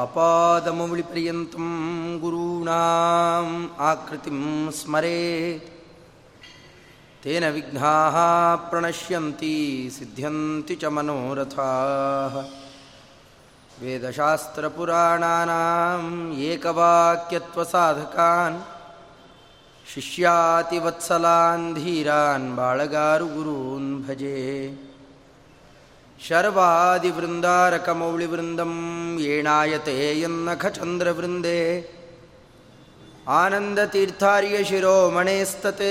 आपादमौलिपर्यन्तं गुरूणाम् आकृतिं स्मरे तेन विघ्नाः प्रणश्यन्ति सिद्ध्यन्ति च मनोरथाः वेदशास्त्रपुराणानाम् एकवाक्यत्वसाधकान् शिष्यातिवत्सलान् धीरान् बाळगारुगुरून् भजे शर्वादिवृन्दारकमौलिवृन्दं येणायते यन्नखचन्द्रवृन्दे आनन्दतीर्थार्यशिरोमणेस्तत्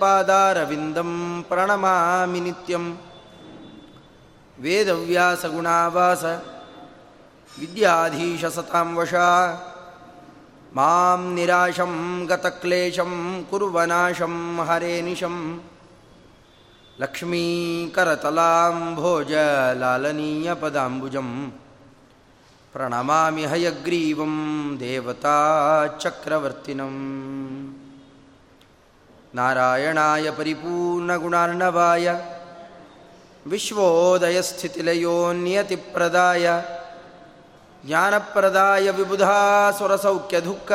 पादारविन्दं प्रणमामि नित्यं वेदव्यासगुणावास विद्याधीशसतां वशा मां निराशं गतक्लेशं कुर्वनाशं हरेनिशम् लक्ष्मीकरतलाम्भोजलालनीयपदाम्बुजं प्रणमामि हयग्रीवं देवताचक्रवर्तिनम् नारायणाय परिपूर्णगुणार्णवाय विश्वोदयस्थितिलयोन्यतिप्रदाय ज्ञानप्रदाय विबुधासुरसौख्यदुःख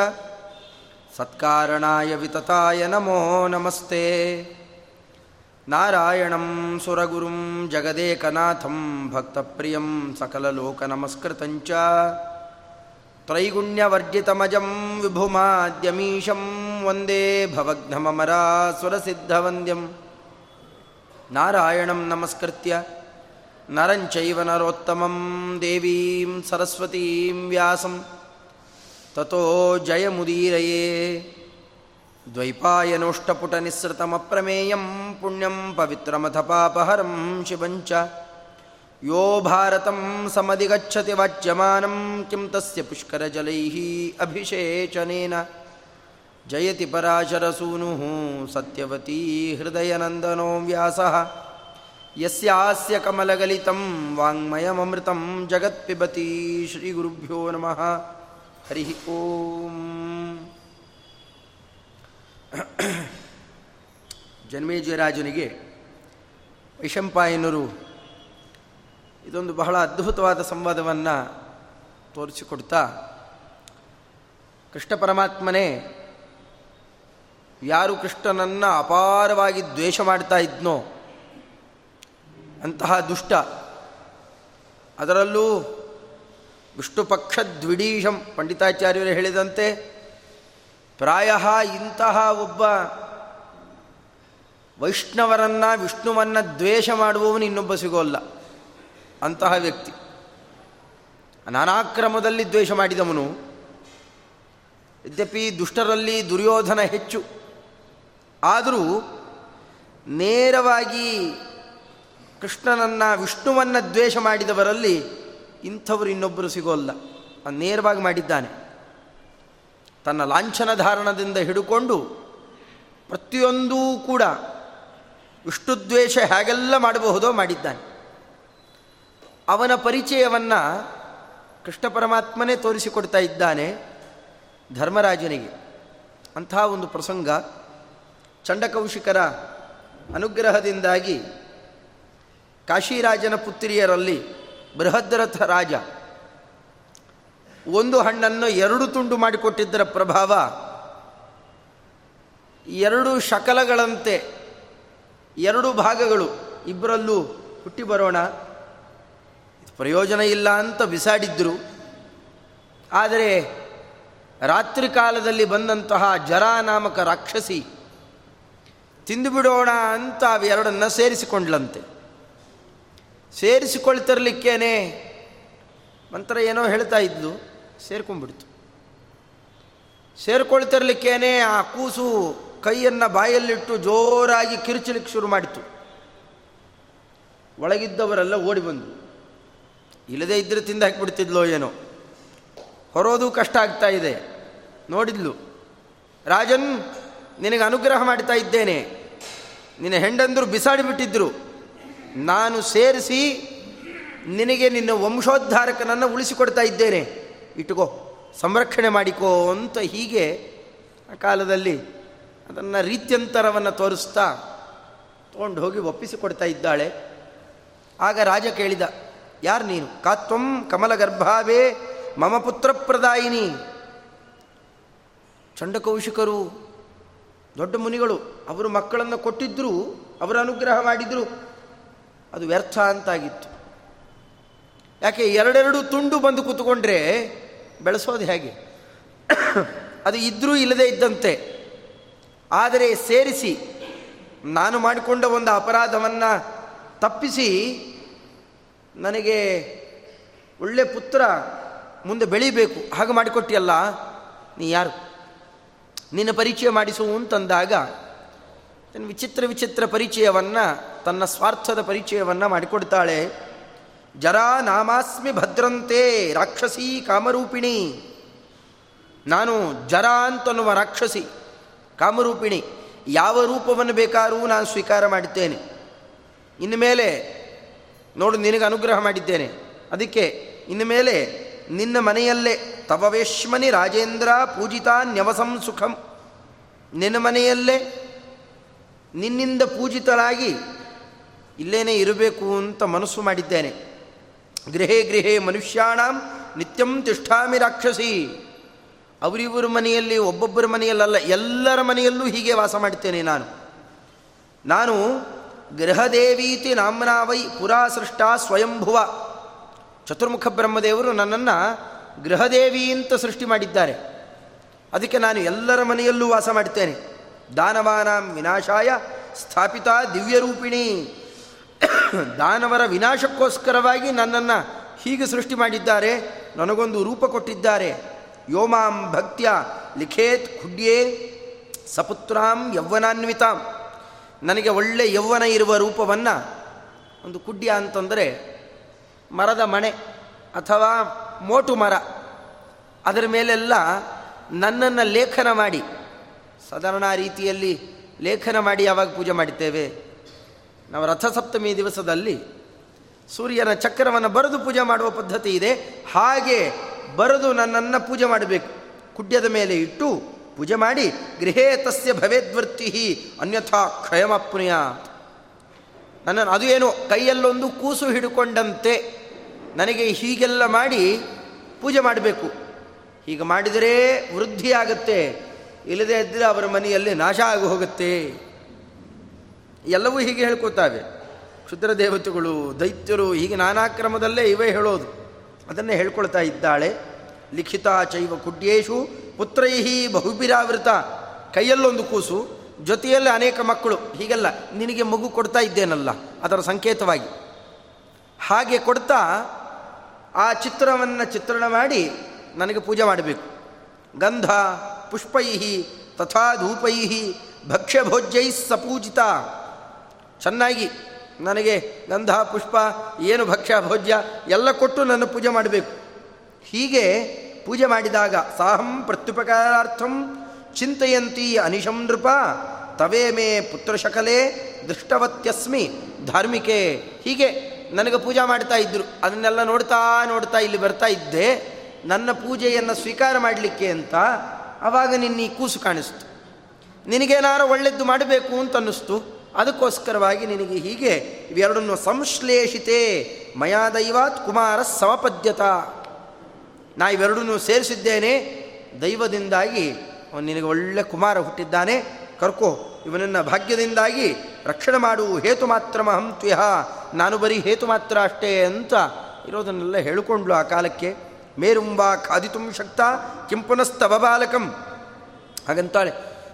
सत्कारणाय वितताय नमो नमस्ते नारायणं सुरगुरुं जगदेकनाथं भक्तप्रियं सकललोकनमस्कृतं च त्रैगुण्यवर्जितमजं विभुमाद्यमीशं वन्दे भवघ्नममरासुरसिद्धवन्द्यं नारायणं नमस्कृत्य नरं चैव नरोत्तमं देवीं सरस्वतीं व्यासं ततो जयमुदीरये द्वैपायनोष्टपुटनिःसृतमप्रमेयं पुण्यं पवित्रमथ पापहरं शिवञ्च यो भारतं समधिगच्छति वाच्यमानं किं तस्य पुष्करजलैः अभिषेचनेन जयति पराशरसूनुः सत्यवती हृदयनन्दनो व्यासः यस्यास्य कमलगलितं वाङ्मयममृतं जगत्पिबती श्रीगुरुभ्यो नमः हरिः ओम् ಜನ್ಮೇಜಯರಾಜನಿಗೆ ವೈಶಂಪಾಯನರು ಇದೊಂದು ಬಹಳ ಅದ್ಭುತವಾದ ಸಂವಾದವನ್ನು ತೋರಿಸಿಕೊಡ್ತಾ, ಕೃಷ್ಣ ಪರಮಾತ್ಮನೇ ಯಾರು ಕೃಷ್ಣನನ್ನು ಅಪಾರವಾಗಿ ದ್ವೇಷ ಮಾಡ್ತಾ ಇದ್ನೋ ಅಂತಹ ದುಷ್ಟ. ಅದರಲ್ಲೂ ವಿಷ್ಣುಪಕ್ಷ ದ್ವಿಡೀಶಂ ಪಂಡಿತಾಚಾರ್ಯರು ಹೇಳಿದಂತೆ ಪ್ರಾಯ ಇಂತಹ ಒಬ್ಬ ವೈಷ್ಣವರನ್ನ, ವಿಷ್ಣುವನ್ನ ದ್ವೇಷ ಮಾಡುವವನು ಇನ್ನೊಬ್ಬ ಸಿಗೋಲ್ಲ. ಅಂತಹ ವ್ಯಕ್ತಿ. ನಾನಾಕ್ರಮದಲ್ಲಿ ದ್ವೇಷ ಮಾಡಿದವನು, ಯದ್ಯಪಿ ದುಷ್ಟರಲ್ಲಿ ದುರ್ಯೋಧನ ಹೆಚ್ಚು, ಆದರೂ ನೇರವಾಗಿ ಕೃಷ್ಣನನ್ನ, ವಿಷ್ಣುವನ್ನ ದ್ವೇಷ ಮಾಡಿದವರಲ್ಲಿ ಇಂಥವರು ಇನ್ನೊಬ್ಬರು ಸಿಗೋಲ್ಲ. ನೇರವಾಗಿ ಮಾಡಿದ್ದಾನೆ. ತನ್ನ ಲಾಂಛನ ಧಾರಣದಿಂದ ಹಿಡುಕೊಂಡು ಪ್ರತಿಯೊಂದೂ ಕೂಡ ವಿಷ್ಣುದ್ವೇಷ ಹೇಗೆಲ್ಲ ಮಾಡಬಹುದೋ ಮಾಡಿದ್ದಾನೆ. ಅವನ ಪರಿಚಯವನ್ನು ಕೃಷ್ಣ ಪರಮಾತ್ಮನೇ ತೋರಿಸಿಕೊಡ್ತಾ ಇದ್ದಾನೆ ಧರ್ಮರಾಜನಿಗೆ. ಅಂತಹ ಒಂದು ಪ್ರಸಂಗ ಚಂಡಕೌಶಿಕರ ಅನುಗ್ರಹದಿಂದಾಗಿ ಕಾಶಿರಾಜನ ಪುತ್ರಿಯರಲ್ಲಿ ಬೃಹದ್ರಥ ರಾಜ ಒಂದು ಹಣ್ಣನ್ನು ಎರಡು ತುಂಡು ಮಾಡಿಕೊಟ್ಟಿದ್ದರ ಪ್ರಭಾವ ಎರಡು ಶಕಲಗಳಂತೆ, ಎರಡು ಭಾಗಗಳು ಇಬ್ಬರಲ್ಲೂ ಹುಟ್ಟಿ ಬರೋಣ. ಪ್ರಯೋಜನ ಇಲ್ಲ ಅಂತ ಬಿಸಾಡಿದ್ರು. ಆದರೆ ರಾತ್ರಿ ಕಾಲದಲ್ಲಿ ಬಂದಂತಹ ಜರಾ ನಾಮಕ ರಾಕ್ಷಸಿ ತಿಂದುಬಿಡೋಣ ಅಂತ ಅವೆರಡನ್ನು ಸೇರಿಸಿಕೊಂಡ್ಲಂತೆ ಸೇರಿಸಿಕೊಳ್ತಿರ್ಲಿಕ್ಕೇನೆ? ಮಂತ್ರ ಏನೋ ಹೇಳ್ತಾ ಇದ್ಲು. ಸೇರ್ಕೊಂಡ್ಬಿಡ್ತು. ಸೇರ್ಕೊಳ್ತಿರ್ಲಿಕ್ಕೇನೆ ಆ ಕೂಸು ಕೈಯನ್ನು ಬಾಯಲ್ಲಿಟ್ಟು ಜೋರಾಗಿ ಕಿರುಚಲಿಕ್ಕೆ ಶುರು ಮಾಡಿತು. ಒಳಗಿದ್ದವರೆಲ್ಲ ಓಡಿ ಬಂದು ಇಲ್ಲದೇ ಇದ್ರೆ ತಿಂದು ಹಾಕಿಬಿಡ್ತಿದ್ಲೋ ಏನೋ. ಹೊರೋದು ಕಷ್ಟ ಆಗ್ತಾ ಇದೆ. ನೋಡಿದ್ಲು. ರಾಜನ್, ನಿನಗೆ ಅನುಗ್ರಹ ಮಾಡ್ತಾ ಇದ್ದೇನೆ. ನಿನ್ನ ಹೆಂಡಂದರು ಬಿಸಾಡಿಬಿಟ್ಟಿದ್ರು ನಾನು ಸೇರಿಸಿ ನಿನಗೆ ನಿನ್ನ ವಂಶೋದ್ಧಾರಕನನ್ನು ಉಳಿಸಿಕೊಡ್ತಾ ಇದ್ದೇನೆ. ಇಟ್ಕೋ ಸಂರಕ್ಷಣೆ ಮಾಡಿಕೋ ಅಂತ ಹೀಗೆ ಆ ಕಾಲದಲ್ಲಿ ಅದನ್ನು ರೀತ್ಯಂತರವನ್ನು ತೋರಿಸ್ತಾ ತೊಗೊಂಡು ಹೋಗಿ ಒಪ್ಪಿಸಿಕೊಡ್ತಾ ಇದ್ದಾಳೆ. ಆಗ ರಾಜ ಕೇಳಿದ, ಯಾರು ನೀನು? ಕಾತ್ವಂ ಕಮಲ ಗರ್ಭಾವೇ ಮಮ ಪುತ್ರ ಪ್ರದಾಯಿನಿ ಚಂಡಕೌಶಿಕರು, ದೊಡ್ಡ ಮುನಿಗಳು, ಅವರು ಮಕ್ಕಳನ್ನು ಕೊಟ್ಟಿದ್ದರು ಅವರ ಅನುಗ್ರಹ ಮಾಡಿದರು. ಅದು ವ್ಯರ್ಥ ಅಂತಾಗಿತ್ತು. ಯಾಕೆ, ಎರಡೆರಡು ತುಂಡು ಬಂದು ಕೂತ್ಕೊಂಡ್ರೆ ಬೆಳೆಸೋದು ಹೇಗೆ? ಅದು ಇದ್ದರೂ ಇಲ್ಲದೇ ಇದ್ದಂತೆ. ಆದರೆ ಸೇರಿಸಿ, ನಾನು ಮಾಡಿಕೊಂಡ ಒಂದು ಅಪರಾಧವನ್ನು ತಪ್ಪಿಸಿ, ನನಗೆ ಒಳ್ಳೆ ಪುತ್ರ ಮುಂದೆ ಬೆಳಿಬೇಕು. ಹಾಗೆ ಮಾಡಿಕೊಟ್ಟಿಯಲ್ಲ, ನೀ ಯಾರು? ನಿನ್ನ ಪರಿಚಯ ಮಾಡಿಸು ಅಂತಂದಾಗ ವಿಚಿತ್ರ ವಿಚಿತ್ರ ಪರಿಚಯವನ್ನು, ತನ್ನ ಸ್ವಾರ್ಥದ ಪರಿಚಯವನ್ನು ಮಾಡಿಕೊಡ್ತಾಳೆ. ಜರಾ ನಾಮಾಸ್ಮಿ ಭದ್ರಂತೆ ರಾಕ್ಷಸಿ ಕಾಮರೂಪಿಣಿ. ನಾನು ಜರಾ ಅಂತನ್ನುವ ರಾಕ್ಷಸಿ ಕಾಮರೂಪಿಣಿ. ಯಾವ ರೂಪವನ್ನು ಬೇಕಾದರೂ ನಾನು ಸ್ವೀಕಾರ ಮಾಡಿದ್ದೇನೆ. ಇನ್ನು ಮೇಲೆ ನೋಡು, ನಿನಗೆ ಅನುಗ್ರಹ ಮಾಡಿದ್ದೇನೆ. ಅದಕ್ಕೆ ಇನ್ನು ಮೇಲೆ ನಿನ್ನ ಮನೆಯಲ್ಲೇ ತವವೇಶ್ಮನಿ ರಾಜೇಂದ್ರ ಪೂಜಿತ ನ್ಯವಸಂ ಸುಖಂ. ನಿನ್ನ ಮನೆಯಲ್ಲೇ ನಿನ್ನಿಂದ ಪೂಜಿತರಾಗಿ ಇಲ್ಲೇನೇ ಇರಬೇಕು ಅಂತ ಮನಸ್ಸು ಮಾಡಿದ್ದೇನೆ. ಗೃಹೇ ಗೃಹೇ ಮನುಷ್ಯಾಣಂ ನಿತ್ಯಂ ತಿಷ್ಠಾಮಿ ರಾಕ್ಷಸಿ. ಅವರಿವ್ರ ಮನೆಯಲ್ಲಿ, ಒಬ್ಬೊಬ್ಬರ ಮನೆಯಲ್ಲಲ್ಲ, ಎಲ್ಲರ ಮನೆಯಲ್ಲೂ ಹೀಗೆ ವಾಸ ಮಾಡ್ತೇನೆ ನಾನು. ನಾನು ಗೃಹದೇವೀತಿ ನಾಮ್ನಾವೈ ಪುರಾ ಸೃಷ್ಟ ಸ್ವಯಂಭುವ. ಚತುರ್ಮುಖ ಬ್ರಹ್ಮದೇವರು ನನ್ನನ್ನು ಗೃಹದೇವಿ ಅಂತ ಸೃಷ್ಟಿ ಮಾಡಿದ್ದಾರೆ. ಅದಕ್ಕೆ ನಾನು ಎಲ್ಲರ ಮನೆಯಲ್ಲೂ ವಾಸ ಮಾಡ್ತೇನೆ. ದಾನವಾನಾಂ ವಿನಾಶಾಯ ಸ್ಥಾಪಿತ ದಿವ್ಯರೂಪಿಣಿ. ದಾನವರ ವಿನಾಶಕ್ಕೋಸ್ಕರವಾಗಿ ನನ್ನನ್ನು ಹೀಗೆ ಸೃಷ್ಟಿ ಮಾಡಿದ್ದಾರೆ, ನನಗೊಂದು ರೂಪ ಕೊಟ್ಟಿದ್ದಾರೆ. ಯೋಮಾಂ ಭಕ್ತ್ಯ ಲಿಖೇತ್ ಖುಡ್ಯೇ ಸಪುತ್ರಾಂ ಯೌವನಾನ್ವಿತಾಂ. ನನಗೆ ಒಳ್ಳೆ ಯೌವನ ಇರುವ ರೂಪವನ್ನು ಒಂದು ಕುಡ್ಯ ಅಂತಂದರೆ ಮರದ ಮಣೆ ಅಥವಾ ಮೋಟು ಮರ. ಅದರ ಮೇಲೆಲ್ಲ ನನ್ನನ್ನು ಲೇಖನ ಮಾಡಿ, ಸಾಧಾರಣ ರೀತಿಯಲ್ಲಿ ಲೇಖನ ಮಾಡಿ ಯಾವಾಗ ಪೂಜೆ ಮಾಡುತ್ತೇವೆ ನಾವು ರಥಸಪ್ತಮಿ ದಿವಸದಲ್ಲಿ ಸೂರ್ಯನ ಚಕ್ರವನ್ನು ಬರೆದು ಪೂಜೆ ಮಾಡುವ ಪದ್ಧತಿ ಇದೆ. ಹಾಗೆ ಬರೆದು ನನ್ನನ್ನು ಪೂಜೆ ಮಾಡಬೇಕು. ಕುಡ್ಯದ ಮೇಲೆ ಇಟ್ಟು ಪೂಜೆ ಮಾಡಿ, ಗೃಹೇ ತಸ್ಯ ಭವೇದ್ವೃತ್ತಿ ಅನ್ಯಥಾ ಕ್ಷಯಮಪ್ನುಯ ನನ್ನನ್ನು ಅದು ಏನು, ಕೈಯಲ್ಲೊಂದು ಕೂಸು ಹಿಡ್ಕೊಂಡಂತೆ ನನಗೆ ಹೀಗೆಲ್ಲ ಮಾಡಿ ಪೂಜೆ ಮಾಡಬೇಕು. ಹೀಗೆ ಮಾಡಿದರೆ ವೃದ್ಧಿಯಾಗುತ್ತೆ. ಇಲ್ಲದೇ ಇದ್ದರೆ ಅವರ ಮನೆಯಲ್ಲಿ ನಾಶ ಆಗಿ ಹೋಗುತ್ತೆ. ಎಲ್ಲವೂ ಹೀಗೆ ಹೇಳ್ಕೊತಾವೆ ಕ್ಷುದ್ರ ದೇವತೆಗಳು, ದೈತ್ಯರು, ಹೀಗೆ ನಾನಾ ಕ್ರಮದಲ್ಲೇ ಇವೇ ಹೇಳೋದು. ಅದನ್ನೇ ಹೇಳ್ಕೊಳ್ತಾ ಇದ್ದಾಳೆ. ಲಿಖಿತ ಚೈವ ಕುಡ್ಯೇಶು ಪುತ್ರೈಹಿ ಬಹುಬಿರಾವೃತ ಕೈಯಲ್ಲೊಂದು ಕೂಸು, ಜೊತೆಯಲ್ಲಿ ಅನೇಕ ಮಕ್ಕಳು. ಹೀಗೆಲ್ಲ ನಿನಗೆ ಮಗು ಕೊಡ್ತಾ ಇದ್ದೇನಲ್ಲ, ಅದರ ಸಂಕೇತವಾಗಿ. ಹಾಗೆ ಕೊಡ್ತಾ ಆ ಚಿತ್ರವನ್ನು ಚಿತ್ರಣ ಮಾಡಿ ನನಗೆ ಪೂಜೆ ಮಾಡಬೇಕು. ಗಂಧ, ಪುಷ್ಪೈಹಿ, ತಥಾ ಧೂಪೈ ಭಕ್ಷ್ಯಭೋಜ್ಯೈ ಸಪೂಜಿತ ಚೆನ್ನಾಗಿ ನನಗೆ ಗಂಧ, ಪುಷ್ಪ, ಏನು ಭಕ್ಷ್ಯ, ಭೋಜ್ಯ ಎಲ್ಲ ಕೊಟ್ಟು ನನ್ನ ಪೂಜೆ ಮಾಡಬೇಕು. ಹೀಗೆ ಪೂಜೆ ಮಾಡಿದಾಗ ಸಾಹಂ ಪ್ರತ್ಯುಪಕಾರಾರ್ಥಂ ಚಿಂತೆಯಂತಿ ಅನಿಶಂ ನೃಪ ತವೇ ಮೇ ಪುತ್ರಶಕಲೇ ದೃಷ್ಟವತ್ಯಸ್ಮಿ ಧಾರ್ಮಿಕೆ. ಹೀಗೆ ನನಗೆ ಪೂಜಾ ಮಾಡ್ತಾ ಇದ್ದರು ಅದನ್ನೆಲ್ಲ ನೋಡ್ತಾ ನೋಡ್ತಾ ಇಲ್ಲಿ ಬರ್ತಾ ಇದ್ದೆ. ನನ್ನ ಪೂಜೆಯನ್ನು ಸ್ವೀಕಾರ ಮಾಡಲಿಕ್ಕೆ ಅಂತ ಆವಾಗ ನಿನ್ನ ಈ ಕೂಸು ಕಾಣಿಸ್ತು. ನಿನಗೇನಾರು ಒಳ್ಳೆದ್ದು ಮಾಡಬೇಕು ಅಂತ ಅನ್ನಿಸ್ತು. ಅದಕ್ಕೋಸ್ಕರವಾಗಿ ನಿನಗೆ ಹೀಗೆ ಇವೆರಡನ್ನು ಸಂಶ್ಲೇಷಿತೆ ಮಯಾ ದೈವಾತ್ ಕುಮಾರ ಸಮಪದ್ಯತ. ನಾ ಇವೆರಡನ್ನು ಸೇರಿಸಿದ್ದೇನೆ, ದೈವದಿಂದಾಗಿ ನಿನಗೆ ಒಳ್ಳೆ ಕುಮಾರ ಹುಟ್ಟಿದ್ದಾನೆ. ಕರ್ಕೋ, ಇವನನ್ನು ಭಾಗ್ಯದಿಂದಾಗಿ ರಕ್ಷಣೆ ಮಾಡು, ಹೇತು ಮಾತ್ರ ಮಹಂತ್ವ್ಯಹ ನಾನು ಬರೀ ಹೇತು ಮಾತ್ರ ಅಷ್ಟೇ ಅಂತ ಇರೋದನ್ನೆಲ್ಲ ಹೇಳಿಕೊಂಡ್ಲು ಆ ಕಾಲಕ್ಕೆ. ಮೇರುಂಬಾ ಖಾದಿತುಂ ಶಕ್ತ ಕಿಂಪುನಸ್ತವ ಬಾಲಕಂ ಹಾಗಂತಾಳೆ,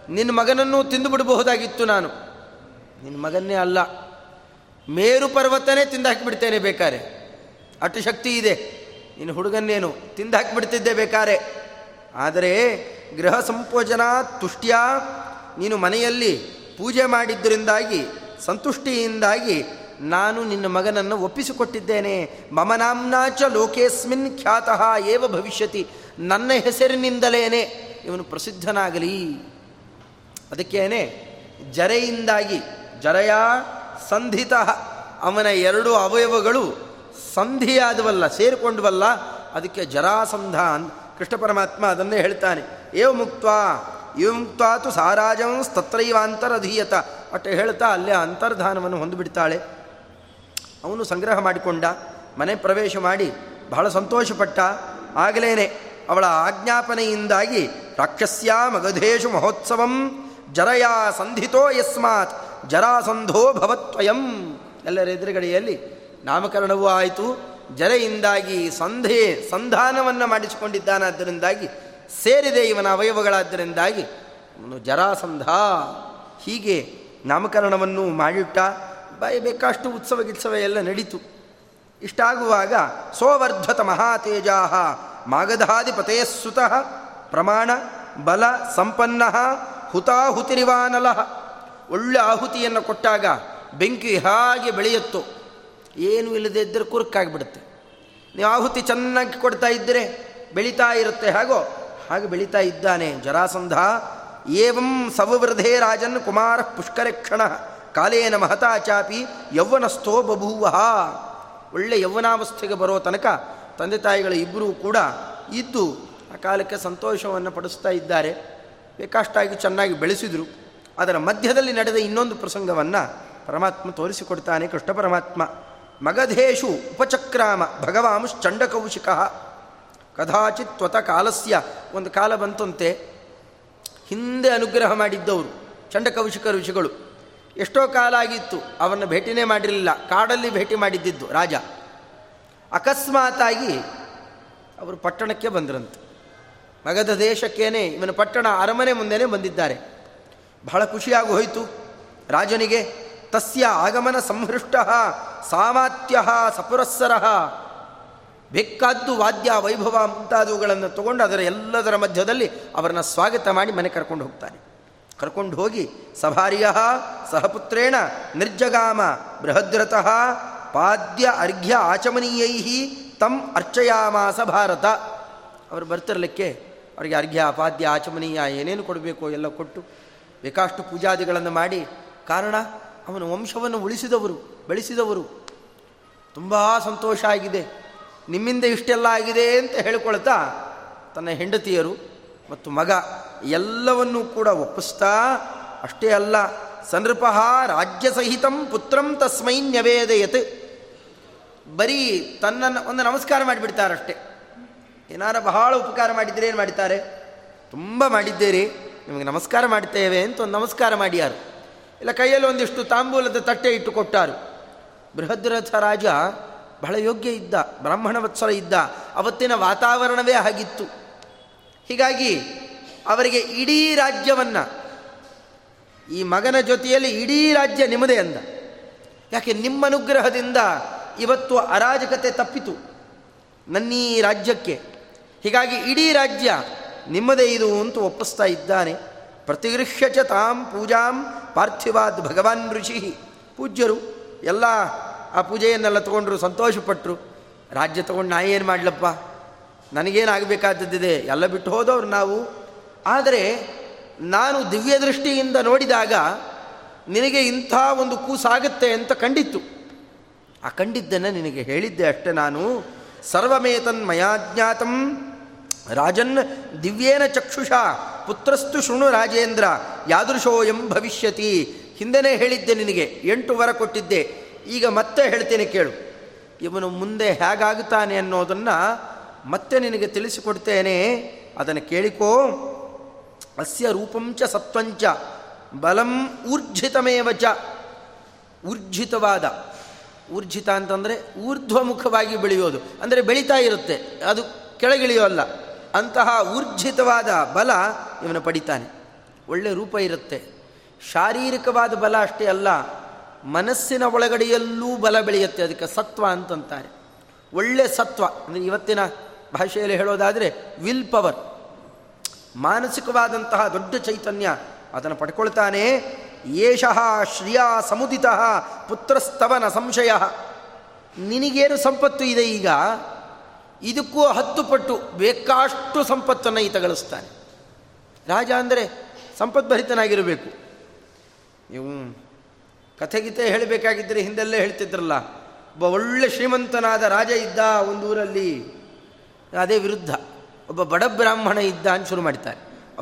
ನಿನ್ನ ಮಗನನ್ನು ತಿಂದು ಬಿಡಬಹುದಾಗಿತ್ತು ನಾನು. ನಿನ್ನ ಮಗನ್ನೇ ಅಲ್ಲ. ಮೇರು ಪರ್ವತನೇ ತಿಂದು ಹಾಕಿಬಿಡ್ತೇನೆ ಬೇಕಾರೆ. ಅಟು ಶಕ್ತಿ ಇದೆ. ನಿನ್ನ ಹುಡುಗನ್ನೇನು ತಿಂದು ಹಾಕಿಬಿಡ್ತಿದ್ದೆ ಬೇಕಾರೆ. ಆದರೆ ಗೃಹ ಸಂಪೋಜನ ತುಷ್ಟ್ಯ ನೀನು ಮನೆಯಲ್ಲಿ ಪೂಜೆ ಮಾಡಿದ್ದರಿಂದಾಗಿ ಸಂತುಷ್ಟಿಯಿಂದಾಗಿ ನಾನು ನಿನ್ನ ಮಗನನ್ನು ಒಪ್ಪಿಸಿಕೊಟ್ಟಿದ್ದೇನೆ. ಮಮ ಮಮನಾಂನಾಚ ಲೋಕೇಸ್ಮಿನ್ ಖ್ಯಾತಃ ಏವ ಭವಿಷ್ಯತಿ. ನನ್ನ ಹೆಸರಿನಿಂದಲೇನೆ ಇವನು ಪ್ರಸಿದ್ಧನಾಗಲಿ. ಅದಕ್ಕೇನೆ ಜರೆಯಿಂದಾಗಿ ಜರಯ ಸಂಧಿತ. ಅವನ ಎರಡು ಅವಯವಗಳು ಸಂಧಿಯಾದವಲ್ಲ, ಸೇರಿಕೊಂಡವಲ್ಲ. ಅದಕ್ಕೆ ಜರಾಸಂಧ ಕೃಷ್ಣ ಪರಮಾತ್ಮ ಅದನ್ನೇ ಹೇಳ್ತಾನೆ. ಏವ ಮುಕ್ತ ಇವ ಮುಕ್ತಾತು ಸಾರಾಜಂ ತತ್ರೈವಾಂತರಧೀಯತ ಅಟ್ಟೆ ಹೇಳ್ತಾ ಅಲ್ಲೇ ಅಂತರ್ಧಾನವನ್ನು ಹೊಂದಿಬಿಡ್ತಾಳೆ. ಅವನು ಸಂಗ್ರಹ ಮಾಡಿಕೊಂಡ, ಮನೆ ಪ್ರವೇಶ ಮಾಡಿ ಬಹಳ ಸಂತೋಷಪಟ್ಟ. ಆಗಲೇನೆ, ಅವಳ ಆಜ್ಞಾಪನೆಯಿಂದಾಗಿ ರಾಕ್ಷಸ್ಯ ಮಗಧೇಶು ಮಹೋತ್ಸವಂ ಜರಯಾ ಸಂಧಿತೋ ಯಸ್ಮಾತ್. ಜರಾಸಂಧೋ ಭವತ್ವಯಂ. ಎಲ್ಲರ ಎದುರುಗಡೆಯಲ್ಲಿ ನಾಮಕರಣವೂ ಆಯಿತು. ಜರೆಯಿಂದಾಗಿ ಸಂಧೆ, ಸಂಧಾನವನ್ನು ಮಾಡಿಸಿಕೊಂಡಿದ್ದಾನಾದ್ದರಿಂದಾಗಿ, ಸೇರಿದೆ ಇವನ ಅವಯವಗಳಾದ್ದರಿಂದಾಗಿ, ಅವನು ಜರಾಸಂಧ. ಹೀಗೆ ನಾಮಕರಣವನ್ನು ಮಾಡಿಟ್ಟ. ಬೇಕಾಷ್ಟು ಉತ್ಸವ ಗಿತ್ಸವ ಎಲ್ಲ ನಡೀತು. ಇಷ್ಟಾಗುವಾಗ ಸೋವರ್ಧತ ಮಹಾತೇಜಾ ಮಾಗಧಾಧಿಪತೇ ಸುತಃ ಪ್ರಮಾಣ, ಬಲ, ಸಂಪನ್ನ, ಹುತಾಹುತಿರಿವಾನಲ. ಒಳ್ಳೆ ಆಹುತಿಯನ್ನು ಕೊಟ್ಟಾಗ ಬೆಂಕಿ ಹಾಗೆ ಬೆಳೆಯುತ್ತೋ. ಏನು ಇಲ್ಲದೆ ಇದ್ದರೆ ಕುರುಕಾಗಿಬಿಡುತ್ತೆ. ನೀವು ಆಹುತಿ ಚೆನ್ನಾಗಿ ಕೊಡ್ತಾ ಇದ್ದರೆ ಬೆಳೀತಾ ಇರುತ್ತೆ. ಹಾಗೋ, ಹಾಗೆ ಬೆಳೀತಾ ಇದ್ದಾನೆ. ಜರಾಸಂಧ, ಏವಂ ಸವವೃಧೇ ರಾಜನ್ ಕುಮಾರ ಪುಷ್ಕರಕ್ಷಣ, ಕಾಲೇನ ಮಹತಾ ಚಾಪಿ ಯೌವನಸ್ಥೋ ಬಭೂವ. ಒಳ್ಳೆ ಯೌವನಾವಸ್ಥೆಗೆ ಬರೋ ತನಕ ತಂದೆ ತಾಯಿಗಳ ಇಬ್ಬರೂ ಕೂಡ ಇದ್ದು ಆ ಕಾಲಕ್ಕೆ ಸಂತೋಷವನ್ನು ಪಡಿಸ್ತಾ ಇದ್ದಾರೆ. ಬೇಕಾಷ್ಟಾಗಿ ಚೆನ್ನಾಗಿ ಬೆಳೆಸಿದರು. ಅದರ ಮಧ್ಯದಲ್ಲಿ ನಡೆದ ಇನ್ನೊಂದು ಪ್ರಸಂಗವನ್ನು ಪರಮಾತ್ಮ ತೋರಿಸಿಕೊಡ್ತಾನೆ ಕೃಷ್ಣ ಪರಮಾತ್ಮ. ಮಗಧೇಶು ಉಪಚಕ್ರಾಮ ಭಗವಾಂಶ್ಚಂಡಕೌಶಿಕ ಕದಾಚಿತ್ ತ್ವತ ಕಾಲಸ್ಯ. ಒಂದು ಕಾಲ ಬಂತಂತೆ. ಹಿಂದೆ ಅನುಗ್ರಹ ಮಾಡಿದ್ದವರು, ಚಂಡಕೌಶಿಕ ಋಷಿಗಳು. ಎಷ್ಟೋ ಕಾಲ ಆಗಿತ್ತು ಅವನ್ನ ಭೇಟಿನೇ ಮಾಡಿರಲಿಲ್ಲ. ಕಾಡಲ್ಲಿ ಭೇಟಿ ಮಾಡಿದ್ದಿದ್ದು ರಾಜ. ಅಕಸ್ಮಾತಾಗಿ ಅವರು ಪಟ್ಟಣಕ್ಕೆ ಬಂದ್ರಂತೆ. ಮಗಧ ದೇಶಕ್ಕೇನೆ ಇವನ ಪಟ್ಟಣ ಅರಮನೆ ಮುಂದೆನೇ ಬಂದಿದ್ದಾರೆ. ಬಹಳ ಖುಷಿಯಾಗಿ ಹೋಯಿತು ರಾಜನಿಗೆ, ತಸ್ಯ ಆಗಮನ ಸಂಹೃಷ್ಟ ಸಾಮಾತ್ಯ ಸಪುರಸ್ಸರ. ಬೇಕಾದ್ದು ವಾದ್ಯ, ವೈಭವ ಮುಂತಾದವುಗಳನ್ನು ತಗೊಂಡು ಅದರ ಎಲ್ಲದರ ಮಧ್ಯದಲ್ಲಿ ಅವರನ್ನು ಸ್ವಾಗತ ಮಾಡಿ ಮನೆ ಕರ್ಕೊಂಡು ಹೋಗ್ತಾನೆ. ಕರ್ಕೊಂಡು ಹೋಗಿ, ಸಭಾರ್ಯ ಸಹಪುತ್ರೇಣ ನಿರ್ಜಗಾಮ ಬೃಹದ್ರತಃ ಪಾದ್ಯ ಅರ್ಘ್ಯ ಆಚಮನೀಯೈ ತಂ ಅರ್ಚಯಾಮಾಸ ಭಾರತ ಅವರು ಬರ್ತಿರಲಿಕ್ಕೆ, ಅವರಿಗೆ ಅರ್ಘ್ಯ, ಪಾದ್ಯ, ಆಚಮನೀಯ ಏನೇನು ಕೊಡಬೇಕು ಎಲ್ಲ ಕೊಟ್ಟು ಬೇಕಾಷ್ಟು ಪೂಜಾದಿಗಳನ್ನು ಮಾಡಿ, ಕಾರಣ ಅವನ ವಂಶವನ್ನು ಉಳಿಸಿದವರು, ಬೆಳೆಸಿದವರು. ತುಂಬ ಸಂತೋಷ ಆಗಿದೆ. ನಿಮ್ಮಿಂದ ಇಷ್ಟೆಲ್ಲ ಆಗಿದೆ ಅಂತ ಹೇಳಿಕೊಳ್ತಾ ತನ್ನ ಹೆಂಡತಿಯರು ಮತ್ತು ಮಗ ಎಲ್ಲವನ್ನೂ ಕೂಡ ಒಪ್ಪಿಸ್ತಾ, ಅಷ್ಟೇ ಅಲ್ಲ ಸನೃಪ ರಾಜ್ಯ ಸಹಿತಂ ಪುತ್ರಂ ತಸ್ಮೈ ನ್ಯವೇದಯತ್. ಬರೀ ತನ್ನನ್ನು ಒಂದು ನಮಸ್ಕಾರ ಮಾಡಿಬಿಡ್ತಾರಷ್ಟೇ. ಏನಾರ ಬಹಳ ಉಪಕಾರ ಮಾಡಿದ್ರೆ ಏನು ಮಾಡ್ತಾರೆ ತುಂಬ ಮಾಡಿದ್ದೀರಿ. ನಿಮಗೆ ನಮಸ್ಕಾರ ಮಾಡ್ತೇವೆ ಅಂತ ಒಂದು ನಮಸ್ಕಾರ ಮಾಡ್ಯಾರು. ಇಲ್ಲ, ಕೈಯಲ್ಲಿ ಒಂದಿಷ್ಟು ತಾಂಬೂಲದ ತಟ್ಟೆ ಇಟ್ಟು ಕೊಟ್ಟಾರು. ಬೃಹದ್ರಥ ರಾಜ ಬಹಳ ಯೋಗ್ಯ ಇದ್ದ ಬ್ರಾಹ್ಮಣ ವತ್ಸಲ ಇದ್ದ. ಅವತ್ತಿನ ವಾತಾವರಣವೇ ಆಗಿತ್ತು ಹೀಗಾಗಿ ಅವರಿಗೆ ಇಡೀ ರಾಜ್ಯವನ್ನು, ಈ ಮಗನ ಜೊತೆಯಲ್ಲಿ ಇಡೀ ರಾಜ್ಯ ನಿಮ್ಮದೇ ಅಂದ. ಯಾಕೆ, ನಿಮ್ಮ ಅನುಗ್ರಹದಿಂದ ಇವತ್ತು ಅರಾಜಕತೆ ತಪ್ಪಿತು. ನನ್ನೀ ರಾಜ್ಯಕ್ಕೆ. ಹೀಗಾಗಿ ಇಡೀ ರಾಜ್ಯ ನಿಮ್ಮದೇ ಇದು ಅಂತ ಒಪ್ಪಿಸ್ತಾ ಇದ್ದಾನೆ. ಪ್ರತಿಗೃಹ್ಯ ಚ ತಾಂ ಪೂಜಾಂ ಪಾರ್ಥಿವಾದ್ ಭಗವಾನ್ ಋಷಿ. ಪೂಜ್ಯರು ಎಲ್ಲ ಆ ಪೂಜೆಯನ್ನೆಲ್ಲ ತೊಗೊಂಡ್ರು ಸಂತೋಷಪಟ್ಟರು ರಾಜ್ಯ ತೊಗೊಂಡು ನಾ ಏನು ಮಾಡಲಪ್ಪ? ನನಗೇನಾಗಬೇಕಾದದ್ದಿದೆ? ಎಲ್ಲ ಬಿಟ್ಟು ಹೋದವ್ರು ನಾವು. ಆದರೆ ನಾನು ದಿವ್ಯ ದೃಷ್ಟಿಯಿಂದ ನೋಡಿದಾಗ ನಿನಗೆ ಇಂಥ ಒಂದು ಕೂಸಾಗುತ್ತೆ ಅಂತ ಕಂಡಿತ್ತು. ಆ ಕಂಡಿದ್ದನ್ನು ನಿನಗೆ ಹೇಳಿದ್ದೆ ಅಷ್ಟೇ ನಾನು. ಸರ್ವಮೇತನ್ ಮಯಾಜ್ಞಾತಂ ರಾಜನ್ ದಿವ್ಯೇನ ಚಕ್ಷುಷ, ಪುತ್ರಸ್ತು ಶೃಣು ರಾಜೇಂದ್ರ ಯಾದೃಶೋಯಂ ಭವಿಷ್ಯತಿ. ಹಿಂದೆನೇ ಹೇಳಿದ್ದೆ ನಿನಗೆ, ಎಂಟು ವರ ಕೊಟ್ಟಿದ್ದೆ. ಈಗ ಮತ್ತೆ ಹೇಳ್ತೇನೆ ಕೇಳು. ಇವನು ಮುಂದೆ ಹೇಗಾಗುತ್ತಾನೆ ಅನ್ನೋದನ್ನು ಮತ್ತೆ ನಿನಗೆ ತಿಳಿಸಿಕೊಡ್ತೇನೆ. ಅದನ್ನು ಕೇಳಿಕೋ. ಅಸ್ಯ ರೂಪಂಚ ಸತ್ವಂಚ ಬಲಂ ಊರ್ಜಿತಮೇವ ಚ. ಊರ್ಜಿತವಾದ, ಊರ್ಜಿತ ಅಂತಂದರೆ ಊರ್ಧ್ವಮುಖವಾಗಿ ಬೆಳೆಯೋದು. ಅಂದರೆ ಬೆಳೀತಾ ಇರುತ್ತೆ, ಅದು ಕೆಳಗಿಳಿಯೋಲ್ಲ. ಅಂತಹ ಊರ್ಜಿತವಾದ ಬಲ ಇವನು ಪಡಿತಾನೆ. ಒಳ್ಳೆ ರೂಪ ಇರುತ್ತೆ. ಶಾರೀರಿಕವಾದ ಬಲ ಅಷ್ಟೇ ಅಲ್ಲ, ಮನಸ್ಸಿನ ಒಳಗಡೆಯಲ್ಲೂ ಬಲ ಬೆಳೆಯುತ್ತೆ, ಅದಕ್ಕೆ ಸತ್ವ ಅಂತಂತಾರೆ. ಒಳ್ಳೆ ಸತ್ವ, ಅಂದರೆ ಇವತ್ತಿನ ಭಾಷೆಯಲ್ಲಿ ಹೇಳೋದಾದರೆ ವಿಲ್ ಪವರ್ ಮಾನಸಿಕವಾದಂತಹ ದೊಡ್ಡ ಚೈತನ್ಯ ಅದನ್ನು ಪಡ್ಕೊಳ್ತಾನೆ. ಯೇಷಃ ಶ್ರಿಯಾ ಸಮುದಿತ ಪುತ್ರಸ್ತವನ ಸಂಶಯ. ನಿನಗೇನು ಸಂಪತ್ತು ಇದೆ ಈಗ? ಇದಕ್ಕೂ ಹತ್ತು ಪಟ್ಟು ಬೇಕಾಷ್ಟು ಸಂಪತ್ತನ್ನು ಈತ ಗಳಿಸ್ತಾನೆ ರಾಜ ಅಂದರೆ ಸಂಪದ್ಭರಿತನಾಗಿರಬೇಕು ನೀವು ಕಥೆಗೀತೆ ಹೇಳಬೇಕಾಗಿದ್ದರೆ ಹಿಂದೆಲ್ಲೇ ಹೇಳ್ತಿದ್ರಲ್ಲ, ಒಬ್ಬ ಒಳ್ಳೆ ಶ್ರೀಮಂತನಾದ ರಾಜ ಇದ್ದ ಒಂದೂರಲ್ಲಿ ಅದೇ ವಿರುದ್ಧ ಒಬ್ಬ ಬಡ ಬ್ರಾಹ್ಮಣ ಇದ್ದ ಅಂತ ಶುರು ಮಾಡ್ತಾರೆ.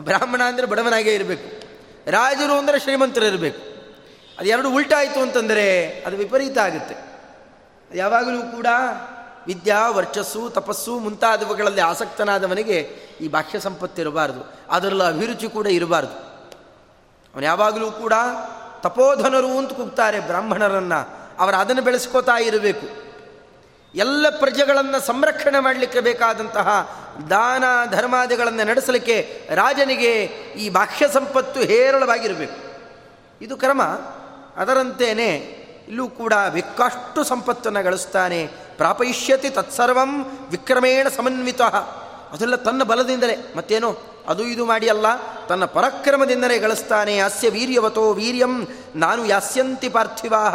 ಬ್ರಾಹ್ಮಣ ಅಂದರೆ ಬಡವನಾಗೇ ಇರಬೇಕು. ರಾಜರು ಅಂದರೆ ಶ್ರೀಮಂತರು ಇರಬೇಕು ಅದು ಎರಡು ಉಲ್ಟಾಯಿತು ಅಂತಂದರೆ ಅದು ವಿಪರೀತ ಆಗುತ್ತೆ. ಯಾವಾಗಲೂ ಕೂಡ ವಿದ್ಯಾ, ವರ್ಚಸ್ಸು, ತಪಸ್ಸು ಮುಂತಾದವುಗಳಲ್ಲಿ ಆಸಕ್ತನಾದವನಿಗೆ ಈ ಬಾಹ್ಯ ಸಂಪತ್ತಿರಬಾರದು ಅದರಲ್ಲಿ ಅಭಿರುಚಿ ಕೂಡ ಇರಬಾರ್ದು. ಅವನು ಯಾವಾಗಲೂ ಕೂಡ ತಪೋಧನರು ಅಂತ ಕೂಗ್ತಾರೆ ಬ್ರಾಹ್ಮಣರನ್ನು. ಅವರು ಅದನ್ನು ಬೆಳೆಸ್ಕೋತಾ ಇರಬೇಕು. ಎಲ್ಲ ಪ್ರಜೆಗಳನ್ನು ಸಂರಕ್ಷಣೆ ಮಾಡಲಿಕ್ಕೆ ಬೇಕಾದಂತಹ ದಾನ, ಧರ್ಮಾದಿಗಳನ್ನು ನಡೆಸಲಿಕ್ಕೆ ರಾಜನಿಗೆ ಈ ಬಾಹ್ಯ ಸಂಪತ್ತು ಹೇರಳವಾಗಿರಬೇಕು. ಇದು ಕ್ರಮ. ಅದರಂತೆಯೇ ಇಲ್ಲೂ ಕೂಡ ಬೇಕಾಷ್ಟು ಸಂಪತ್ತನ್ನು ಗಳಿಸ್ತಾನೆ. ಪ್ರಾಪಯಿಷ್ಯತಿ ತತ್ಸರ್ವಂ ವಿಕ್ರಮೇಣ ಸಮನ್ವಿತ. ಅದೆಲ್ಲ ತನ್ನ ಬಲದಿಂದಲೇ. ಮತ್ತೇನು? ಅದು ಇದು ಮಾಡಿ ಅಲ್ಲ. ತನ್ನ ಪರಾಕ್ರಮದಿಂದಲೇ ಗಳಿಸ್ತಾನೆ. ಅಸ್ಯ ವೀರ್ಯವತೋ ವೀರ್ಯಂ ನಾನು ಯಾಸ್ಯಂತಿ ಪಾರ್ಥಿವಾಹ.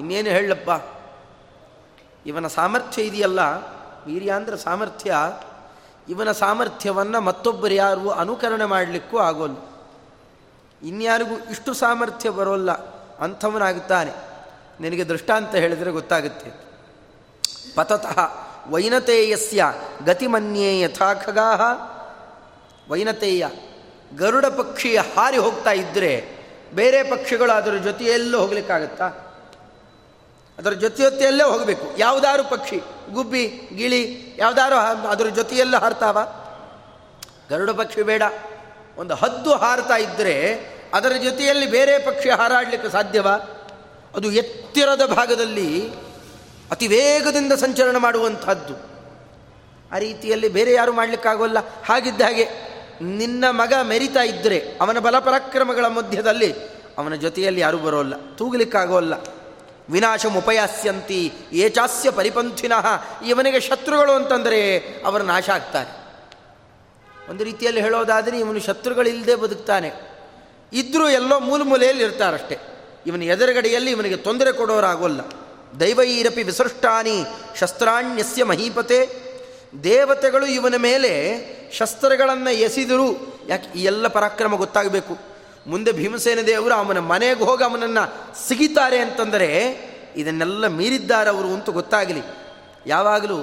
ಇನ್ನೇನು ಹೇಳಪ್ಪ? ಇವನ ಸಾಮರ್ಥ್ಯ ಇದೆಯಲ್ಲ? ವೀರ್ಯ ಅಂದರೆ ಸಾಮರ್ಥ್ಯ. ಇವನ ಸಾಮರ್ಥ್ಯವನ್ನು ಮತ್ತೊಬ್ಬರು ಯಾರು ಅನುಕರಣೆ ಮಾಡಲಿಕ್ಕೂ ಆಗೋಲ್ಲ. ಇನ್ಯಾರಿಗೂ ಇಷ್ಟು ಸಾಮರ್ಥ್ಯ ಬರೋಲ್ಲ. ಅಂಥವನಾಗುತ್ತಾನೆ. ನಿನಗೆ ದೃಷ್ಟಾಂತ ಹೇಳಿದರೆ ಗೊತ್ತಾಗುತ್ತೆ. ಪತತಃ ವೈನತೇಯಸ್ಯ ಗತಿಮನ್ಯೇ ಯಥಾ ಖಗಾಹ ವೈನತೇಯ ಗರುಡ ಪಕ್ಷಿ ಹಾರಿ ಹೋಗ್ತಾ ಇದ್ದರೆ ಬೇರೆ ಪಕ್ಷಿಗಳು ಅದರ ಜೊತೆಯಲ್ಲೂ ಹೋಗ್ಲಿಕ್ಕಾಗತ್ತಾ? ಅದರ ಜೊತೆ ಜೊತೆಯಲ್ಲೇ ಹೋಗಬೇಕು. ಯಾವುದಾದ್ರು ಪಕ್ಷಿ, ಗುಬ್ಬಿ, ಗಿಳಿ, ಯಾವುದಾದ್ರು ಅದರ ಜೊತೆಯಲ್ಲೂ ಹಾರ್ತಾವ? ಗರುಡ ಪಕ್ಷಿ ಬೇಡ. ಒಂದು ಹದ್ದು ಹಾರ್ತಾ ಇದ್ದರೆ ಅದರ ಜೊತೆಯಲ್ಲಿ ಬೇರೆ ಪಕ್ಷಿ ಹಾರಾಡಲಿಕ್ಕೆ ಸಾಧ್ಯವಾ? ಅದು ಎತ್ತಿರದ ಭಾಗದಲ್ಲಿ ಅತಿ ವೇಗದಿಂದ ಸಂಚರಣ ಮಾಡುವಂಥದ್ದು ಆ ರೀತಿಯಲ್ಲಿ ಬೇರೆ ಯಾರು ಮಾಡಲಿಕ್ಕಾಗೋಲ್ಲ. ಹಾಗಿದ್ದ ಹಾಗೆ ನಿನ್ನ ಮಗ ಮೆರಿತಾ ಇದ್ದರೆ ಅವನ ಬಲಪರಾಕ್ರಮಗಳ ಮಧ್ಯದಲ್ಲಿ ಅವನ ಜೊತೆಯಲ್ಲಿ ಯಾರೂ ಬರೋಲ್ಲ, ತೂಗಲಿಕ್ಕಾಗೋಲ್ಲ. ವಿನಾಶಮುಪಯಾಸ್ಯಂತಿ ಏಚಾಸ್ಯ ಪರಿಪಂಥಿನಃ. ಇವನಿಗೆ ಶತ್ರುಗಳು ಅಂತಂದರೆ ಅವರು ನಾಶ ಆಗ್ತಾರೆ. ಒಂದು ರೀತಿಯಲ್ಲಿ ಹೇಳೋದಾದರೆ ಇವನು ಶತ್ರುಗಳಿಲ್ಲದೆ ಬದುಕ್ತಾನೆ. ಇದ್ದರೂ ಎಲ್ಲೋ ಮೂಲ ಮೂಲೆಯಲ್ಲಿ ಇರ್ತಾರಷ್ಟೇ. ಇವನ ಎದುರುಗಡೆಯಲ್ಲಿ ಇವನಿಗೆ ತೊಂದರೆ ಕೊಡೋರಾಗೋಲ್ಲ. ದೈವೈರಪಿ ವಿಸೃಷ್ಟಾನಿ ಶಸ್ತ್ರಾಣ್ಯಸ್ಯ ಮಹೀಪತೆ. ದೇವತೆಗಳು ಇವನ ಮೇಲೆ ಶಸ್ತ್ರಗಳನ್ನು ಎಸೆದರು. ಯಾಕೆ ಈ ಎಲ್ಲ ಪರಾಕ್ರಮ ಗೊತ್ತಾಗಬೇಕು? ಮುಂದೆ ಭೀಮಸೇನ ದೇವರು ಅವನ ಮನೆಗೆ ಹೋಗಿ ಅವನನ್ನು ಸಿಗಿತಾರೆ ಅಂತಂದರೆ ಇದನ್ನೆಲ್ಲ ಮೀರಿದ್ದಾರೆ ಅವರು ಅಂತ ಗೊತ್ತಾಗಲಿ. ಯಾವಾಗಲೂ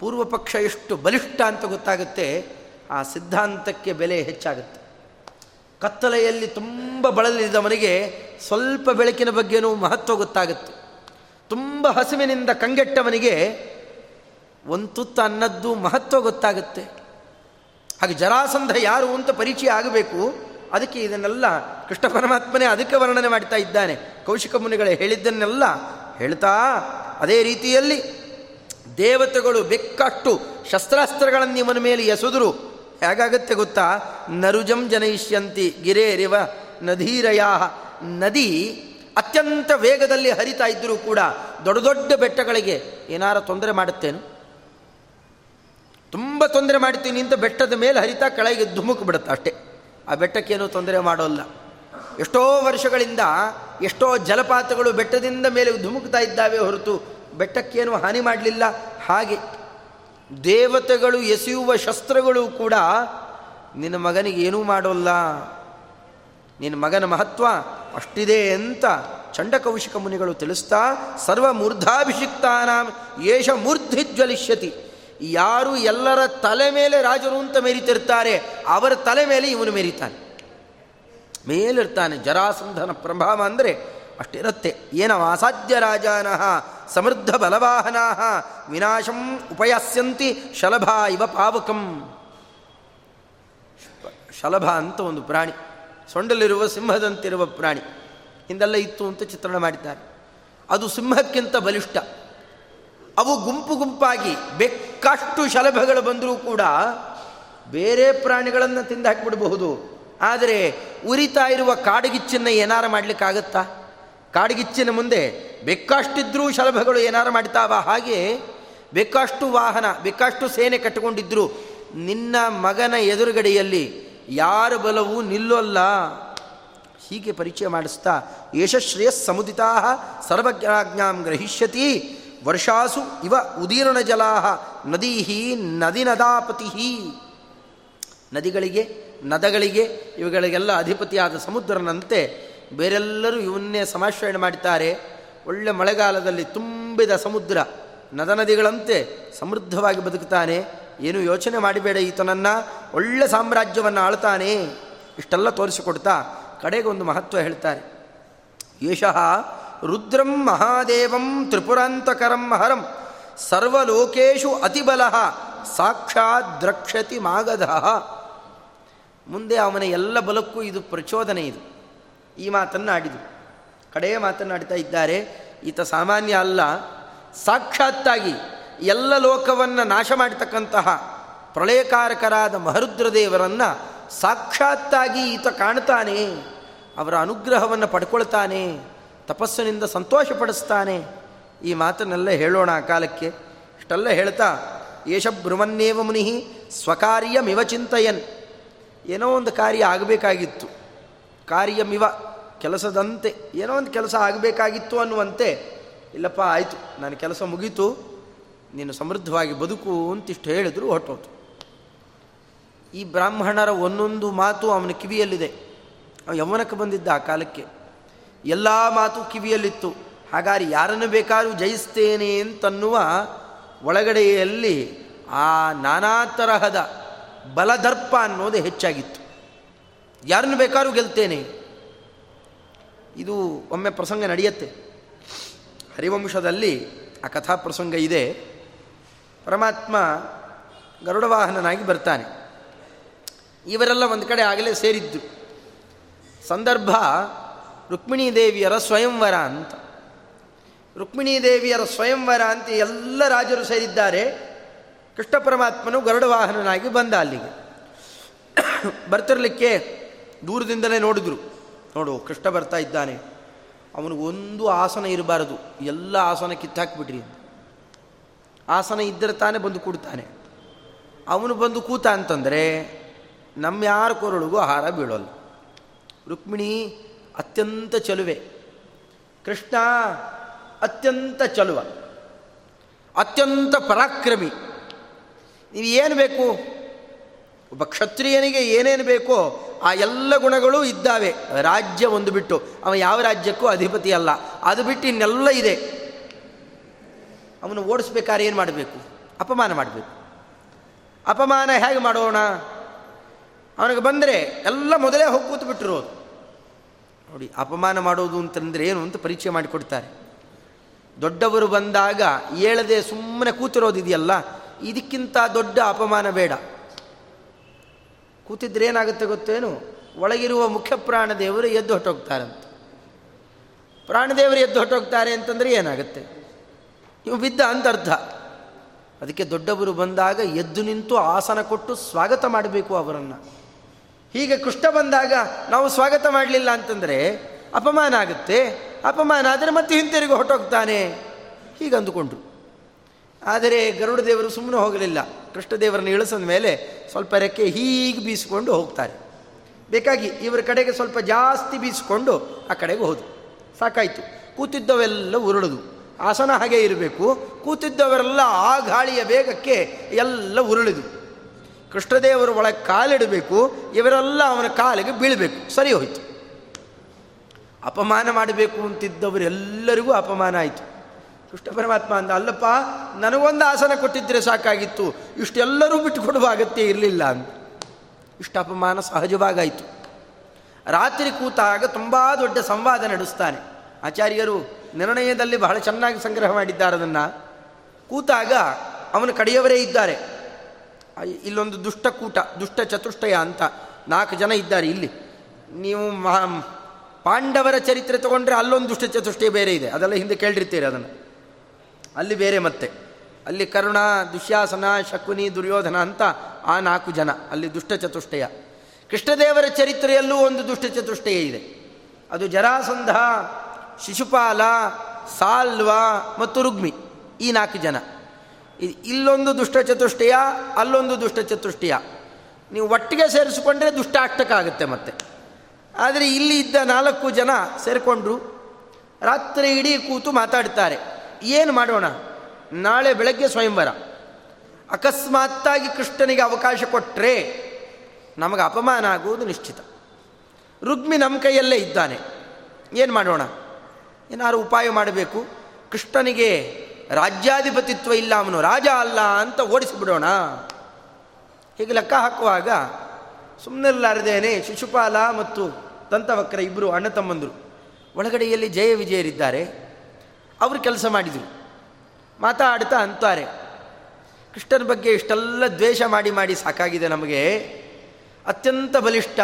ಪೂರ್ವ ಪಕ್ಷ ಎಷ್ಟು ಬಲಿಷ್ಠ ಅಂತ ಗೊತ್ತಾಗುತ್ತೆ, ಆ ಸಿದ್ಧಾಂತಕ್ಕೆ ಬೆಲೆ ಹೆಚ್ಚಾಗುತ್ತೆ. ಕತ್ತಲೆಯಲ್ಲಿ ತುಂಬ ಬಳಲಿದವನಿಗೆ ಸ್ವಲ್ಪ ಬೆಳಕಿನ ಬಗ್ಗೆನೂ ಮಹತ್ವ ಗೊತ್ತಾಗುತ್ತೆ. ತುಂಬ ಹಸಿವಿನಿಂದ ಕಂಗೆಟ್ಟವನಿಗೆ ಒಂದು ತುತ್ತ ಅನ್ನದ್ದು ಮಹತ್ವ ಗೊತ್ತಾಗುತ್ತೆ. ಹಾಗೆ ಜರಾಸಂಧ ಯಾರು ಅಂತ ಪರಿಚಯ ಆಗಬೇಕು. ಅದಕ್ಕೆ ಇದನ್ನೆಲ್ಲ ಕೃಷ್ಣ ಪರಮಾತ್ಮನೇ ಅದಕ್ಕೆ ವರ್ಣನೆ ಮಾಡ್ತಾ ಇದ್ದಾನೆ. ಕೌಶಿಕ ಮುನಿಗಳೇ ಹೇಳಿದ್ದನ್ನೆಲ್ಲ ಹೇಳ್ತಾ ಅದೇ ರೀತಿಯಲ್ಲಿ ದೇವತೆಗಳು ಬೆಕ್ಕಟ್ಟು ಶಸ್ತ್ರಾಸ್ತ್ರಗಳನ್ನು ನಿಮ್ಮನ ಮೇಲೆ ಎಸೆದರು. ಹೇಗಾಗತ್ತೆ ಗೊತ್ತಾ? ನರುಜಂ ಜನಯಿಷ್ಯಂತಿ ಗಿರೇರಿವ ನದೀರಯ ನದಿ ಅತ್ಯಂತ ವೇಗದಲ್ಲಿ ಹರಿತಾ ಇದ್ದರೂ ಕೂಡ ದೊಡ್ಡ ದೊಡ್ಡ ಬೆಟ್ಟಗಳಿಗೆ ಏನಾರ ತೊಂದರೆ ಮಾಡುತ್ತೇನು? ತುಂಬ ತೊಂದರೆ ಮಾಡ್ತೀನಿ ಅಂತ ಬೆಟ್ಟದ ಮೇಲೆ ಹರಿತಾ ಕೆಳಗೆ ಧುಮುಕ್ ಬಿಡುತ್ತೆ ಅಷ್ಟೇ. ಆ ಬೆಟ್ಟಕ್ಕೇನು ತೊಂದರೆ ಮಾಡೋಲ್ಲ. ಎಷ್ಟೋ ವರ್ಷಗಳಿಂದ ಎಷ್ಟೋ ಜಲಪಾತಗಳು ಬೆಟ್ಟದಿಂದ ಮೇಲೆ ಧುಮುಕ್ತಾ ಇದ್ದಾವೆ ಹೊರತು ಬೆಟ್ಟಕ್ಕೇನು ಹಾನಿ ಮಾಡಲಿಲ್ಲ. ಹಾಗೆ ದೇವತೆಗಳು ಎಸೆಯುವ ಶಸ್ತ್ರಗಳು ಕೂಡ ನಿನ್ನ ಮಗನಿಗೆ ಏನೂ ಮಾಡೋಲ್ಲ. ನಿನ್ನ ಮಗನ ಮಹತ್ವ ಅಷ್ಟಿದೆ ಅಂತ ಚಂಡಕೌಶಿಕ ಮುನಿಗಳು ತಿಳಿಸ್ತಾ, ಸರ್ವ ಮೂರ್ಧಾಭಿಷಿಕ್ತಾನಾಂ ಏಷ ಮೂರ್ಧಿಜ್ವಲಿಷ್ಯತಿ. ಯಾರು ಎಲ್ಲರ ತಲೆ ಮೇಲೆ ರಾಜರು ಅಂತ ಮೇರಿತಿರ್ತಾರೆ, ಅವರ ತಲೆ ಮೇಲೆ ಇವನು ಮೇರಿತಾನೆ. ಮೇಲಿರ್ತಾನೆ ಜರಾಸಂಧನ ಪ್ರಭಾವ ಅಂದರೆ ಅಷ್ಟಿರುತ್ತೆ. ಏನ ಅಸಾಧ್ಯ ರಾಜಾನಃ ಸಮೃದ್ಧ ಬಲವಾಹನಾ ವಿನಾಶಂ ಉಪಯಾಸ್ಯಂತಿ, ಶಲಭ ಇವ ಪಾವಕಂ. ಶಲಭ ಅಂತ ಒಂದು ಪ್ರಾಣಿ, ಸೊಂಡಲಿರುವ ಸಿಂಹದಂತಿರುವ ಪ್ರಾಣಿ, ಹಿಂದೆಲ್ಲ ಇತ್ತು ಅಂತ ಚಿತ್ರಣ ಮಾಡಿದ್ದಾರೆ. ಅದು ಸಿಂಹಕ್ಕಿಂತ ಬಲಿಷ್ಠ. ಅವು ಗುಂಪು ಗುಂಪಾಗಿ ಬೆಕ್ಕಷ್ಟು ಶಲಭಗಳು ಬಂದರೂ ಕೂಡ ಬೇರೆ ಪ್ರಾಣಿಗಳನ್ನು ತಿಂದು ಹಾಕಿಬಿಡಬಹುದು. ಆದರೆ ಉರಿತಾ ಇರುವ ಕಾಡಗಿಚ್ಚನ್ನು ಏನಾರ ಮಾಡಲಿಕ್ಕಾಗತ್ತಾ? ಕಾಡಗಿಚ್ಚಿನ ಮುಂದೆ ಬೆಕ್ಕಷ್ಟಿದ್ರೂ ಶಲಭಗಳು ಏನಾರು ಮಾಡ್ತಾವ? ಹಾಗೆ ಬೇಕಾಷ್ಟು ವಾಹನ, ಬೇಕಾಷ್ಟು ಸೇನೆ ಕಟ್ಟಿಕೊಂಡಿದ್ರು. ನಿನ್ನ ಮಗನ ಎದುರುಗಡೆಯಲ್ಲಿ ಯಾರ ಬಲವೂ ನಿಲ್ಲೋಲ್ಲ. ಹೀಗೆ ಪರಿಚಯ ಮಾಡಿಸ್ತಾ ಯಶಶ್ರೇಯಸ್ ಸಮುದಿತಾ ಸರ್ವಜ್ಞಾಜ್ಞಾಂ ಗ್ರಹಿಷ್ಯತಿ. ವರ್ಷಾಸು ಇವ ಉದೀರ್ಣ ಜಲಾಹ ನದೀ ನದಿ ನದಾಪತಿ ನದಿಗಳಿಗೆ, ನದಗಳಿಗೆ, ಇವುಗಳಿಗೆಲ್ಲ ಅಧಿಪತಿಯಾದ ಸಮುದ್ರನಂತೆ ಬೇರೆಲ್ಲರೂ ಇವನ್ನೇ ಸಮಾಶ್ರಯಣ ಮಾಡ್ತಾರೆ ಒಳ್ಳೆ ಮಳೆಗಾಲದಲ್ಲಿ ತುಂಬಿದ ಸಮುದ್ರ, ನದನದಿಗಳಂತೆ ಸಮೃದ್ಧವಾಗಿ ಬದುಕುತ್ತಾನೆ. ಏನು ಯೋಚನೆ ಮಾಡಿಬೇಡ ಈತನನ್ನು. ಒಳ್ಳೆ ಸಾಮ್ರಾಜ್ಯವನ್ನು ಆಳ್ತಾನೆ ಇಷ್ಟೆಲ್ಲ ತೋರಿಸಿಕೊಡ್ತಾ ಕಡೆಗೊಂದು ಮಹತ್ವ ಹೇಳ್ತಾರೆ. ಯಶಃ ರುದ್ರಂ ಮಹಾದೇವಂ ತ್ರಿಪುರಾಂತಕರಂ ಹರಂ ಸರ್ವಲೋಕೇಶು ಅತಿಬಲ ಸಾಕ್ಷಾತ್ ದ್ರಕ್ಷತಿ ಮಾಗಧ. ಮುಂದೆ ಅವನ ಎಲ್ಲ ಬಲಕ್ಕೂ ಇದು ಪ್ರಚೋದನೆ ಇದು. ಈ ಮಾತನ್ನು ಕಡೆಯ ಮಾತನ್ನಾಡ್ತಾ ಇದ್ದಾರೆ, ಈತ ಸಾಮಾನ್ಯ ಅಲ್ಲ, ಸಾಕ್ಷಾತ್ತಾಗಿ ಎಲ್ಲ ಲೋಕವನ್ನು ನಾಶ ಮಾಡತಕ್ಕಂತಹ ಪ್ರಳಯಕಾರಕರಾದ ಮಹರುದ್ರದೇವರನ್ನು ಸಾಕ್ಷಾತ್ತಾಗಿ ಈತ ಕಾಣ್ತಾನೆ, ಅವರ ಅನುಗ್ರಹವನ್ನು ಪಡ್ಕೊಳ್ತಾನೆ, ತಪಸ್ಸಿನಿಂದ ಸಂತೋಷಪಡಿಸ್ತಾನೆ. ಈ ಮಾತನ್ನೆಲ್ಲ ಹೇಳೋಣ ಆ ಕಾಲಕ್ಕೆ. ಇಷ್ಟೆಲ್ಲ ಹೇಳ್ತಾ ಯೇಷ ಬ್ರಹ್ಮನ್ನೇವ ಮುನಿ ಸ್ವಕಾರ್ಯಮಿವ ಚಿಂತಯನ್. ಏನೋ ಒಂದು ಕಾರ್ಯ ಆಗಬೇಕಾಗಿತ್ತು. ಕಾರ್ಯಮಿವ. ಕೆಲಸದಂತೆ ಏನೋ ಒಂದು ಕೆಲಸ ಆಗಬೇಕಾಗಿತ್ತು ಅನ್ನುವಂತೆ, ಇಲ್ಲಪ್ಪ, ಆಯಿತು ನನ್ನ ಕೆಲಸ ಮುಗೀತು, ನೀನು ಸಮೃದ್ಧವಾಗಿ ಬದುಕು ಅಂತಿಷ್ಟು ಹೇಳಿದ್ರು ಹೊಟ್ಟೋತು ಈ ಬ್ರಾಹ್ಮಣರ ಒಂದೊಂದು ಮಾತು ಅವನ ಕಿವಿಯಲ್ಲಿದೆ. ಅವ ಯಮನಕ್ಕೆ ಬಂದಿದ್ದ ಆ ಕಾಲಕ್ಕೆ. ಎಲ್ಲ ಮಾತು ಕಿವಿಯಲ್ಲಿತ್ತು. ಹಾಗಾದ್ರೆ ಯಾರನ್ನು ಬೇಕಾದ್ರೂ ಜಯಿಸ್ತೇನೆ ಅಂತನ್ನುವ ಒಳಗಡೆಯಲ್ಲಿ ಆ ನಾನಾ ತರಹದ ಬಲದರ್ಪ ಅನ್ನೋದು ಹೆಚ್ಚಾಗಿತ್ತು. ಯಾರನ್ನು ಬೇಕಾದ್ರೂ ಗೆಲ್ತೇನೆ. ಇದು ಒಮ್ಮೆ ಪ್ರಸಂಗ ನಡೆಯುತ್ತೆ. ಹರಿವಂಶದಲ್ಲಿ ಆ ಕಥಾ ಪ್ರಸಂಗ ಇದೆ. ಪರಮಾತ್ಮ ಗರುಡವಾಹನನಾಗಿ ಬರ್ತಾನೆ. ಇವರೆಲ್ಲ ಒಂದು ಕಡೆ ಆಗಲೇ ಸೇರಿದ್ದು. ಸಂದರ್ಭ ರುಕ್ಮಿಣೀ ದೇವಿಯರ ಸ್ವಯಂವರ ಅಂತ. ರುಕ್ಮಿಣೀ ದೇವಿಯರ ಸ್ವಯಂವರ ಅಂತ ಎಲ್ಲ ರಾಜರು ಸೇರಿದ್ದಾರೆ. ಕೃಷ್ಣ ಪರಮಾತ್ಮನು ಗರುಡವಾಹನನಾಗಿ ಬಂದ ಅಲ್ಲಿಗೆ. ಬರ್ತಿರಲಿಕ್ಕೆ ದೂರದಿಂದಲೇ ನೋಡಿದ್ರು. ನೋಡು, ಕೃಷ್ಣ ಬರ್ತಾ ಇದ್ದಾನೆ. ಅವನಿಗೆ ಒಂದು ಆಸನ ಇರಬಾರದು. ಎಲ್ಲ ಆಸನ ಕಿತ್ತಾಕ್ಬಿಟ್ರಿ. ಆಸನ ಇದ್ದರೆ ತಾನೇ ಬಂದು ಕೂಡ್ತಾನೆ. ಅವನು ಬಂದು ಕೂತ ಅಂತಂದರೆ ನಮ್ಮ ಯಾರ ಕೊರಳಿಗೂ ಆಹಾರ ಬೀಳೋಲ್ಲ. ರುಕ್ಮಿಣಿ, ಅತ್ಯಂತ ಚಲುವೆ. ಕೃಷ್ಣ, ಅತ್ಯಂತ ಚಲುವ. ಅತ್ಯಂತ ಪರಾಕ್ರಮಿ. ನೀವು ಏನು ಬೇಕು? ಒಬ್ಬ ಕ್ಷತ್ರಿಯನಿಗೆ ಏನೇನು ಬೇಕೋ ಆ ಎಲ್ಲ ಗುಣಗಳು ಇದ್ದಾವೆ. ರಾಜ್ಯ ಒಂದು ಬಿಟ್ಟು. ಅವ ಯಾವ ರಾಜ್ಯಕ್ಕೂ ಅಧಿಪತಿ ಅಲ್ಲ. ಅದು ಬಿಟ್ಟು ಇನ್ನೆಲ್ಲ ಇದೆ. ಅವನು ಓಡಿಸ್ಬೇಕಾದ್ರೆ ಏನು ಮಾಡಬೇಕು? ಅಪಮಾನ ಮಾಡಬೇಕು. ಅಪಮಾನ ಹೇಗೆ ಮಾಡೋಣ? ಅವನಿಗೆ ಬಂದರೆ ಎಲ್ಲ ಮೊದಲೇ ಹೋಗಿ ಕೂತು ಬಿಟ್ಟರು ನೋಡಿ, ಅಪಮಾನ ಮಾಡೋದು ಅಂತಂದರೆ ಏನು ಅಂತ ಪರಿಚಯ ಮಾಡಿಕೊಡ್ತಾರೆ. ದೊಡ್ಡವರು ಬಂದಾಗ ಏಳದೆ ಸುಮ್ಮನೆ ಕೂತಿರೋದಿದೆಯಲ್ಲ? ಇದಕ್ಕಿಂತ ದೊಡ್ಡ ಅಪಮಾನ ಬೇಡ. ಕೂತಿದ್ರೆ ಏನಾಗುತ್ತೆ ಗೊತ್ತೇನು? ಒಳಗಿರುವ ಮುಖ್ಯ ಪ್ರಾಣದೇವರು ಎದ್ದು ಹೊಟ್ಟೋಗ್ತಾರಂತೆ ಪ್ರಾಣದೇವರು ಎದ್ದು ಹೊಟ್ಟೋಗ್ತಾರೆ ಅಂತಂದರೆ ಏನಾಗುತ್ತೆ? ಇವು ಬಿದ್ದ ಅಂತ ಅರ್ಥ ಅದಕ್ಕೆ ದೊಡ್ಡವರು ಬಂದಾಗ ಎದ್ದು ನಿಂತು ಆಸನ ಕೊಟ್ಟು ಸ್ವಾಗತ ಮಾಡಬೇಕು ಅವರನ್ನು. ಹೀಗೆ ಕೃಷ್ಣ ಬಂದಾಗ ನಾವು ಸ್ವಾಗತ ಮಾಡಲಿಲ್ಲ ಅಂತಂದರೆ ಅಪಮಾನ ಆಗುತ್ತೆ. ಅಪಮಾನ ಆದರೆ ಮತ್ತೆ ಹಿಂತಿರುಗಿ ಹೊಟ್ಟೋಗ್ತಾನೆ ಹೀಗೆ ಅಂದುಕೊಂಡ್ರು ಆದರೆ ಗರುಡ ದೇವರು ಸುಮ್ಮನೆ ಹೋಗಲಿಲ್ಲ. ಕೃಷ್ಣದೇವರನ್ನು ಇಳಿಸಿದ ಮೇಲೆ ಸ್ವಲ್ಪ ರೆಕ್ಕೆ ಹೀಗೆ ಬೀಸಿಕೊಂಡು ಹೋಗ್ತಾರೆ. ಬೇಕಾಗಿ ಇವರ ಕಡೆಗೆ ಸ್ವಲ್ಪ ಜಾಸ್ತಿ ಬೀಸಿಕೊಂಡು ಆ ಕಡೆಗೆ ಹೋದು ಸಾಕಾಯಿತು. ಕೂತಿದ್ದವೆಲ್ಲ ಉರುಳುದು. ಆಸನ ಹಾಗೆ ಇರಬೇಕು. ಕೂತಿದ್ದವರೆಲ್ಲ ಆ ಗಾಳಿಯ ವೇಗಕ್ಕೆ ಎಲ್ಲ ಉರುಳಿದು. ಕೃಷ್ಣದೇವರು ಒಳಗೆ ಕಾಲಿಡಬೇಕು. ಇವರೆಲ್ಲ ಅವನ ಕಾಲಿಗೆ ಬೀಳಬೇಕು. ಸರಿ ಹೋಯಿತು. ಅಪಮಾನ ಮಾಡಬೇಕು ಅಂತಿದ್ದವರೆಲ್ಲರಿಗೂ ಅಪಮಾನ ಆಯಿತು. ಕೃಷ್ಣ ಪರಮಾತ್ಮ ಅಂದ, ಅಲ್ಲಪ್ಪ, ನನಗೊಂದು ಆಸನ ಕೊಟ್ಟಿದ್ದರೆ ಸಾಕಾಗಿತ್ತು. ಇಷ್ಟೆಲ್ಲರೂ ಬಿಟ್ಟುಕೊಡುವ ಅಗತ್ಯ ಇರಲಿಲ್ಲ ಅಂತ. ಇಷ್ಟು ಅಪಮಾನ ಸಹಜವಾಗಾಯಿತು. ರಾತ್ರಿ ಕೂತಾಗ ತುಂಬ ದೊಡ್ಡ ಸಂವಾದ ನಡೆಸ್ತಾನೆ. ಆಚಾರ್ಯರು ನಿರ್ಣಯದಲ್ಲಿ ಬಹಳ ಚೆನ್ನಾಗಿ ಸಂಗ್ರಹ ಮಾಡಿದ್ದಾರೆ ಅದನ್ನು. ಕೂತಾಗ ಅವನು ಕಡೆಯವರೇ ಇದ್ದಾರೆ. ಇಲ್ಲೊಂದು ದುಷ್ಟಕೂಟ ದುಷ್ಟ ಚತುಷ್ಟಯ ಅಂತ ನಾಲ್ಕು ಜನ ಇದ್ದಾರೆ ಇಲ್ಲಿ. ನೀವು ಪಾಂಡವರ ಚರಿತ್ರೆ ತಗೊಂಡ್ರೆ ಅಲ್ಲೊಂದು ದುಷ್ಟ ಚತುಷ್ಟಯ ಬೇರೆ ಇದೆ. ಅದೆಲ್ಲ ಹಿಂದೆ ಕೇಳಿರ್ತೀರಿ ಅದನ್ನು. ಅಲ್ಲಿ ಬೇರೆ ಮತ್ತೆ. ಅಲ್ಲಿ ಕರುಣ, ದುಶ್ಯಾಸನ, ಶಕುನಿ, ದುರ್ಯೋಧನ ಅಂತ ಆ ನಾಲ್ಕು ಜನ, ಅಲ್ಲಿ ದುಷ್ಟ ಚತುಷ್ಟಯ. ಕೃಷ್ಣದೇವರ ಚರಿತ್ರೆಯಲ್ಲೂ ಒಂದು ದುಷ್ಟ ಚತುಷ್ಟಯ ಇದೆ. ಅದು ಜರಾಸಂಧ, ಶಿಶುಪಾಲ, ಸಾಲ್ವ ಮತ್ತು ರುಗ್ಮಿ, ಈ ನಾಲ್ಕು ಜನ. ಇಲ್ಲೊಂದು ದುಷ್ಟ ಚತುಷ್ಟಯ, ಅಲ್ಲೊಂದು ದುಷ್ಟ ಚತುಷ್ಟಯ. ನೀವು ಒಟ್ಟಿಗೆ ಸೇರಿಸಿಕೊಂಡ್ರೆ ದುಷ್ಟ ಆಗುತ್ತೆ ಮತ್ತೆ. ಆದರೆ ಇಲ್ಲಿ ಇದ್ದ ನಾಲ್ಕು ಜನ ಸೇರಿಕೊಂಡ್ರು. ರಾತ್ರಿ ಇಡೀ ಕೂತು ಮಾತಾಡ್ತಾರೆ. ಏನು ಮಾಡೋಣ? ನಾಳೆ ಬೆಳಗ್ಗೆ ಸ್ವಯಂವರ. ಅಕಸ್ಮಾತ್ತಾಗಿ ಕೃಷ್ಣನಿಗೆ ಅವಕಾಶ ಕೊಟ್ಟರೆ ನಮಗೆ ಅಪಮಾನ ಆಗುವುದು ನಿಶ್ಚಿತ. ರುಗ್ಮಿ ನಮ್ಮ ಕೈಯಲ್ಲೇ ಇದ್ದಾನೆ. ಏನು ಮಾಡೋಣ? ಏನಾದ್ರು ಉಪಾಯ ಮಾಡಬೇಕು? ಕೃಷ್ಣನಿಗೆ ರಾಜ್ಯಾಧಿಪತಿತ್ವ ಇಲ್ಲ, ಅವನು ರಾಜ ಅಲ್ಲ ಅಂತ ಓಡಿಸಿಬಿಡೋಣ. ಹೀಗೆ ಲೆಕ್ಕ ಹಾಕುವಾಗ ಸುಮ್ಮನೆಲ್ಲಾರದೇನೆ ಶಿಶುಪಾಲ ಮತ್ತು ದಂತವಕ್ರ ಇಬ್ಬರು ಅಣ್ಣ ತಮ್ಮಂದರು. ಒಳಗಡೆಯಲ್ಲಿ ಜಯ ವಿಜಯರಿದ್ದಾರೆ. ಅವರು ಕೆಲಸ ಮಾಡಿದರು. ಮಾತಾಡ್ತಾ ಅಂತಾರೆ. ಕೃಷ್ಣನ ಬಗ್ಗೆ ಇಷ್ಟೆಲ್ಲ ದ್ವೇಷ ಮಾಡಿ ಮಾಡಿ ಸಾಕಾಗಿದೆ ನಮಗೆ. ಅತ್ಯಂತ ಬಲಿಷ್ಠ,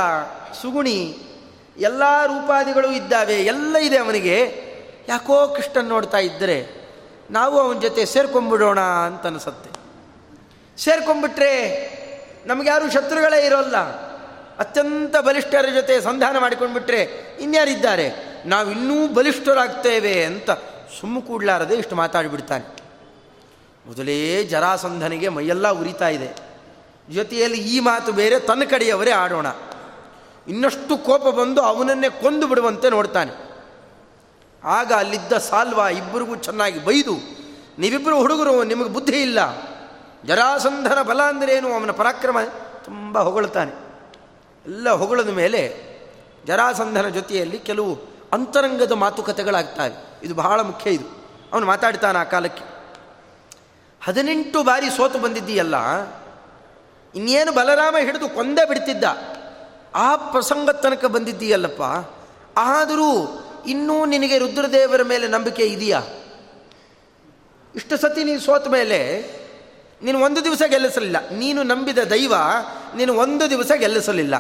ಸುಗುಣಿ, ಎಲ್ಲ ರೂಪಾದಿಗಳು ಇದ್ದಾವೆ, ಎಲ್ಲ ಇದೆ ಅವನಿಗೆ. ಯಾಕೋ ಕೃಷ್ಣನ್ ನೋಡ್ತಾ ಇದ್ದರೆ ನಾವು ಅವನ ಜೊತೆ ಸೇರ್ಕೊಂಬಿಡೋಣ ಅಂತ ಅನಿಸತ್ತೆ. ಸೇರ್ಕೊಂಬಿಟ್ರೆ ನಮ್ಗೆ ಯಾರು ಶತ್ರುಗಳೇ ಇರೋಲ್ಲ. ಅತ್ಯಂತ ಬಲಿಷ್ಠರ ಜೊತೆ ಸಂಧಾನ ಮಾಡಿಕೊಂಡ್ಬಿಟ್ರೆ ಇನ್ಯಾರಿದ್ದಾರೆ? ನಾವು ಇನ್ನೂ ಬಲಿಷ್ಠರಾಗ್ತೇವೆ ಅಂತ ಸುಮ್ಮ ಕೂಡಲಾರದೆ ಇಷ್ಟು ಮಾತಾಡಿಬಿಡ್ತಾನೆ. ಮೊದಲೇ ಜರಾಸಂಧನಿಗೆ ಮೈಯೆಲ್ಲ ಉರಿತಾ ಇದೆ. ಜೊತೆಯಲ್ಲಿ ಈ ಮಾತು ಬೇರೆ ತನ್ನ ಕಡೆಯವರೇ ಆಡೋಣ. ಇನ್ನಷ್ಟು ಕೋಪ ಬಂದು ಅವನನ್ನೇ ಕೊಂದು ಬಿಡುವಂತೆ ನೋಡ್ತಾನೆ. ಆಗ ಅಲ್ಲಿದ್ದ ಸಾಲ್ವ ಇಬ್ಬರಿಗೂ ಚೆನ್ನಾಗಿ ಬೈದು ನೀವಿಬ್ಬರು ಹುಡುಗರು, ನಿಮಗೆ ಬುದ್ಧಿ ಇಲ್ಲ. ಜರಾಸಂಧನ ಬಲ ಅಂದ್ರೇನು? ಅವನ ಪರಾಕ್ರಮ ತುಂಬ ಹೊಗಳ್ತಾನೆ. ಎಲ್ಲ ಹೊಗಳದ ಮೇಲೆ ಜರಾಸಂಧನ ಜೊತೆಯಲ್ಲಿ ಕೆಲವು ಅಂತರಂಗದ ಮಾತುಕತೆಗಳಾಗ್ತವೆ. ಇದು ಬಹಳ ಮುಖ್ಯ ಇದು. ಅವನು ಮಾತಾಡ್ತಾನೆ ಆ ಕಾಲಕ್ಕೆ. ಹದಿನೆಂಟು ಬಾರಿ ಸೋತು ಬಂದಿದ್ದೀಯಲ್ಲ, ಇನ್ನೇನು ಬಲರಾಮ ಹಿಡಿದು ಕೊಂದೇ ಬಿಡ್ತಿದ್ದ. ಆ ಪ್ರಸಂಗ ತನಕ ಬಂದಿದ್ದೀಯಲ್ಲಪ್ಪ. ಆದರೂ ಇನ್ನೂ ನಿನಗೆ ರುದ್ರದೇವರ ಮೇಲೆ ನಂಬಿಕೆ ಇದೆಯಾ? ಇಷ್ಟು ಸತಿ ನೀನು ಸೋತ ಮೇಲೆ ನೀನು ಒಂದು ದಿವಸ ಗೆಲ್ಲಿಸಲಿಲ್ಲ. ನೀನು ನಂಬಿದ ದೈವ ನೀನು ಒಂದು ದಿವಸ ಗೆಲ್ಲಿಸಲಿಲ್ಲ.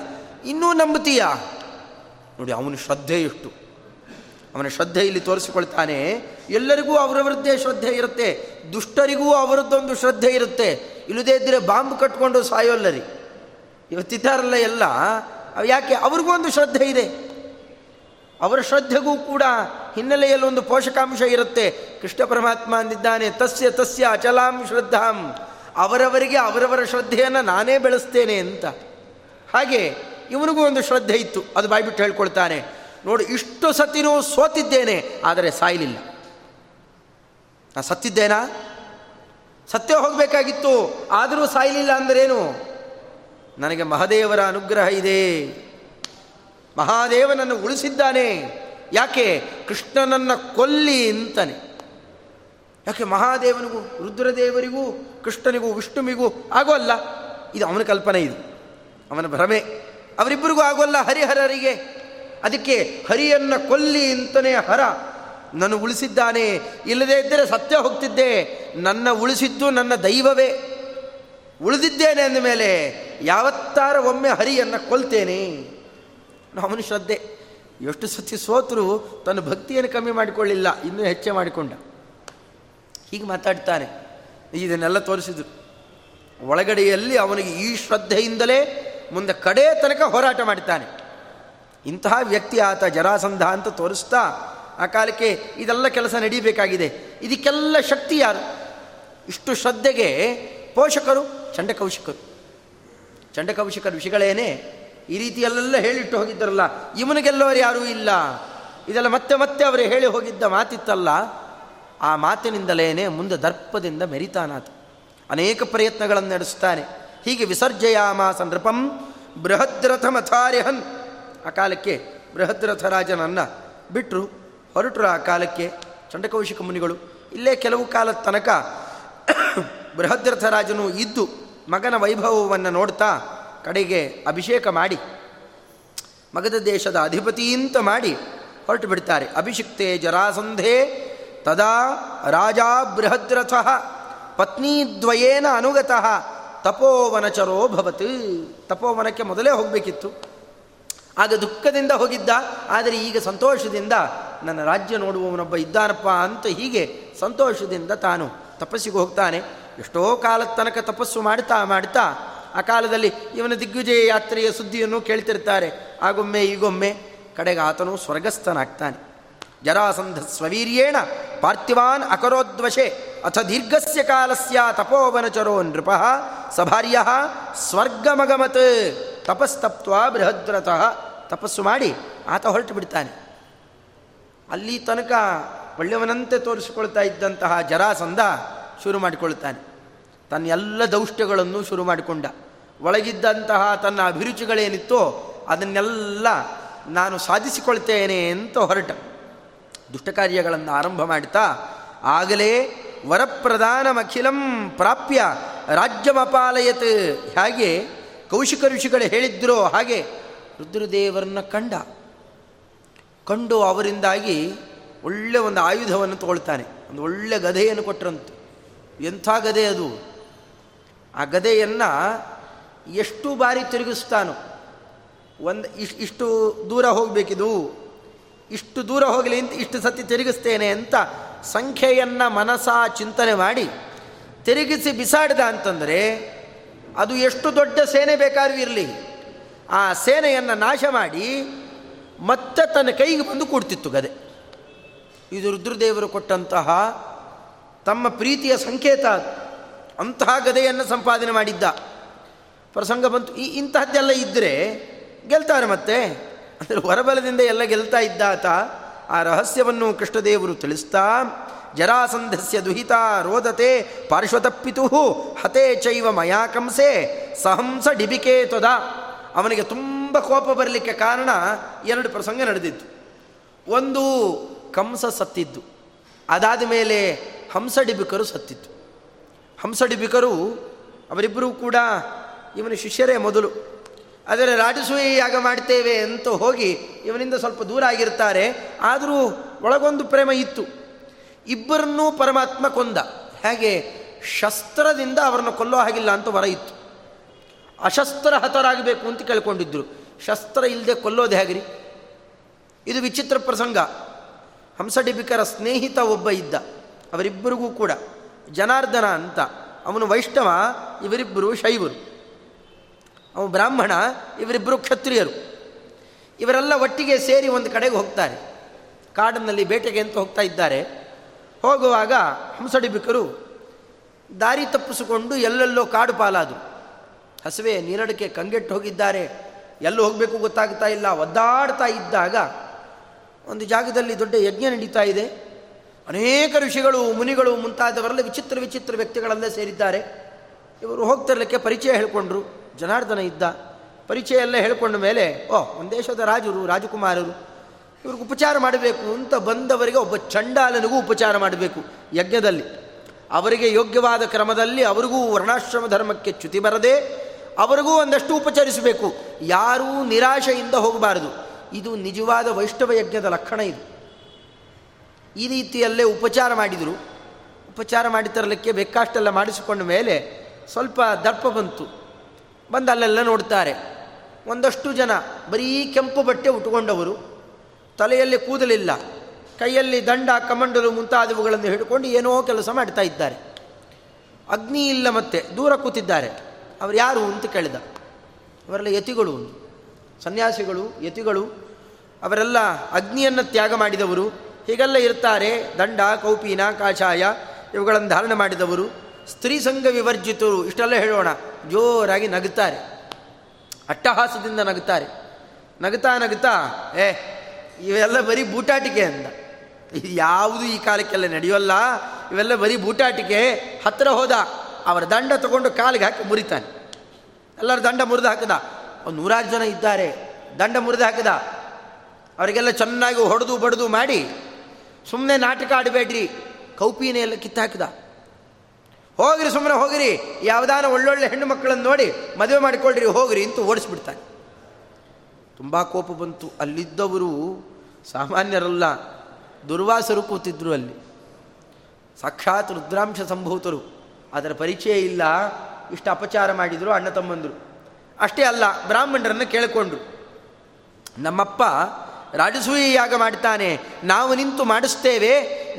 ಇನ್ನೂ ನಂಬುತ್ತೀಯಾ? ನೋಡಿ, ಅವನು ಶ್ರದ್ಧೆ ಎಷ್ಟು ಅವನ ಶ್ರದ್ಧೆ ಇಲ್ಲಿ ತೋರಿಸಿಕೊಳ್ತಾನೆ, ಎಲ್ಲರಿಗೂ ಅವರವರದ್ದೇ ಶ್ರದ್ಧೆ ಇರುತ್ತೆ, ದುಷ್ಟರಿಗೂ ಅವರದ್ದೊಂದು ಶ್ರದ್ಧೆ ಇರುತ್ತೆ. ಇಲ್ಲದೇ ಇದ್ದರೆ ಬಾಂಬ್ ಕಟ್ಕೊಂಡು ಸಾಯೋಲ್ಲರಿ ಇವತ್ತಿದ್ದಾರಲ್ಲ ಎಲ್ಲ ಯಾಕೆ? ಅವ್ರಿಗೂ ಒಂದು ಶ್ರದ್ಧೆ ಇದೆ. ಅವರ ಶ್ರದ್ಧೆಗೂ ಕೂಡ ಹಿನ್ನೆಲೆಯಲ್ಲಿ ಒಂದು ಪೋಷಕಾಂಶ ಇರುತ್ತೆ. ಕೃಷ್ಣ ಪರಮಾತ್ಮ ಅಂದಿದ್ದಾನೆ, ತಸ್ಯ ತಸ್ಯ ಅಚಲಾಂ ಶ್ರದ್ಧಾಂ. ಅವರವರಿಗೆ ಅವರವರ ಶ್ರದ್ಧೆಯನ್ನು ನಾನೇ ಬೆಳೆಸ್ತೇನೆ ಅಂತ. ಹಾಗೆ, ಇವನಿಗೂ ಒಂದು ಶ್ರದ್ಧೆ ಇತ್ತು. ಅದು ಬಾಯ್ಬಿಟ್ಟು ಹೇಳ್ಕೊಳ್ತಾನೆ. ನೋಡಿ ಇಷ್ಟು ಸತಿನೂ ಸೋತಿದ್ದೇನೆ, ಆದರೆ ಸಾಯಲಿಲ್ಲ. ನಾ ಸತ್ತಿದ್ದೇನಾ? ಸತ್ಯ ಹೋಗಬೇಕಾಗಿತ್ತು, ಆದರೂ ಸಾಯಲಿಲ್ಲ ಅಂದರೇನು? ನನಗೆ ಮಹಾದೇವರ ಅನುಗ್ರಹ ಇದೆ. ಮಹಾದೇವನನ್ನು ಉಳಿಸಿದ್ದಾನೆ. ಯಾಕೆ? ಕೃಷ್ಣನನ್ನು ಕೊಲ್ಲಿ ಅಂತಾನೆ ಯಾಕೆ? ಮಹಾದೇವನಿಗೂ, ರುದ್ರದೇವರಿಗೂ, ಕೃಷ್ಣನಿಗೂ, ವಿಷ್ಣುವಿಗೂ ಆಗೋಲ್ಲ. ಇದು ಅವನ ಕಲ್ಪನೆ ಇದು. ಅವನ ಭ್ರಮೆ. ಅವರಿಬ್ಬರಿಗೂ ಆಗೋಲ್ಲ ಹರಿಹರರಿಗೆ. ಅದಕ್ಕೆ ಹರಿಯನ್ನು ಕೊಲ್ಲಿ ಅಂತನೇ ಹರ. ನಾನು ಉಳಿಸಿದ್ದಾನೆ, ಇಲ್ಲದೇ ಇದ್ದರೆ ಸತ್ಯ ಹೋಗ್ತಿದ್ದೆ, ನನ್ನ ಉಳಿಸಿದ್ದು ನನ್ನ ದೈವವೇ. ಉಳಿದಿದ್ದೇನೆ ಅಂದ ಮೇಲೆ ಯಾವತ್ತಾರ ಒಮ್ಮೆ ಹರಿಯನ್ನು ಕೊಲ್ತೇನೆ. ಅವನು ಶ್ರದ್ಧೆ. ಎಷ್ಟು ಸತಿ ಸೋತರು ತನ್ನ ಭಕ್ತಿಯನ್ನು ಕಮ್ಮಿ ಮಾಡಿಕೊಳ್ಳಿಲ್ಲ, ಇನ್ನೂ ಹೆಚ್ಚೆ ಮಾಡಿಕೊಂಡ. ಹೀಗೆ ಮಾತಾಡ್ತಾನೆ. ಇದನ್ನೆಲ್ಲ ತೋರಿಸಿದ್ರು. ಒಳಗಡೆಯಲ್ಲಿ ಅವನಿಗೆ ಈ ಶ್ರದ್ಧೆಯಿಂದಲೇ ಮುಂದೆ ಕಡೆ ತನಕ ಹೋರಾಟ ಮಾಡ್ತಾನೆ. ಇಂತಹ ವ್ಯಕ್ತಿ ಆತ ಜರಾಸಂಧ ಅಂತ ತೋರಿಸ್ತಾ ಆ ಕಾಲಕ್ಕೆ ಇದೆಲ್ಲ ಕೆಲಸ ನಡೀಬೇಕಾಗಿದೆ. ಇದಕ್ಕೆಲ್ಲ ಶಕ್ತಿ ಯಾರು? ಇಷ್ಟು ಶ್ರದ್ಧೆಗೆ ಪೋಷಕರು, ಚಂಡಕೌಶಿಕರು. ಚಂಡಕೌಶಿಕರ ವಿಷಯಗಳೇನೆ ಈ ರೀತಿಯಲ್ಲೆಲ್ಲ ಹೇಳಿಟ್ಟು ಹೋಗಿದ್ದರಲ್ಲ. ಇವನಿಗೆಲ್ಲವರು ಯಾರೂ ಇಲ್ಲ. ಇದೆಲ್ಲ ಮತ್ತೆ ಮತ್ತೆ ಅವರು ಹೇಳಿ ಹೋಗಿದ್ದ ಮಾತಿತ್ತಲ್ಲ. ಆ ಮಾತಿನಿಂದಲೇನೆ ಮುಂದೆ ದರ್ಪದಿಂದ ಮೆರಿತಾನಾತ ಅನೇಕ ಪ್ರಯತ್ನಗಳನ್ನು ನಡೆಸ್ತಾನೆ. ಹೀಗೆ ವಿಸರ್ಜಯಾಮಾಸ ನೃಪಂ ಬೃಹದ್ರಥ ಮಥಾರ್ಯಹನ್ ಆ ಕಾಲಕ್ಕೆ ಬೃಹದ್ರಥರಾಜನನ್ನು ಬಿಟ್ಟರು ಹೊರಟರು ಆ ಕಾಲಕ್ಕೆ ಚಂಡಕೌಶಿಕ ಮುನಿಗಳು. ಇಲ್ಲೇ ಕೆಲವು ಕಾಲದ ತನಕ ಬೃಹದ್ರಥರಾಜನು ಇದ್ದು ಮಗನ ವೈಭವವನ್ನು ನೋಡ್ತಾ ಕಡೆಗೆ ಅಭಿಷೇಕ ಮಾಡಿ ಮಗಧ ದೇಶದ ಅಧಿಪತಿಯಿಂದ ಮಾಡಿ ಹೊರಟು ಬಿಡ್ತಾರೆ. ಅಭಿಷಿಕ್ತೆ ಜರಾಸಂಧೆ ತದಾ ರಾಜ ಬೃಹದ್ರಥ ಪತ್ನೀದ್ವಯೇನ ಅನುಗತಃ ತಪೋವನಚರೋ ಭವತ್. ತಪೋವನಕ್ಕೆ ಮೊದಲೇ ಹೋಗಬೇಕಿತ್ತು. ಆಗ ದುಃಖದಿಂದ ಹೋಗಿದ್ದ, ಆದರೆ ಈಗ ಸಂತೋಷದಿಂದ ನನ್ನ ರಾಜ್ಯ ನೋಡುವವನೊಬ್ಬ ಇದ್ದಾನಪ್ಪ ಅಂತ ಹೀಗೆ ಸಂತೋಷದಿಂದ ತಾನು ತಪಸ್ಸಿಗೆ ಹೋಗ್ತಾನೆ. ಎಷ್ಟೋ ಕಾಲದ ತನಕ ತಪಸ್ಸು ಮಾಡ್ತಾ ಮಾಡ್ತಾ, ಆ ಕಾಲದಲ್ಲಿ ಇವನ ದಿಗ್ವಿಜಯ ಯಾತ್ರೆಯ ಸುದ್ದಿಯನ್ನು ಕೇಳ್ತಿರ್ತಾರೆ. ಆಗೊಮ್ಮೆ ಈಗೊಮ್ಮೆ ಕಡೆಗೆ ಆತನು ಸ್ವರ್ಗಸ್ಥನಾಗ್ತಾನೆ. ಜರಾಸಂಧ ಸ್ವವೀರ್ಯೇಣ ಪಾರ್ಥಿವಾನ್ ಅಕರೋದ್ವಶೆ, ಅಥ ದೀರ್ಘಸ್ಯ ಕಾಲಸ್ಯ ತಪೋವನಚರೋ ನೃಪ ಸಭಾರ್ಯ ಸ್ವರ್ಗಮಗಮತ್. ತಪಸ್ತಪ್ವ ಬೃಹದ್ರತಃ. ತಪಸ್ಸು ಮಾಡಿ ಆತ ಹೊರಟು ಬಿಡ್ತಾನೆ. ಅಲ್ಲಿ ತನಕ ಒಳ್ಳೆಯವನಂತೆ ತೋರಿಸಿಕೊಳ್ತಾ ಇದ್ದಂತಹ ಜರಾಸಂಧ ಶುರು ಮಾಡಿಕೊಳ್ತಾನೆ. ತನ್ನ ಎಲ್ಲ ದೌಷ್ಟ್ಯಗಳನ್ನು ಶುರು ಮಾಡಿಕೊಂಡ. ಒಳಗಿದ್ದಂತಹ ತನ್ನ ಅಭಿರುಚಿಗಳೇನಿತ್ತೋ ಅದನ್ನೆಲ್ಲ ನಾನು ಸಾಧಿಸಿಕೊಳ್ತೇನೆ ಅಂತ ಹೊರಟ. ದುಷ್ಟ ಕಾರ್ಯಗಳನ್ನು ಆರಂಭ ಮಾಡ್ತಾ ಆಗಲೇ ವರಪ್ರಧಾನಮಖಿಲಂ ಪ್ರಾಪ್ಯ ರಾಜ್ಯಮಪಾಲಯತ್. ಹಾಗೆ? ಕೌಶಿಕ ಋಷಿಗಳು ಹೇಳಿದ್ರೋ ಹಾಗೆ ರುದ್ರದೇವರನ್ನ ಕಂಡ. ಕಂಡು ಅವರಿಂದಾಗಿ ಒಳ್ಳೆ ಒಂದು ಆಯುಧವನ್ನು ತಗೊಳ್ತಾನೆ. ಒಂದು ಒಳ್ಳೆ ಗದೆಯನ್ನು ಕೊಟ್ಟರಂತೆ ಎಂಥ ಗದೆ ಅದು? ಆ ಗದೆಯನ್ನು ಎಷ್ಟು ಬಾರಿ ತಿರುಗಿಸ್ತಾನೋ. ಒಂದು ಇಷ್ಟು ಇಷ್ಟು ದೂರ ಹೋಗಬೇಕಿದು. ಇಷ್ಟು ದೂರ ಹೋಗಲಿ ಅಂತ ಇಷ್ಟು ಸತಿ ತಿರುಗಿಸ್ತೇನೆ ಅಂತ ಸಂಖ್ಯೆಯನ್ನು ಮನಸ ಚಿಂತನೆ ಮಾಡಿ ತಿರುಗಿಸಿ ಬಿಸಾಡಿದ ಅಂತಂದರೆ ಅದು ಎಷ್ಟು ದೊಡ್ಡ ಸೇನೆ ಬೇಕಾದ್ರೂ ಇರಲಿ. ಆ ಸೇನೆಯನ್ನು ನಾಶ ಮಾಡಿ ಮತ್ತೆ ತನ್ನ ಕೈಗೆ ಬಂದು ಕೂಡ್ತಿತ್ತು ಗದೆ. ಇದು ರುದ್ರದೇವರು ಕೊಟ್ಟಂತಹ ತಮ್ಮ ಪ್ರೀತಿಯ ಸಂಕೇತ ಅಂತಹ ಗದೆಯನ್ನು ಸಂಪಾದನೆ ಮಾಡಿದ್ದ. ಪ್ರಸಂಗ ಬಂತು. ಈ ಇಂತಹದ್ದೆಲ್ಲ ಇದ್ದರೆ ಗೆಲ್ತಾರೆ ಮತ್ತೆ. ಅಂದರೆ ಹೊರಬಲದಿಂದ ಎಲ್ಲ ಗೆಲ್ತಾ ಇದ್ದಾತ ಆ ರಹಸ್ಯವನ್ನು ಕೃಷ್ಣದೇವರು ತಿಳಿಸ್ತಾ ಜರಾಸಂಧಸ್ಯ ದುಹಿತ ರೋದತೆ ಪಾರ್ಶ್ವತಪ್ಪಿತು ಹತೆ ಚೈವ ಮಯಾಕಂಸೆ ಸಹಂಸ ಡಿಬಿಕೆ ತೊದ ಅವನಿಗೆ ತುಂಬ ಕೋಪ ಬರಲಿಕ್ಕೆ ಕಾರಣ ಎರಡು ಪ್ರಸಂಗ ನಡೆದಿತ್ತು. ಒಂದು ಕಂಸ ಸತ್ತಿದ್ದು. ಅದಾದ ಮೇಲೆ ಹಂಸಡಿಬಿಕರು ಸತ್ತಿತ್ತು. ಹಂಸಡಿಬಿಕರು ಅವರಿಬ್ಬರೂ ಕೂಡ ಇವನ ಶಿಷ್ಯರೇ ಮೊದಲು. ಆದರೆ ರಾಜಸೂಯಿ ಯಾಗ ಮಾಡ್ತೇವೆ ಅಂತ ಹೋಗಿ ಇವನಿಂದ ಸ್ವಲ್ಪ ದೂರ ಆಗಿರ್ತಾರೆ. ಆದರೂ ಒಳಗೊಂದು ಪ್ರೇಮ ಇತ್ತು. ಇಬ್ಬರನ್ನೂ ಪರಮಾತ್ಮ ಕೊಂದ. ಹಾಗೆ? ಶಸ್ತ್ರದಿಂದ ಅವರನ್ನು ಕೊಲ್ಲೋ ಹಾಗಿಲ್ಲ ಅಂತ ವರ ಇತ್ತು. ಅಶಸ್ತ್ರ ಹತರಾಗಬೇಕು ಅಂತ ಕೇಳ್ಕೊಂಡಿದ್ರು. ಶಸ್ತ್ರ ಇಲ್ಲದೆ ಕೊಲ್ಲೋದು ಹೇಗ್ರಿ? ಇದು ವಿಚಿತ್ರ ಪ್ರಸಂಗ. ಹಂಸಡಿಬಿಕರ ಸ್ನೇಹಿತ ಒಬ್ಬ ಇದ್ದ. ಅವರಿಬ್ಬರಿಗೂ ಕೂಡ. ಜನಾರ್ದನ ಅಂತ. ಅವನು ವೈಷ್ಣವ, ಇವರಿಬ್ಬರು ಶೈವರು. ಅವನು ಬ್ರಾಹ್ಮಣ, ಇವರಿಬ್ಬರು ಕ್ಷತ್ರಿಯರು. ಇವರೆಲ್ಲ ಒಟ್ಟಿಗೆ ಸೇರಿ ಒಂದು ಕಡೆಗೆ ಹೋಗ್ತಾರೆ. ಕಾಡಿನಲ್ಲಿ ಬೇಟೆಗೆ ಅಂತ ಹೋಗ್ತಾ ಇದ್ದಾರೆ. ಹೋಗುವಾಗ ಹಂಸಡಿಬಿಕರು ದಾರಿ ತಪ್ಪಿಸಿಕೊಂಡು ಎಲ್ಲೆಲ್ಲೋ ಕಾಡು ಪಾಲಾದರು. ಹಸುವೆ ನೀರಡಿಕೆ ಕಂಗೆಟ್ಟು ಹೋಗಿದ್ದಾರೆ. ಎಲ್ಲೂ ಹೋಗಬೇಕು ಗೊತ್ತಾಗ್ತಾ ಇಲ್ಲ. ಒದ್ದಾಡ್ತಾ ಇದ್ದಾಗ ಒಂದು ಜಾಗದಲ್ಲಿ ದೊಡ್ಡ ಯಜ್ಞ ನಡೀತಾ ಇದೆ. ಅನೇಕ ಋಷಿಗಳು, ಮುನಿಗಳು ಮುಂತಾದವರೆಲ್ಲ ವಿಚಿತ್ರ ವಿಚಿತ್ರ ವ್ಯಕ್ತಿಗಳಲ್ಲೇ ಸೇರಿದ್ದಾರೆ. ಇವರು ಹೋಗ್ತಿರ್ಲಿಕ್ಕೆ ಪರಿಚಯ ಹೇಳಿಕೊಂಡ್ರು. ಜನಾರ್ದನ ಇದ್ದ. ಪರಿಚಯ ಎಲ್ಲ ಹೇಳಿಕೊಂಡ ಮೇಲೆ ಓ ಒಂದು ದೇಶದ ರಾಜರು, ರಾಜಕುಮಾರರು. ಇವ್ರಿಗೆ ಉಪಚಾರ ಮಾಡಬೇಕು ಅಂತ ಬಂದವರಿಗೆ ಒಬ್ಬ ಚಂಡಾಲನಿಗೂ ಉಪಚಾರ ಮಾಡಬೇಕು ಯಜ್ಞದಲ್ಲಿ. ಅವರಿಗೆ ಯೋಗ್ಯವಾದ ಕ್ರಮದಲ್ಲಿ ಅವರಿಗೂ ವರ್ಣಾಶ್ರಮ ಧರ್ಮಕ್ಕೆ ಚ್ಯುತಿ ಬರದೆ ಅವರಿಗೂ ಒಂದಷ್ಟು ಉಪಚರಿಸಬೇಕು. ಯಾರೂ ನಿರಾಶೆಯಿಂದ ಹೋಗಬಾರದು. ಇದು ನಿಜವಾದ ವೈಷ್ಣವ ಯಜ್ಞದ ಲಕ್ಷಣ ಇದು. ಈ ರೀತಿಯಲ್ಲೇ ಉಪಚಾರ ಮಾಡಿದರು. ಉಪಚಾರ ಮಾಡಿ ತರಲಿಕ್ಕೆ ಬೇಕಾಷ್ಟೆಲ್ಲ ಮಾಡಿಸಿಕೊಂಡ ಮೇಲೆ ಸ್ವಲ್ಪ ದರ್ಪ ಬಂತು. ಬಂದು ಅಲ್ಲೆಲ್ಲ ನೋಡ್ತಾರೆ. ಒಂದಷ್ಟು ಜನ ಬರೀ ಕೆಂಪು ಬಟ್ಟೆ ಉಟ್ಕೊಂಡವರು. ತಲೆಯಲ್ಲಿ ಕೂದಲಿಲ್ಲ, ಕೈಯಲ್ಲಿ ದಂಡ, ಕಮಂಡಲು ಮುಂತಾದವುಗಳನ್ನು ಹಿಡ್ಕೊಂಡು ಏನೋ ಕೆಲಸ ಮಾಡ್ತಾ ಇದ್ದಾರೆ. ಅಗ್ನಿ ಇಲ್ಲ ಮತ್ತೆ, ದೂರ ಕೂತಿದ್ದಾರೆ. ಅವರು ಯಾರು ಅಂತ ಕೇಳಿದ. ಅವರೆಲ್ಲ ಯತಿಗಳು ಸನ್ಯಾಸಿಗಳು, ಯತಿಗಳು, ಅವರೆಲ್ಲ ಅಗ್ನಿಯನ್ನು ತ್ಯಾಗ ಮಾಡಿದವರು. ಹೀಗೆಲ್ಲ ಇರ್ತಾರೆ, ದಂಡ, ಕೌಪೀನ, ಕಾಷಾಯ, ಇವುಗಳನ್ನು ಧಾರಣೆ ಮಾಡಿದವರು. ಸ್ತ್ರೀ ಸಂಘ ವಿವರ್ಜಿತರು, ಇಷ್ಟೆಲ್ಲ ಹೇಳೋಣ. ಜೋರಾಗಿ ನಗುತ್ತಾರೆ. ಅಟ್ಟಹಾಸದಿಂದ ನಗುತ್ತಾರೆ. ನಗುತ್ತಾ ನಗುತ್ತಾ, ಏ ಇವೆಲ್ಲ ಬರೀ ಬೂಟಾಟಿಕೆ ಅಂದ. ಯಾವುದು ಈ ಕಾಲಕ್ಕೆಲ್ಲ ನಡೆಯೋಲ್ಲ? ಇವೆಲ್ಲ ಬರೀ ಬೂಟಾಟಿಕೆ. ಹತ್ತಿರ ಹೋದ, ಅವರ ದಂಡ ತಗೊಂಡು ಕಾಲಿಗೆ ಹಾಕಿ ಮುರಿತಾನೆ. ಎಲ್ಲರ ದಂಡ ಮುರಿದು ಹಾಕಿದ. ಒಂದು ನೂರಾರು ಜನ ಇದ್ದಾರೆ. ದಂಡ ಮುರಿದು ಹಾಕಿದ. ಅವರಿಗೆಲ್ಲ ಚೆನ್ನಾಗಿ ಹೊಡೆದು ಬಡಿದು ಮಾಡಿ ಸುಮ್ಮನೆ ನಾಟಕ ಆಡಬೇಡ್ರಿ. ಕೌಪಿನೇ ಎಲ್ಲ ಕಿತ್ತಾಕಿದ ಹೋಗ್ರಿ ಸುಮ್ಮನೆ ಹೋಗಿರಿ. ಯಾವುದಾನ ಒಳ್ಳೊಳ್ಳೆ ಹೆಣ್ಣು ಮಕ್ಕಳನ್ನು ನೋಡಿ ಮದುವೆ ಮಾಡಿಕೊಳ್ಳ್ರಿ ಹೋಗಿರಿ ಅಂತ ಓಡಿಸ್ಬಿಡ್ತಾನೆ. ತುಂಬ ಕೋಪ ಬಂತು. ಅಲ್ಲಿದ್ದವರು ಸಾಮಾನ್ಯರಲ್ಲ, ದುರ್ವಾಸರು ಕೂತಿದ್ರು ಅಲ್ಲಿ. ಸಾಕ್ಷಾತ್ ರುದ್ರಾಂಶ ಸಂಭೂತರು. ಅದರ ಪರಿಚಯ ಇಲ್ಲ. ಇಷ್ಟು ಅಪಚಾರ ಮಾಡಿದರು, ಅಣ್ಣ ತಮ್ಮಂದರು. ಅಷ್ಟೇ ಅಲ್ಲ, ಬ್ರಾಹ್ಮಣರನ್ನು ಕೇಳಿಕೊಂಡ್ರು. ನಮ್ಮಪ್ಪ ರಾಜಸೂಯ ಯಾಗ ಮಾಡ್ತಾನೆ, ನಾವು ನಿಂತು ಮಾಡಿಸ್ತೇವೆ,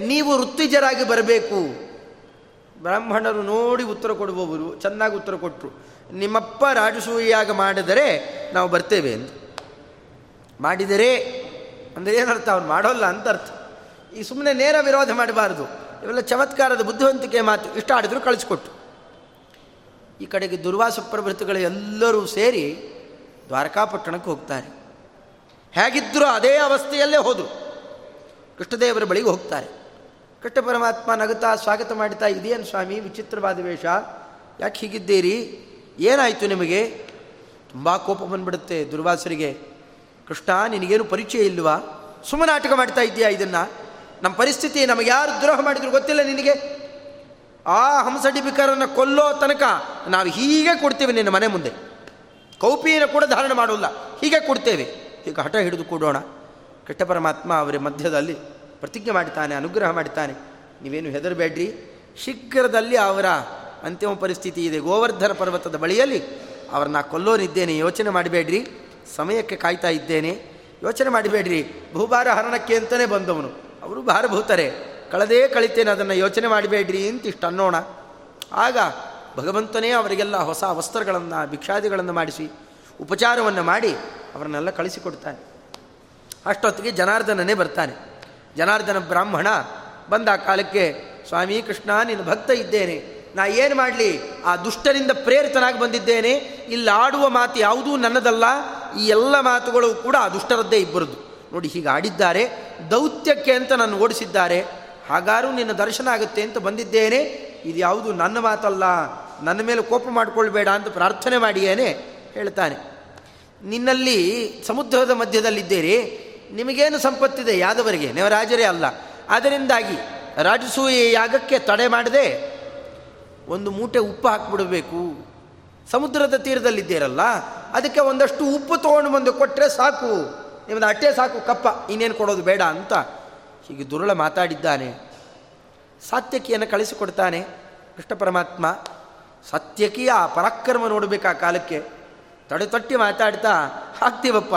ನೀವು ವೃತ್ತಿಜರಾಗಿ ಬರಬೇಕು. ಬ್ರಾಹ್ಮಣರು ನೋಡಿ ಉತ್ತರ ಕೊಡುವವರು, ಚೆನ್ನಾಗಿ ಉತ್ತರ ಕೊಟ್ಟರು ನಿಮ್ಮಪ್ಪ ರಾಜಸೂಯಾಗ ಮಾಡಿದರೆ ನಾವು ಬರ್ತೇವೆ ಎಂದು. ಮಾಡಿದರೆ, ಅಂದರೆ ಏನರ್ಥ? ಅವ್ನು ಮಾಡೋಲ್ಲ ಅಂತ ಅರ್ಥ. ಈ ಸುಮ್ಮನೆ ನೇರ ವಿರೋಧ ಮಾಡಬಾರ್ದು. ಇವೆಲ್ಲ ಚಮತ್ಕಾರದ ಬುದ್ಧಿವಂತಿಕೆ ಮಾತು. ಇಷ್ಟ ಆಡಿದ್ರು ಕಳಿಸ್ಕೊಟ್ಟು ಈ ಕಡೆಗೆ ದುರ್ವಾಸ ಪ್ರಭೃತಿಗಳು ಎಲ್ಲರೂ ಸೇರಿ ದ್ವಾರಕಾಪಟ್ಟಣಕ್ಕೆ ಹೋಗ್ತಾರೆ. ಹೇಗಿದ್ದರೂ ಅದೇ ಅವಸ್ಥೆಯಲ್ಲೇ ಹೋದರು. ಕೃಷ್ಣದೇವರ ಬಳಿಗೆ ಹೋಗ್ತಾರೆ. ಕೃಷ್ಣ ಪರಮಾತ್ಮ ನಗುತ್ತಾ ಸ್ವಾಗತ ಮಾಡ್ತಾ ಇದೇನು ಸ್ವಾಮಿ, ವಿಚಿತ್ರವಾದ ವೇಷ? ಯಾಕೆ ಹೀಗಿದ್ದೀರಿ? ಏನಾಯಿತು ನಿಮಗೆ? ತುಂಬ ಕೋಪ ಬಂದ್ಬಿಡುತ್ತೆ ದುರ್ವಾಸರಿಗೆ. ಕೃಷ್ಣ, ನಿನಗೇನು ಪರಿಚಯ ಇಲ್ವಾ? ಸುಮ್ಮನಾಟಕ ಮಾಡ್ತಾ ಇದೆಯಾ ಇದನ್ನು? ನಮ್ಮ ಪರಿಸ್ಥಿತಿ ನಮಗೆ ಯಾರು ದ್ರೋಹ ಮಾಡಿದ್ರು ಗೊತ್ತಿಲ್ಲ ನಿನಗೆ? ಆ ಹಂಸಡಿಬಿಕರನ್ನು ಕೊಲ್ಲೋ ತನಕ ನಾವು ಹೀಗೆ ಕೊಡ್ತೇವೆ ನಿನ್ನ ಮನೆ ಮುಂದೆ. ಕೌಪಿಯನ್ನು ಕೂಡ ಧಾರಣೆ ಮಾಡೋಲ್ಲ ಹೀಗೆ ಕೊಡ್ತೇವೆ. ಈಗ ಹಠ ಹಿಡಿದು ಕೊಡೋಣ. ಕೃಷ್ಣ ಪರಮಾತ್ಮ ಅವರ ಮಧ್ಯದಲ್ಲಿ ಪ್ರತಿಜ್ಞೆ ಮಾಡ್ತಾನೆ, ಅನುಗ್ರಹ ಮಾಡ್ತಾನೆ. ನೀವೇನು ಹೆದರಬೇಡ್ರಿ. ಶೀಘ್ರದಲ್ಲಿ ಅವರ ಅಂತಿಮ ಪರಿಸ್ಥಿತಿ ಇದೆ. ಗೋವರ್ಧನ ಪರ್ವತದ ಬಳಿಯಲ್ಲಿ ಅವರನ್ನ ಕೊಲ್ಲೋನಿದ್ದೇನೆ. ಯೋಚನೆ ಮಾಡಬೇಡ್ರಿ. ಸಮಯಕ್ಕೆ ಕಾಯ್ತಾ ಇದ್ದೇನೆ. ಯೋಚನೆ ಮಾಡಿಬೇಡ್ರಿ. ಭೂಭಾರ ಹರಣಕ್ಕೆ ಅಂತಲೇ ಬಂದವನು. ಅವರು ಭಾರಭೂತರೆ, ಕಳೆದೇ ಕಳಿತೇನೆ ಅದನ್ನು ಯೋಚನೆ ಮಾಡಬೇಡ್ರಿ ಅಂತ ಇಷ್ಟು ಅನ್ನೋಣ. ಆಗ ಭಗವಂತನೇ ಅವರಿಗೆಲ್ಲ ಹೊಸ ವಸ್ತ್ರಗಳನ್ನು, ಭಿಕ್ಷಾದಿಗಳನ್ನು ಮಾಡಿಸಿ, ಉಪಚಾರವನ್ನು ಮಾಡಿ ಅವರನ್ನೆಲ್ಲ ಕಳಿಸಿಕೊಡ್ತಾನೆ. ಅಷ್ಟೊತ್ತಿಗೆ ಜನಾರ್ದನನೇ ಬರ್ತಾನೆ. ಜನಾರ್ದನ ಬ್ರಾಹ್ಮಣ ಬಂದ ಕಾಲಕ್ಕೆ, ಸ್ವಾಮಿ ಕೃಷ್ಣ ನಿನ್ನ ಭಕ್ತ ಇದ್ದೇನೆ. ನಾ ಏನು ಮಾಡಲಿ? ಆ ದುಷ್ಟರಿಂದ ಪ್ರೇರಿತನಾಗಿ ಬಂದಿದ್ದೇನೆ. ಇಲ್ಲಾಡುವ ಮಾತು ಯಾವುದೂ ನನ್ನದಲ್ಲ. ಈ ಎಲ್ಲ ಮಾತುಗಳು ಕೂಡ ದುಷ್ಟರದ್ದೇ ಇಬ್ಬರದ್ದು. ನೋಡಿ ಹೀಗೆ ಆಡಿದ್ದಾರೆ. ದೌತ್ಯಕ್ಕೆ ಅಂತ ನಾನು ಓಡಿಸಿದ್ದಾರೆ. ಹಾಗಾರೂ ನಿನ್ನ ದರ್ಶನ ಆಗುತ್ತೆ ಅಂತ ಬಂದಿದ್ದೇನೆ. ಇದು ಯಾವುದು ನನ್ನ ಮಾತಲ್ಲ? ನನ್ನ ಮೇಲೆ ಕೋಪ ಮಾಡಿಕೊಳ್ಬೇಡ ಅಂತ ಪ್ರಾರ್ಥನೆ ಮಾಡಿಯೇನೆ ಹೇಳ್ತಾನೆ. ನಿನ್ನಲ್ಲಿ ಸಮುದ್ರದ ಮಧ್ಯದಲ್ಲಿದ್ದೀರಿ. ನಿಮಗೇನು ಸಂಪತ್ತಿದೆ? ಯಾದವರಿಗೆ? ನೀವು ರಾಜರೇ ಅಲ್ಲ. ಅದರಿಂದಾಗಿ ರಾಜಸೂಯ ಯಾಗಕ್ಕೆ ತಡೆ ಮಾಡದೆ ಒಂದು ಮೂಟೆ ಉಪ್ಪು ಹಾಕಿಬಿಡಬೇಕು. ಸಮುದ್ರದ ತೀರದಲ್ಲಿದ್ದೀರಲ್ಲ, ಅದಕ್ಕೆ ಒಂದಷ್ಟು ಉಪ್ಪು ತೊಗೊಂಡು ಬಂದು ಕೊಟ್ಟರೆ ಸಾಕು. ನಿಮ್ಮದು ಅಟ್ಟೆ ಸಾಕು, ಕಪ್ಪ, ಇನ್ನೇನು ಕೊಡೋದು ಬೇಡ ಅಂತ ಹೀಗೆ ದುರುಳ ಮಾತಾಡಿದ್ದಾನೆ. ಸಾತ್ಯಕಿಯನ್ನು ಕಳಿಸಿಕೊಡ್ತಾನೆ, ಕೃಷ್ಣ ಪರಮಾತ್ಮ. ಸತ್ಯಕಿಯ ಪರಾಕ್ರಮ ನೋಡಬೇಕು ಆ ಕಾಲಕ್ಕೆ. ತಡೆ ತಟ್ಟಿ ಮಾತಾಡ್ತಾ, ಹಾಕ್ತೀವಪ್ಪ,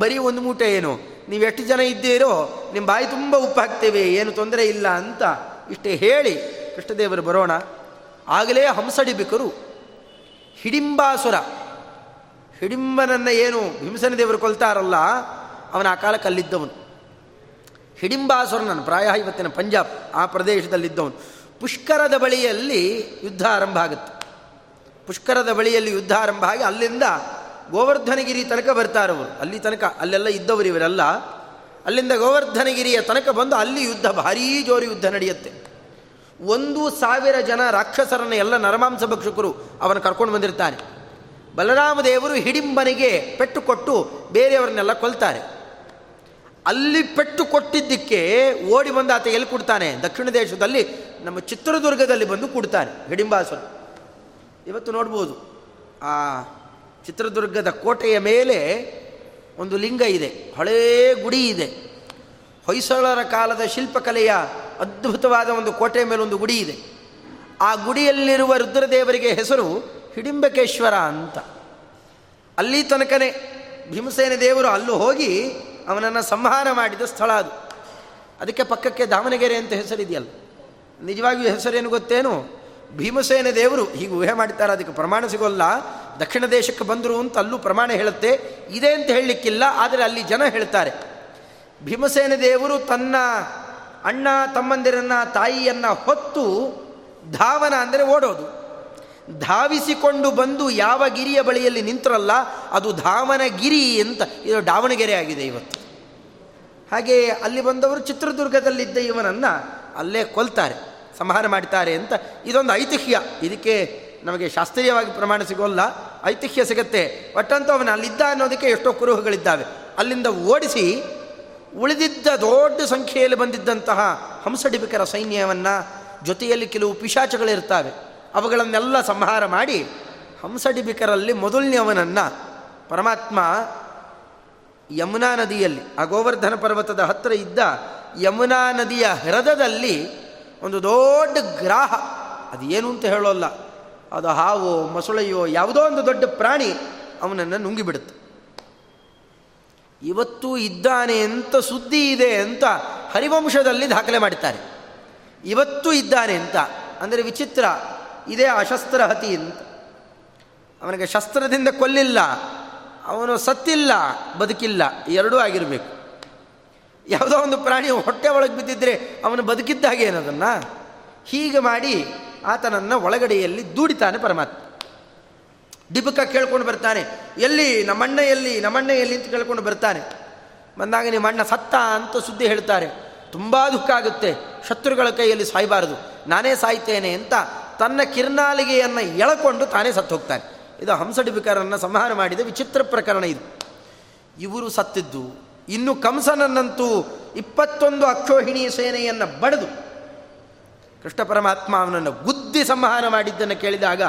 ಬರೀ ಒಂದು ಮೂಟೆ ಏನು? ನೀವು ಎಷ್ಟು ಜನ ಇದ್ದೀರೋ, ನಿಮ್ಮ ಬಾಯಿ ತುಂಬ ಉಪ್ಪು ಹಾಕ್ತೇವೆ, ಏನು ತೊಂದರೆ ಇಲ್ಲ ಅಂತ ಇಷ್ಟೇ ಹೇಳಿ ಕೃಷ್ಣದೇವರು ಬರೋಣ. ಆಗಲೇ ಹಂಸಡಿಬಿಕರು ಹಿಡಿಂಬಾಸುರ. ಹಿಡಿಂಬನನ್ನು ಏನು ಭೀಮಸನ ದೇವರು ಕೊಲ್ತಾರಲ್ಲ, ಅವನ ಆ ಕಾಲಕ್ಕೆ ಅಲ್ಲಿದ್ದವನು. ಹಿಡಿಂಬಾಸುರನನ್ನು ಪ್ರಾಯ ಇವತ್ತಿನ ಪಂಜಾಬ್, ಆ ಪ್ರದೇಶದಲ್ಲಿದ್ದವನು. ಪುಷ್ಕರದ ಬಳಿಯಲ್ಲಿ ಯುದ್ಧ ಆರಂಭ ಆಗುತ್ತೆ. ಪುಷ್ಕರದ ಬಳಿಯಲ್ಲಿ ಯುದ್ಧ ಆರಂಭ ಆಗಿ ಅಲ್ಲಿಂದ ಗೋವರ್ಧನಗಿರಿ ತನಕ ಬರ್ತಾರವರು. ಅಲ್ಲಿ ತನಕ, ಅಲ್ಲೆಲ್ಲ ಇದ್ದವರು ಇವರೆಲ್ಲ. ಅಲ್ಲಿಂದ ಗೋವರ್ಧನಗಿರಿಯ ತನಕ ಬಂದು ಅಲ್ಲಿ ಯುದ್ಧ, ಭಾರೀ ಜೋರು ಯುದ್ಧ ನಡೆಯುತ್ತೆ. ಒಂದು ಸಾವಿರ ಜನ ರಾಕ್ಷಸರನ್ನು ಎಲ್ಲ ನರಮಾಂಸ ಭಕ್ಷಕರು ಅವನು ಕರ್ಕೊಂಡು ಬಂದಿರ್ತಾನೆ ಬಲರಾಮದೇವರು ಹಿಡಿಂಬನಿಗೆ ಪೆಟ್ಟು ಕೊಟ್ಟು ಬೇರೆಯವರನ್ನೆಲ್ಲ ಕೊಲ್ತಾರೆ. ಅಲ್ಲಿ ಪೆಟ್ಟು ಕೊಟ್ಟಿದ್ದಕ್ಕೆ ಓಡಿ ಬಂದು ಆತ ಎಲ್ಲಿ ಕೊಡ್ತಾನೆ? ದಕ್ಷಿಣ ದೇಶದಲ್ಲಿ, ನಮ್ಮ ಚಿತ್ರದುರ್ಗದಲ್ಲಿ ಬಂದು ಕೊಡ್ತಾನೆ, ಹಿಡಿಂಬಾಸುರ. ಇವತ್ತು ನೋಡ್ಬೋದು, ಆ ಚಿತ್ರದುರ್ಗದ ಕೋಟೆಯ ಮೇಲೆ ಒಂದು ಲಿಂಗ ಇದೆ, ಹಳೇ ಗುಡಿ ಇದೆ. ಹೊಯ್ಸಳರ ಕಾಲದ ಶಿಲ್ಪಕಲೆಯ ಅದ್ಭುತವಾದ ಒಂದು ಕೋಟೆ ಮೇಲೆ ಒಂದು ಗುಡಿ ಇದೆ. ಆ ಗುಡಿಯಲ್ಲಿರುವ ರುದ್ರದೇವರಿಗೆ ಹೆಸರು ಹಿಡಿಂಬಕೇಶ್ವರ ಅಂತ. ಅಲ್ಲಿ ತನಕನೇ ಭೀಮಸೇನ ದೇವರು ಅಲ್ಲೂ ಹೋಗಿ ಅವನನ್ನು ಸಂಹಾರ ಮಾಡಿದ ಸ್ಥಳ ಅದು. ಅದಕ್ಕೆ ಪಕ್ಕಕ್ಕೆ ದಾವಣಗೆರೆ ಅಂತ ಹೆಸರಿದೆಯಲ್ಲ. ನಿಜವಾಗಿಯೂ ಹೆಸರೇನು ಗೊತ್ತೇನು? ಭೀಮಸೇನ ದೇವರು ಹೀಗೆ ಊಹೆ ಮಾಡ್ತಾರೆ ಅದಕ್ಕೆ ಪ್ರಮಾಣ ಸಿಗೋಲ್ಲ. ದಕ್ಷಿಣ ದೇಶಕ್ಕೆ ಬಂದರು ಅಂತ ಅಲ್ಲೂ ಪ್ರಮಾಣ ಹೇಳುತ್ತೆ. ಇದೆ ಅಂತ ಹೇಳಲಿಕ್ಕಿಲ್ಲ, ಆದರೆ ಅಲ್ಲಿ ಜನ ಹೇಳ್ತಾರೆ. ಭೀಮಸೇನ ದೇವರು ತನ್ನ ಅಣ್ಣ ತಮ್ಮಂದಿರನ್ನ ತಾಯಿಯನ್ನು ಹೊತ್ತು ಧಾವನ ಅಂದರೆ ಓಡೋದು. ಧಾವಿಸಿಕೊಂಡು ಬಂದು ಯಾವ ಗಿರಿಯ ಬಳಿಯಲ್ಲಿ ನಿಂತರಲ್ಲ, ಅದು ಧಾವನಗಿರಿ ಅಂತ, ಇದು ದಾವಣಗೆರೆ ಆಗಿದೆ ಇವತ್ತು. ಹಾಗೆ ಅಲ್ಲಿ ಬಂದವರು ಚಿತ್ರದುರ್ಗದಲ್ಲಿದ್ದ ಇವನನ್ನು ಅಲ್ಲೇ ಕೊಲ್ತಾರೆ, ಸಂಹಾರ ಮಾಡ್ತಾರೆ ಅಂತ. ಇದೊಂದು ಐತಿಹ್ಯ. ಇದಕ್ಕೆ ನಮಗೆ ಶಾಸ್ತ್ರೀಯವಾಗಿ ಪ್ರಮಾಣ ಸಿಗೋಲ್ಲ. ಐತಿಹ್ಯ ಸಿಗತ್ತೆ. ಒಟ್ಟಂತೂ ಅವನು ಅಲ್ಲಿದ್ದ ಅನ್ನೋದಕ್ಕೆ ಎಷ್ಟೋ ಕುರುಹುಗಳಿದ್ದಾವೆ. ಅಲ್ಲಿಂದ ಓಡಿಸಿ ಉಳಿದಿದ್ದ ದೊಡ್ಡ ಸಂಖ್ಯೆಯಲ್ಲಿ ಬಂದಿದ್ದಂತಹ ಹಂಸಡಿಬಿಕರ ಸೈನ್ಯವನ್ನು ಜೊತೆಯಲ್ಲಿ ಕೆಲವು ಪಿಶಾಚಗಳಿರ್ತವೆ. ಅವುಗಳನ್ನೆಲ್ಲ ಸಂಹಾರ ಮಾಡಿ ಹಂಸಡಿಬಿಕರಲ್ಲಿ ಮೊದಲನೆಯವನನ್ನು ಪರಮಾತ್ಮ ಯಮುನಾ ನದಿಯಲ್ಲಿ, ಆ ಗೋವರ್ಧನ ಪರ್ವತದ ಹತ್ತಿರ ಇದ್ದ ಯಮುನಾ ನದಿಯ ಹೃದಯದಲ್ಲಿ ಒಂದು ದೊಡ್ಡ ಗ್ರಾಹ. ಅದು ಏನು ಅಂತ ಹೇಳೋಲ್ಲ. ಅದು ಹಾವು, ಮೊಸಳೆಯೋ, ಯಾವುದೋ ಒಂದು ದೊಡ್ಡ ಪ್ರಾಣಿ ಅವನನ್ನು ನುಂಗಿಬಿಡುತ್ತೆ. ಇವತ್ತು ಇದ್ದಾನೆ ಅಂತ ಸುದ್ದಿ ಇದೆ ಅಂತ ಹರಿವಂಶದಲ್ಲಿ ದಾಖಲೆ ಮಾಡ್ತಾರೆ ಇವತ್ತು ಇದ್ದಾನೆ ಅಂತ, ಅಂದರೆ ವಿಚಿತ್ರ, ಇದೇ ಅಶಸ್ತ್ರ ಹತಿ ಅಂತ. ಅವನಿಗೆ ಶಸ್ತ್ರದಿಂದ ಕೊಲ್ಲಿಲ್ಲ, ಅವನು ಸತ್ತಿಲ್ಲ, ಬದುಕಿಲ್ಲ, ಎರಡೂ ಆಗಿರಬೇಕು. ಯಾವುದೋ ಒಂದು ಪ್ರಾಣಿ ಹೊಟ್ಟೆ ಒಳಗೆ ಬಿದ್ದಿದ್ರೆ ಅವನು ಬದುಕಿದ್ದಾಗೆ ಏನದನ್ನು ಹೀಗೆ ಮಾಡಿ ಆತನನ್ನು ಒಳಗಡೆಯಲ್ಲಿ ದೂಡಿತಾನೆ ಪರಮಾತ್ಮ. ಡಿಬುಕ ಕೇಳ್ಕೊಂಡು ಬರ್ತಾನೆ. ಎಲ್ಲಿ? ನಮ್ಮಣ್ಣ ಎಲ್ಲಿ ನಮ್ಮಣ್ಣ ಎಲ್ಲಿ ಅಂತ ಕೇಳ್ಕೊಂಡು ಬರ್ತಾನೆ. ಬಂದಾಗ ನಿಮ್ಮ ಅಣ್ಣ ಸತ್ತ ಅಂತ ಸುದ್ದಿ ಹೇಳ್ತಾರೆ. ತುಂಬ ದುಃಖ ಆಗುತ್ತೆ. ಶತ್ರುಗಳ ಕೈಯಲ್ಲಿ ಸಾಯಬಾರದು. ನಾನೇ ಸಾಯ್ತೇನೆ ಅಂತ ತನ್ನ ಕಿರ್ನಾಲಿಗೆಯನ್ನು ಎಳಕೊಂಡು ತಾನೇ ಸತ್ತು ಹೋಗ್ತಾನೆ. ಇದು ಹಂಸಡಿಬಿಕರನ್ನು ಸಂಹಾರ ಮಾಡಿದ ವಿಚಿತ್ರ ಪ್ರಕರಣ ಇದು. ಇವರು ಸತ್ತಿದ್ದು, ಇನ್ನು ಕಂಸನನ್ನಂತೂ ಇಪ್ಪತ್ತೊಂದು ಅಕ್ಷೋಹಿಣಿ ಸೇನೆಯನ್ನು ಬಡಿದು. ಕೃಷ್ಣ ಪರಮಾತ್ಮ ಅವನನ್ನು ಗುದ್ದಿ ಸಂಹಾರ ಮಾಡಿದ್ದನ್ನು ಕೇಳಿದಾಗ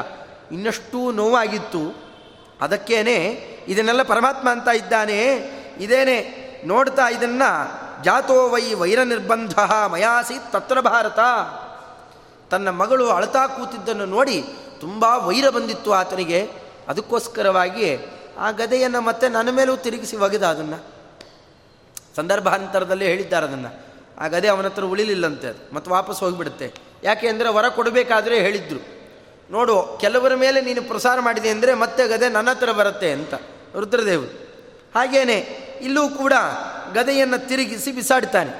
ಇನ್ನಷ್ಟು ನೋವಾಗಿತ್ತು. ಅದಕ್ಕೇನೆ ಇದನ್ನೆಲ್ಲ ಪರಮಾತ್ಮ ಅಂತ ಇದ್ದಾನೆ. ಇದೇನೆ ನೋಡ್ತಾ ಇದನ್ನು, ಜಾತೋ ವೈ ವೈರ ನಿರ್ಬಂಧ ಮಯಾಸಿ ತತ್ರ ಭಾರತ. ತನ್ನ ಮಗಳು ಅಳತಾ ಕೂತಿದ್ದನ್ನು ನೋಡಿ ತುಂಬ ವೈರ ಬಂದಿತ್ತು ಆತನಿಗೆ. ಅದಕ್ಕೋಸ್ಕರವಾಗಿ ಆ ಗದೆಯನ್ನು ಮತ್ತೆ ನನ್ನ ಮೇಲೂ ತಿರುಗಿಸಿ ಒಗೆದ ಅದನ್ನು. ಸಂದರ್ಭಾಂತರದಲ್ಲೇ ಹೇಳಿದ್ದಾರೆ ಅದನ್ನು. ಆ ಗದೆ ಅವನ ಹತ್ರ ಉಳಿಲಿಲ್ಲಂತೆ ಅದು. ಮತ್ತೆ ವಾಪಸ್ ಹೋಗಿಬಿಡುತ್ತೆ. ಯಾಕೆ ಅಂದರೆ ವರ ಕೊಡಬೇಕಾದ್ರೆ ಹೇಳಿದ್ರು. ನೋಡು, ಕೆಲವರ ಮೇಲೆ ನೀನು ಪ್ರಸಾರ ಮಾಡಿದೆ ಅಂದರೆ ಮತ್ತೆ ಗದೆ ನನ್ನ ಹತ್ರ ಬರುತ್ತೆ ಅಂತ. ರುದ್ರದೇವರು ಹಾಗೇನೆ, ಇಲ್ಲೂ ಕೂಡ ಗದೆಯನ್ನು ತಿರುಗಿಸಿ ಬಿಸಾಡ್ತಾನೆ.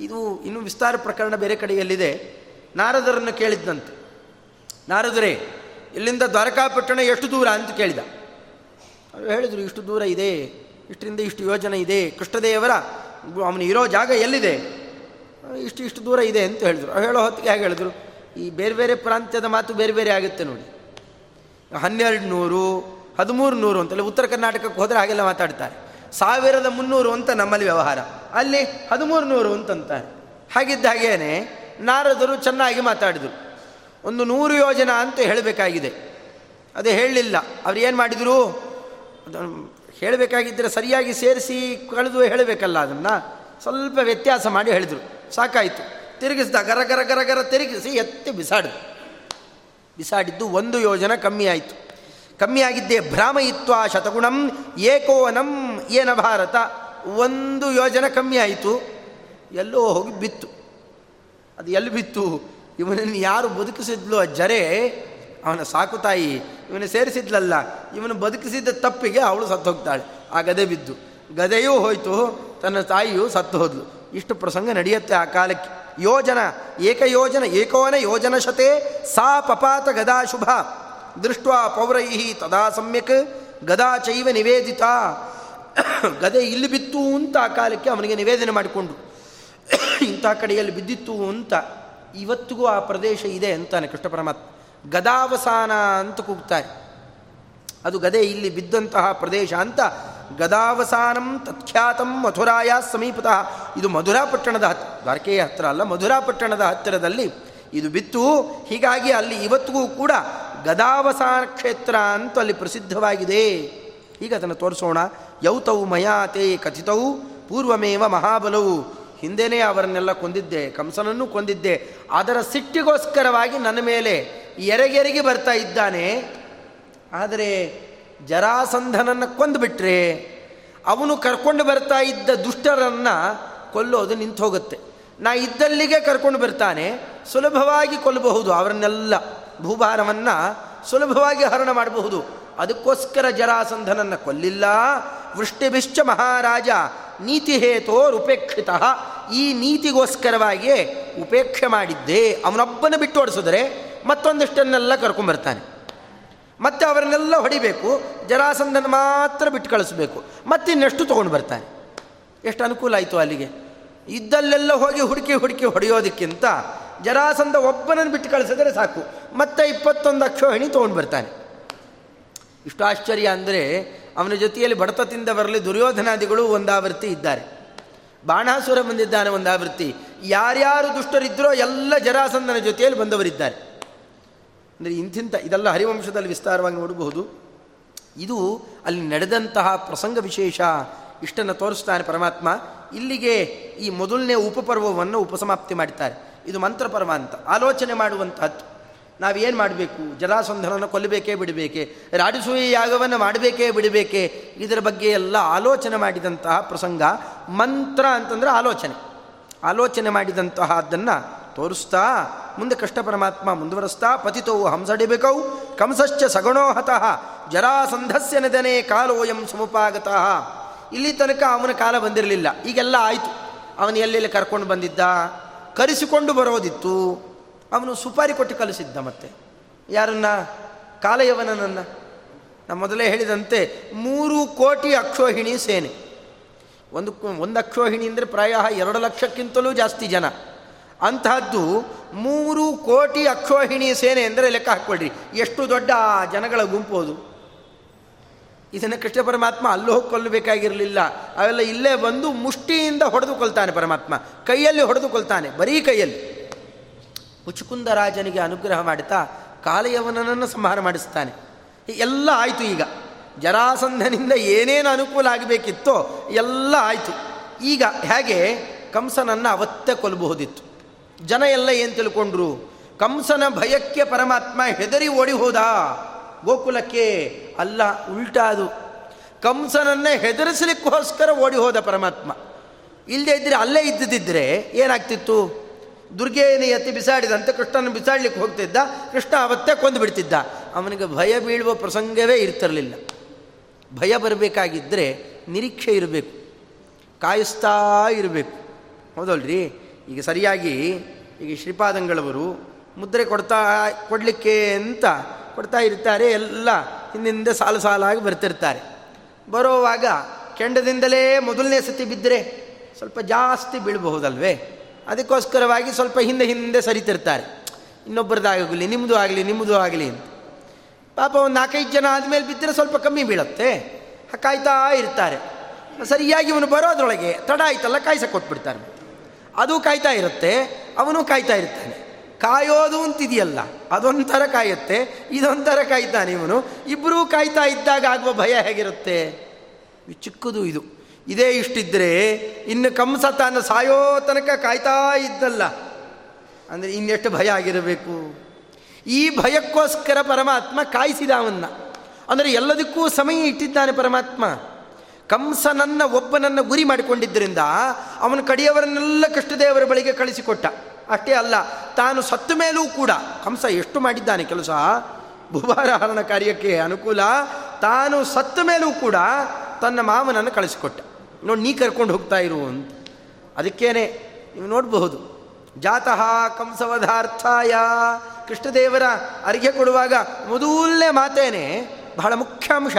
ಇದು ಇನ್ನೂ ವಿಸ್ತಾರ ಪ್ರಕರಣ ಬೇರೆ ಕಡೆಯಲ್ಲಿದೆ. ನಾರದರನ್ನು ಕೇಳಿದ್ದಂತೆ ನಾರದರೇ, ಇಲ್ಲಿಂದ ದ್ವಾರಕಾಪಟ್ಟಣ ಎಷ್ಟು ದೂರ ಅಂತ ಕೇಳಿದ. ಅವರು ಹೇಳಿದರು, ಇಷ್ಟು ದೂರ ಇದೆ, ಇಷ್ಟರಿಂದ ಇಷ್ಟು ಯೋಜನೆ ಇದೆ, ಕೃಷ್ಣದೇವರ, ಅವನು ಇರೋ ಜಾಗ ಎಲ್ಲಿದೆ? ಇಷ್ಟು ಇಷ್ಟು ದೂರ ಇದೆ ಅಂತ ಹೇಳಿದರು. ಹೇಳೋ ಹೊತ್ತಿಗೆ ಹೇಗೆ ಹೇಳಿದ್ರು? ಈ ಬೇರೆ ಬೇರೆ ಪ್ರಾಂತ್ಯದ ಮಾತು ಬೇರೆ ಬೇರೆ ಆಗುತ್ತೆ ನೋಡಿ. ಹನ್ನೆರಡು ನೂರು ಹದಿಮೂರು ನೂರು ಅಂತೇಳಿ ಉತ್ತರ ಕರ್ನಾಟಕಕ್ಕೆ ಹೋದರೆ ಹಾಗೆಲ್ಲ ಮಾತಾಡ್ತಾರೆ. ಸಾವಿರದ ಮುನ್ನೂರು ಅಂತ ನಮ್ಮಲ್ಲಿ ವ್ಯವಹಾರ. ಅಲ್ಲಿ ಹದಿಮೂರು ನೂರು ಅಂತಂತಾರೆ. ಹಾಗಿದ್ದ ಹಾಗೇನೆ ನಾರದರು ಚೆನ್ನಾಗಿ ಮಾತಾಡಿದರು. ಒಂದು ನೂರು ಯೋಜನಾ ಅಂತ ಹೇಳಬೇಕಾಗಿದೆ. ಅದೇ ಹೇಳಲಿಲ್ಲ. ಅವ್ರು ಏನು ಮಾಡಿದರು? ಹೇಳಬೇಕಾಗಿದ್ದರೆ ಸರಿಯಾಗಿ ಸೇರಿಸಿ ಕಳೆದು ಹೇಳಬೇಕಲ್ಲ ಅದನ್ನು. ಸ್ವಲ್ಪ ವ್ಯತ್ಯಾಸ ಮಾಡಿ ಹೇಳಿದರು. ಸಾಕಾಯಿತು. ತಿರುಗಿಸ್ದ, ಗರ ಗರ ಗರ ಗರ ತಿರುಗಿಸಿ ಎತ್ತಿ ಬಿಸಾಡಿದ. ಬಿಸಾಡಿದ್ದು ಒಂದು ಯೋಜನ ಕಮ್ಮಿ ಆಯಿತು. ಕಮ್ಮಿ ಆಗಿದ್ದೇ ಭ್ರಾಮಯಿತ್ವ ಶತಗುಣಂ ಏಕೋನಂ ಏನ ಭಾರತ. ಒಂದು ಯೋಜನೆ ಕಮ್ಮಿ ಆಯಿತು. ಎಲ್ಲೋ ಹೋಗಿ ಬಿತ್ತು. ಅದು ಎಲ್ಲಿ ಬಿತ್ತು? ಇವನನ್ನು ಯಾರು ಬದುಕಿಸಿದ್ಲು ಆ ಜರೆ? ಅವನ ಸಾಕು ತಾಯಿ ಇವನು ಸೇರಿಸಿದ್ಲಲ್ಲ, ಇವನು ಬದುಕಿಸಿದ್ದ ತಪ್ಪಿಗೆ ಅವಳು ಸತ್ತು ಹೋಗ್ತಾಳೆ. ಆ ಗದೆ ಬಿದ್ದು. ಗದೆಯೂ ಹೋಯಿತು, ತನ್ನ ತಾಯಿಯು ಸತ್ತು ಹೋದ್ಲು. ಇಷ್ಟು ಪ್ರಸಂಗ ನಡೆಯುತ್ತೆ ಆ ಕಾಲಕ್ಕೆ. ಯೋಜನ, ಏಕಯೋಜನ ಏಕೋನ ಯೋಜನ ಶತೆ, ಸಾ ಪಪಾತ ಗದಾ ಶುಭ. ದೃಷ್ಟ ಪೌರೈ ತದಾ ಸಮ್ಯಕ್, ಗದಾ ಚೈವ ನಿವೇದಿತ. ಗದೆ ಇಲ್ಲಿ ಬಿತ್ತು ಅಂತ ಆ ಕಾಲಕ್ಕೆ ಅವನಿಗೆ ನಿವೇದನೆ ಮಾಡಿಕೊಂಡು ಇಂಥ ಕಡೆಯಲ್ಲಿ ಬಿದ್ದಿತ್ತು ಅಂತ ಇವತ್ತಿಗೂ ಆ ಪ್ರದೇಶ ಇದೆ ಅಂತಾನೆ ಕೃಷ್ಣ ಪರಮಾತ್ಮ. ಗದಾವಸಾನ ಅಂತ ಕೂಗ್ತಾರೆ. ಅದು ಗದೆ ಇಲ್ಲಿ ಬಿದ್ದಂತಹ ಪ್ರದೇಶ ಅಂತ ಗದಾವಸಾನಂ ತತ್ಖ್ಯಾತಂ ಮಥುರಾಯ ಸಮೀಪತಃ. ಇದು ಮಧುರಾ ಪಟ್ಟಣದ ಹತ್, ದ್ವಾರಕೆಯ ಹತ್ತಿರ ಅಲ್ಲ ಮಧುರಾ ಪಟ್ಟಣದ ಹತ್ತಿರದಲ್ಲಿ ಇದು ಬಿತ್ತು. ಹೀಗಾಗಿ ಅಲ್ಲಿ ಇವತ್ತಿಗೂ ಕೂಡ ಗದಾವಸಾನ ಕ್ಷೇತ್ರ ಅಂತ ಅಲ್ಲಿ ಪ್ರಸಿದ್ಧವಾಗಿದೆ. ಈಗ ಅದನ್ನು ತೋರಿಸೋಣ. ಯೌತವು ಮಯಾತೆ ಕಥಿತವು ಪೂರ್ವಮೇವ ಮಹಾಬಲವು ಹಿಂದೆನೇ ಅವರನ್ನೆಲ್ಲ ಕೊಂದಿದ್ದೆ, ಕಂಸನನ್ನು ಕೊಂದಿದ್ದೆ. ಅದರ ಸಿಟ್ಟಿಗೋಸ್ಕರವಾಗಿ ನನ್ನ ಮೇಲೆ ಎರೆಗೆರೆಗೆ ಬರ್ತಾ ಇದ್ದಾನೆ. ಆದರೆ ಜರಾಸಂಧನನ್ನು ಕೊಂದುಬಿಟ್ರೆ ಅವನು ಕರ್ಕೊಂಡು ಬರ್ತಾ ಇದ್ದ ದುಷ್ಟರನ್ನು ಕೊಲ್ಲೋದು ನಿಂತು ಹೋಗುತ್ತೆ ನಾ ಇದ್ದಲ್ಲಿಗೆ ಕರ್ಕೊಂಡು ಬರ್ತಾನೆ, ಸುಲಭವಾಗಿ ಕೊಲ್ಲಬಹುದು. ಅವರನ್ನೆಲ್ಲ ಭೂಭಾರವನ್ನು ಸುಲಭವಾಗಿ ಹರಣ ಮಾಡಬಹುದು. ಅದಕ್ಕೋಸ್ಕರ ಜರಾಸಂಧನನ್ನು ಕೊಲ್ಲಿಲ್ಲ. ವೃಷ್ಟಿಭಿಶ್ಚ ಮಹಾರಾಜ ನೀತಿ ಉಪೇಕ್ಷಿತ ಈ ನೀತಿಗೋಸ್ಕರವಾಗಿಯೇ ಉಪೇಕ್ಷೆ ಮಾಡಿದ್ದೆ ಅವನೊಬ್ಬನ ಬಿಟ್ಟು ಓಡಿಸಿದ್ರೆ ಮತ್ತೊಂದಿಷ್ಟನ್ನೆಲ್ಲ ಕರ್ಕೊಂಬರ್ತಾನೆ ಮತ್ತೆ ಅವರನ್ನೆಲ್ಲ ಹೊಡಿಬೇಕು, ಜರಾಸಂಧನ ಮಾತ್ರ ಬಿಟ್ಟು ಕಳಿಸ್ಬೇಕು. ಮತ್ತಿನ್ನೆಷ್ಟು ತೊಗೊಂಡು ಬರ್ತಾನೆ ಎಷ್ಟು ಅನುಕೂಲ ಆಯಿತು ಅಲ್ಲಿಗೆ? ಇದ್ದಲ್ಲೆಲ್ಲ ಹೋಗಿ ಹುಡುಕಿ ಹುಡುಕಿ ಹೊಡೆಯೋದಕ್ಕಿಂತ ಜರಾಸಂಧ ಒಬ್ಬನನ್ನು ಬಿಟ್ಟು ಕಳಿಸಿದ್ರೆ ಸಾಕು. ಮತ್ತೆ ಇಪ್ಪತ್ತೊಂದು ಅಕ್ಷೋಹಿಣಿ ತೊಗೊಂಡು ಬರ್ತಾನೆ. ಇಷ್ಟು ಆಶ್ಚರ್ಯ ಅಂದರೆ ಅವನ ಜೊತೆಯಲ್ಲಿ ಬರಲಿ ದುರ್ಯೋಧನಾದಿಗಳು ಒಂದಾವೃತ್ತಿ ಇದ್ದಾರೆ. ಬಾಣಾಸುರ ಬಂದಿದ್ದಾನೆ ಒಂದಾವೃತ್ತಿ. ಯಾರ್ಯಾರು ದುಷ್ಟರಿದ್ದರೋ ಎಲ್ಲ ಜರಾಸಂಧನ ಜೊತೆಯಲ್ಲಿ ಬಂದವರಿದ್ದಾರೆ. ಅಂದರೆ ಇಂತಿಂಥ ಇದೆಲ್ಲ ಹರಿವಂಶದಲ್ಲಿ ವಿಸ್ತಾರವಾಗಿ ನೋಡಬಹುದು. ಇದು ಅಲ್ಲಿ ನಡೆದಂತಹ ಪ್ರಸಂಗ ವಿಶೇಷ ಇಷ್ಟನ್ನು ತೋರಿಸ್ತಾನೆ ಪರಮಾತ್ಮ. ಇಲ್ಲಿಗೆ ಈ ಮೊದಲನೇ ಉಪಪರ್ವವನ್ನು ಉಪಸಮಾಪ್ತಿ ಮಾಡ್ತಾರೆ. ಇದು ಮಂತ್ರ ಪರ್ವ ಅಂತ. ಆಲೋಚನೆ ಮಾಡುವಂತಹದ್ದು. ನಾವೇನು ಮಾಡಬೇಕು? ಜಲಾಸಂಧನವನ್ನು ಕೊಲ್ಲಬೇಕೇ ಬಿಡಬೇಕೆ? ರಾಡಿಸುವ ಯಾಗವನ್ನು ಮಾಡಬೇಕೇ ಬಿಡಬೇಕೆ? ಇದರ ಬಗ್ಗೆ ಎಲ್ಲ ಆಲೋಚನೆ ಮಾಡಿದಂತಹ ಪ್ರಸಂಗ ಮಂತ್ರ ಅಂತಂದರೆ ಆಲೋಚನೆ. ಆಲೋಚನೆ ಮಾಡಿದಂತಹದ್ದನ್ನು ತೋರಿಸ್ತಾ, ಮುಂದೆ ಕೃಷ್ಣ ಪರಮಾತ್ಮ ಮುಂದುವರಿಸ್ತಾ ಪತಿತೋ ಹಂಸಡಿಬೇಕೌ, ಕಂಸಶ್ಚ ಸಗುಣೋಹತಃ, ಜರಾಸಂಧಸ್ಯ ನದನೆ ಕಾಲೋಯಂ ಸಮುಪಾಗತಃ. ಇಲ್ಲಿ ತನಕ ಅವನ ಕಾಲ ಬಂದಿರಲಿಲ್ಲ. ಈಗೆಲ್ಲ ಆಯಿತು. ಅವನು ಎಲ್ಲೆಲ್ಲಿ ಕರ್ಕೊಂಡು ಬಂದಿದ್ದ? ಕರೆಸಿಕೊಂಡು ಬರೋದಿತ್ತು. ಅವನು ಸುಪಾರಿ ಕೊಟ್ಟು ಕಲಿಸಿದ್ದ ಮತ್ತೆ. ಯಾರನ್ನ? ಕಾಲಯವನನ್ನು ನಾನು ಮೊದಲೇ ಹೇಳಿದಂತೆ, ಮೂರು ಕೋಟಿ ಅಕ್ಷೋಹಿಣಿ ಸೇನೆ. ಒಂದು ಒಂದು ಅಕ್ಷೋಹಿಣಿ ಅಂದರೆ ಪ್ರಾಯ ಎರಡು ಲಕ್ಷಕ್ಕಿಂತಲೂ ಜಾಸ್ತಿ ಜನ. ಅಂತಹದ್ದು ಮೂರು ಕೋಟಿ ಅಕ್ಷೋಹಿಣಿ ಸೇನೆ ಅಂದರೆ ಲೆಕ್ಕ ಹಾಕ್ಕೊಳ್ರಿ. ಎಷ್ಟು ದೊಡ್ಡ ಜನಗಳ ಗುಂಪು ಅದು. ಇದನ್ನು ಕೃಷ್ಣ ಪರಮಾತ್ಮ ಅಲ್ಲೂ ಹೋಗಿ ಕೊಲ್ಲಬೇಕಾಗಿರಲಿಲ್ಲ ಅವೆಲ್ಲ ಇಲ್ಲೇ ಬಂದು ಮುಷ್ಟಿಯಿಂದ ಹೊಡೆದುಕೊಳ್ತಾನೆ ಪರಮಾತ್ಮ. ಕೈಯಲ್ಲಿ ಹೊಡೆದುಕೊಳ್ತಾನೆ, ಬರೀ ಕೈಯಲ್ಲಿ. ಮುಚುಕುಂದ ರಾಜನಿಗೆ ಅನುಗ್ರಹ ಮಾಡುತ್ತಾ ಕಾಲಯವನನ್ನು ಸಂಹಾರ ಮಾಡಿಸ್ತಾನೆ. ಎಲ್ಲ ಆಯಿತು ಈಗ. ಜರಾಸಂಧನಿಂದ ಏನೇನು ಅನುಕೂಲ ಆಗಬೇಕಿತ್ತೋ ಎಲ್ಲ ಆಯಿತು. ಈಗ ಹೇಗೆ ಕಂಸನನ್ನು ಅವತ್ತೇ ಕೊಲ್ಲಬಹುದಿತ್ತು. ಜನ ಎಲ್ಲ ಏನು ತಿಳ್ಕೊಂಡ್ರು? ಕಂಸನ ಭಯಕ್ಕೆ ಪರಮಾತ್ಮ ಹೆದರಿ ಓಡಿ ಹೋದ. ಗೋಕುಲಕ್ಕೆ ಅಲ್ಲ ಉಲ್ಟಾದು ಕಂಸನನ್ನೇ ಹೆದರಿಸಲಿಕ್ಕೋಸ್ಕರ ಓಡಿ ಹೋದ ಪರಮಾತ್ಮ. ಇಲ್ಲದೇ ಇದ್ದರೆ ಅಲ್ಲೇ ಇದ್ದಿದ್ದರೆ ಏನಾಗ್ತಿತ್ತು? ದುರ್ಗೆಯನ್ನು ಎತ್ತಿ ಬಿಸಾಡಿದಂತೆ ಕೃಷ್ಣನ ಬಿಸಾಡ್ಲಿಕ್ಕೆ ಹೋಗ್ತಿದ್ದ. ಕೃಷ್ಣ ಅವತ್ತೇ ಕೊಂದು ಬಿಡ್ತಿದ್ದ. ಅವನಿಗೆ ಭಯ ಬೀಳುವ ಪ್ರಸಂಗವೇ ಇರ್ತಿರಲಿಲ್ಲ. ಭಯ ಬರಬೇಕಾಗಿದ್ದರೆ ನಿರೀಕ್ಷೆ ಇರಬೇಕು. ಕಾಯಿಸ್ತಾ ಇರಬೇಕು. ಹೌದಲ್ರಿ? ಈಗ ಸರಿಯಾಗಿ ಈಗ ಶ್ರೀಪಾದಂಗಳವರು ಮುದ್ರೆ ಕೊಡ್ತಾ ಕೊಡಲಿಕ್ಕೆ ಅಂತ ಕೊಡ್ತಾ ಇರ್ತಾರೆ ಎಲ್ಲ ಹಿಂದಿಂದ ಸಾಲು ಸಾಲಾಗಿ ಬರ್ತಿರ್ತಾರೆ. ಬರೋವಾಗ ಕೆಂಡದಿಂದಲೇ ಮೊದಲನೇ ಸತಿ ಬಿದ್ದರೆ ಸ್ವಲ್ಪ ಜಾಸ್ತಿ ಬೀಳಬಹುದಲ್ವೇ? ಅದಕ್ಕೋಸ್ಕರವಾಗಿ ಸ್ವಲ್ಪ ಹಿಂದೆ ಹಿಂದೆ ಸರಿತಿರ್ತಾರೆ. ಇನ್ನೊಬ್ಬರದಾಗಲಿ ನಿಮ್ಮದು ಆಗಲಿ ನಿಮ್ಮದು ಆಗಲಿ ಅಂತ. ಪಾಪ ಒಂದು ನಾಲ್ಕೈದು ಜನ ಆದಮೇಲೆ ಬಿದ್ದರೆ ಸ್ವಲ್ಪ ಕಮ್ಮಿ ಬೀಳುತ್ತೆ. ಕಾಯ್ತಾ ಇರ್ತಾರೆ. ಸರಿಯಾಗಿ ಇವನು ಬರೋದ್ರೊಳಗೆ ತಡ ಆಯ್ತಲ್ಲ ಕಾಯ್ಸ ಕೊಟ್ಬಿಡ್ತಾರೆ. ಅದು ಕಾಯ್ತಾ ಇರುತ್ತೆ, ಅವನು ಕಾಯ್ತಾ ಇರ್ತಾನೆ. ಕಾಯೋದು ಅಂತಿದೆಯಲ್ಲ, ಅದೊಂಥರ ಕಾಯುತ್ತೆ, ಇದೊಂಥರ ಕಾಯ್ತಾನೆ ಇವನು. ಇಬ್ಬರೂ ಕಾಯ್ತಾ ಇದ್ದಾಗ ಆಗುವ ಭಯ ಹೇಗಿರುತ್ತೆ? ಚಿಕ್ಕದು ಇದು. ಇದೇ ಇಷ್ಟಿದ್ರೆ, ಇನ್ನು ಕಂಸ ತಾನು ಸಾಯೋ ತನಕ ಕಾಯ್ತಾ ಇದ್ದಲ್ಲ. ಅಂದರೆ ಇನ್ನೆಷ್ಟು ಭಯ ಆಗಿರಬೇಕು? ಈ ಭಯಕ್ಕೋಸ್ಕರ ಪರಮಾತ್ಮ ಕಾಯಿಸಿದ ಅವನ್ನ. ಅಂದರೆ ಎಲ್ಲದಕ್ಕೂ ಸಮಯ ಇಟ್ಟಿದ್ದಾನೆ ಪರಮಾತ್ಮ. ಕಂಸನನ್ನ ಒಬ್ಬನನ್ನ ಗುರಿ ಮಾಡಿಕೊಂಡಿದ್ದರಿಂದ ಅವನ ಕಡಿಯವರನ್ನೆಲ್ಲ ಕೃಷ್ಣದೇವರ ಬಳಿಗೆ ಕಳಿಸಿಕೊಟ್ಟ. ಅಷ್ಟೇ ಅಲ್ಲ, ತಾನು ಸತ್ತ ಮೇಲೂ ಕೂಡ, ಕಂಸ ಎಷ್ಟು ಮಾಡಿದ್ದಾನೆ ಕೆಲಸ? ಭೂಭಾರಹರಣ ಕಾರ್ಯಕ್ಕೆ ಅನುಕೂಲ. ತಾನು ಸತ್ತ ಮೇಲೂ ಕೂಡ ತನ್ನ ಮಾವನನ್ನು ಕಳಿಸಿಕೊಟ್ಟ. ನೋಡಿ ನೀ ಕರ್ಕೊಂಡು ಹೋಗ್ತಾ ಇರು ಅಂತ. ಅದಕ್ಕೇನೆ ನೀವು ನೋಡಬಹುದು, ಜಾತಃ ಕಂಸವಧಾರ್ಥಾಯ. ಕೃಷ್ಣದೇವರ ಅರ್ಘ್ಯ ಕೊಡುವಾಗ ಮೊದಲನೇ ಮಾತೇನೆ ಬಹಳ ಮುಖ್ಯಾಂಶ.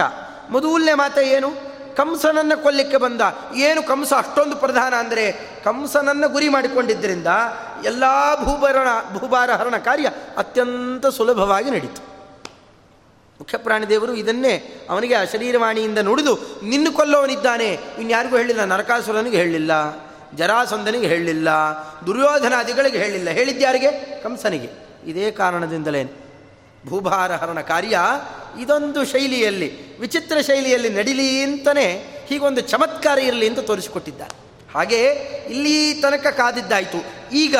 ಮೊದಲನೇ ಮಾತೆ ಏನು? ಕಂಸನನ್ನು ಕೊಲ್ಲಿಕ್ಕೆ ಬಂದ. ಏನು ಕಂಸ? ಅಷ್ಟೊಂದು ಪ್ರಧಾನ ಅಂದರೆ ಕಂಸನನ್ನು ಗುರಿ ಮಾಡಿಕೊಂಡಿದ್ದರಿಂದ ಎಲ್ಲ ಭೂಭರಣ ಭೂಭಾರ ಹರಣ ಕಾರ್ಯ ಅತ್ಯಂತ ಸುಲಭವಾಗಿ ನಡೀತು. ಮುಖ್ಯ ಪ್ರಾಣಿದೇವರು ಇದನ್ನೇ ಅವನಿಗೆ ಆ ಶರೀರವಾಣಿಯಿಂದ ನುಡಿದು, ನಿನ್ನ ಕೊಲ್ಲೋವನಿದ್ದಾನೆ. ಇನ್ಯಾರಿಗೂ ಹೇಳಿಲ್ಲ, ನರಕಾಸುರನಿಗೆ ಹೇಳಲಿಲ್ಲ ಜರಾಸಂದನಿಗೆ ಹೇಳಲಿಲ್ಲ ದುರ್ಯೋಧನಾದಿಗಳಿಗೆ ಹೇಳಿಲ್ಲ. ಹೇಳಿದ್ಯಾರಿಗೆ ಕಂಸನಿಗೆ. ಇದೇ ಕಾರಣದಿಂದಲೇ ಭೂಭಾರ ಹರಣ ಕಾರ್ಯ ಇದೊಂದು ಶೈಲಿಯಲ್ಲಿ, ವಿಚಿತ್ರ ಶೈಲಿಯಲ್ಲಿ ನಡಿಲಿ ಅಂತಲೇ ಹೀಗೊಂದು ಚಮತ್ಕಾರ ಇರಲಿ ಅಂತ ತೋರಿಸಿಕೊಟ್ಟಿದ್ದಾರೆ. ಹಾಗೆ ಇಲ್ಲಿ ತನಕ ಕಾದಿದ್ದಾಯಿತು. ಈಗ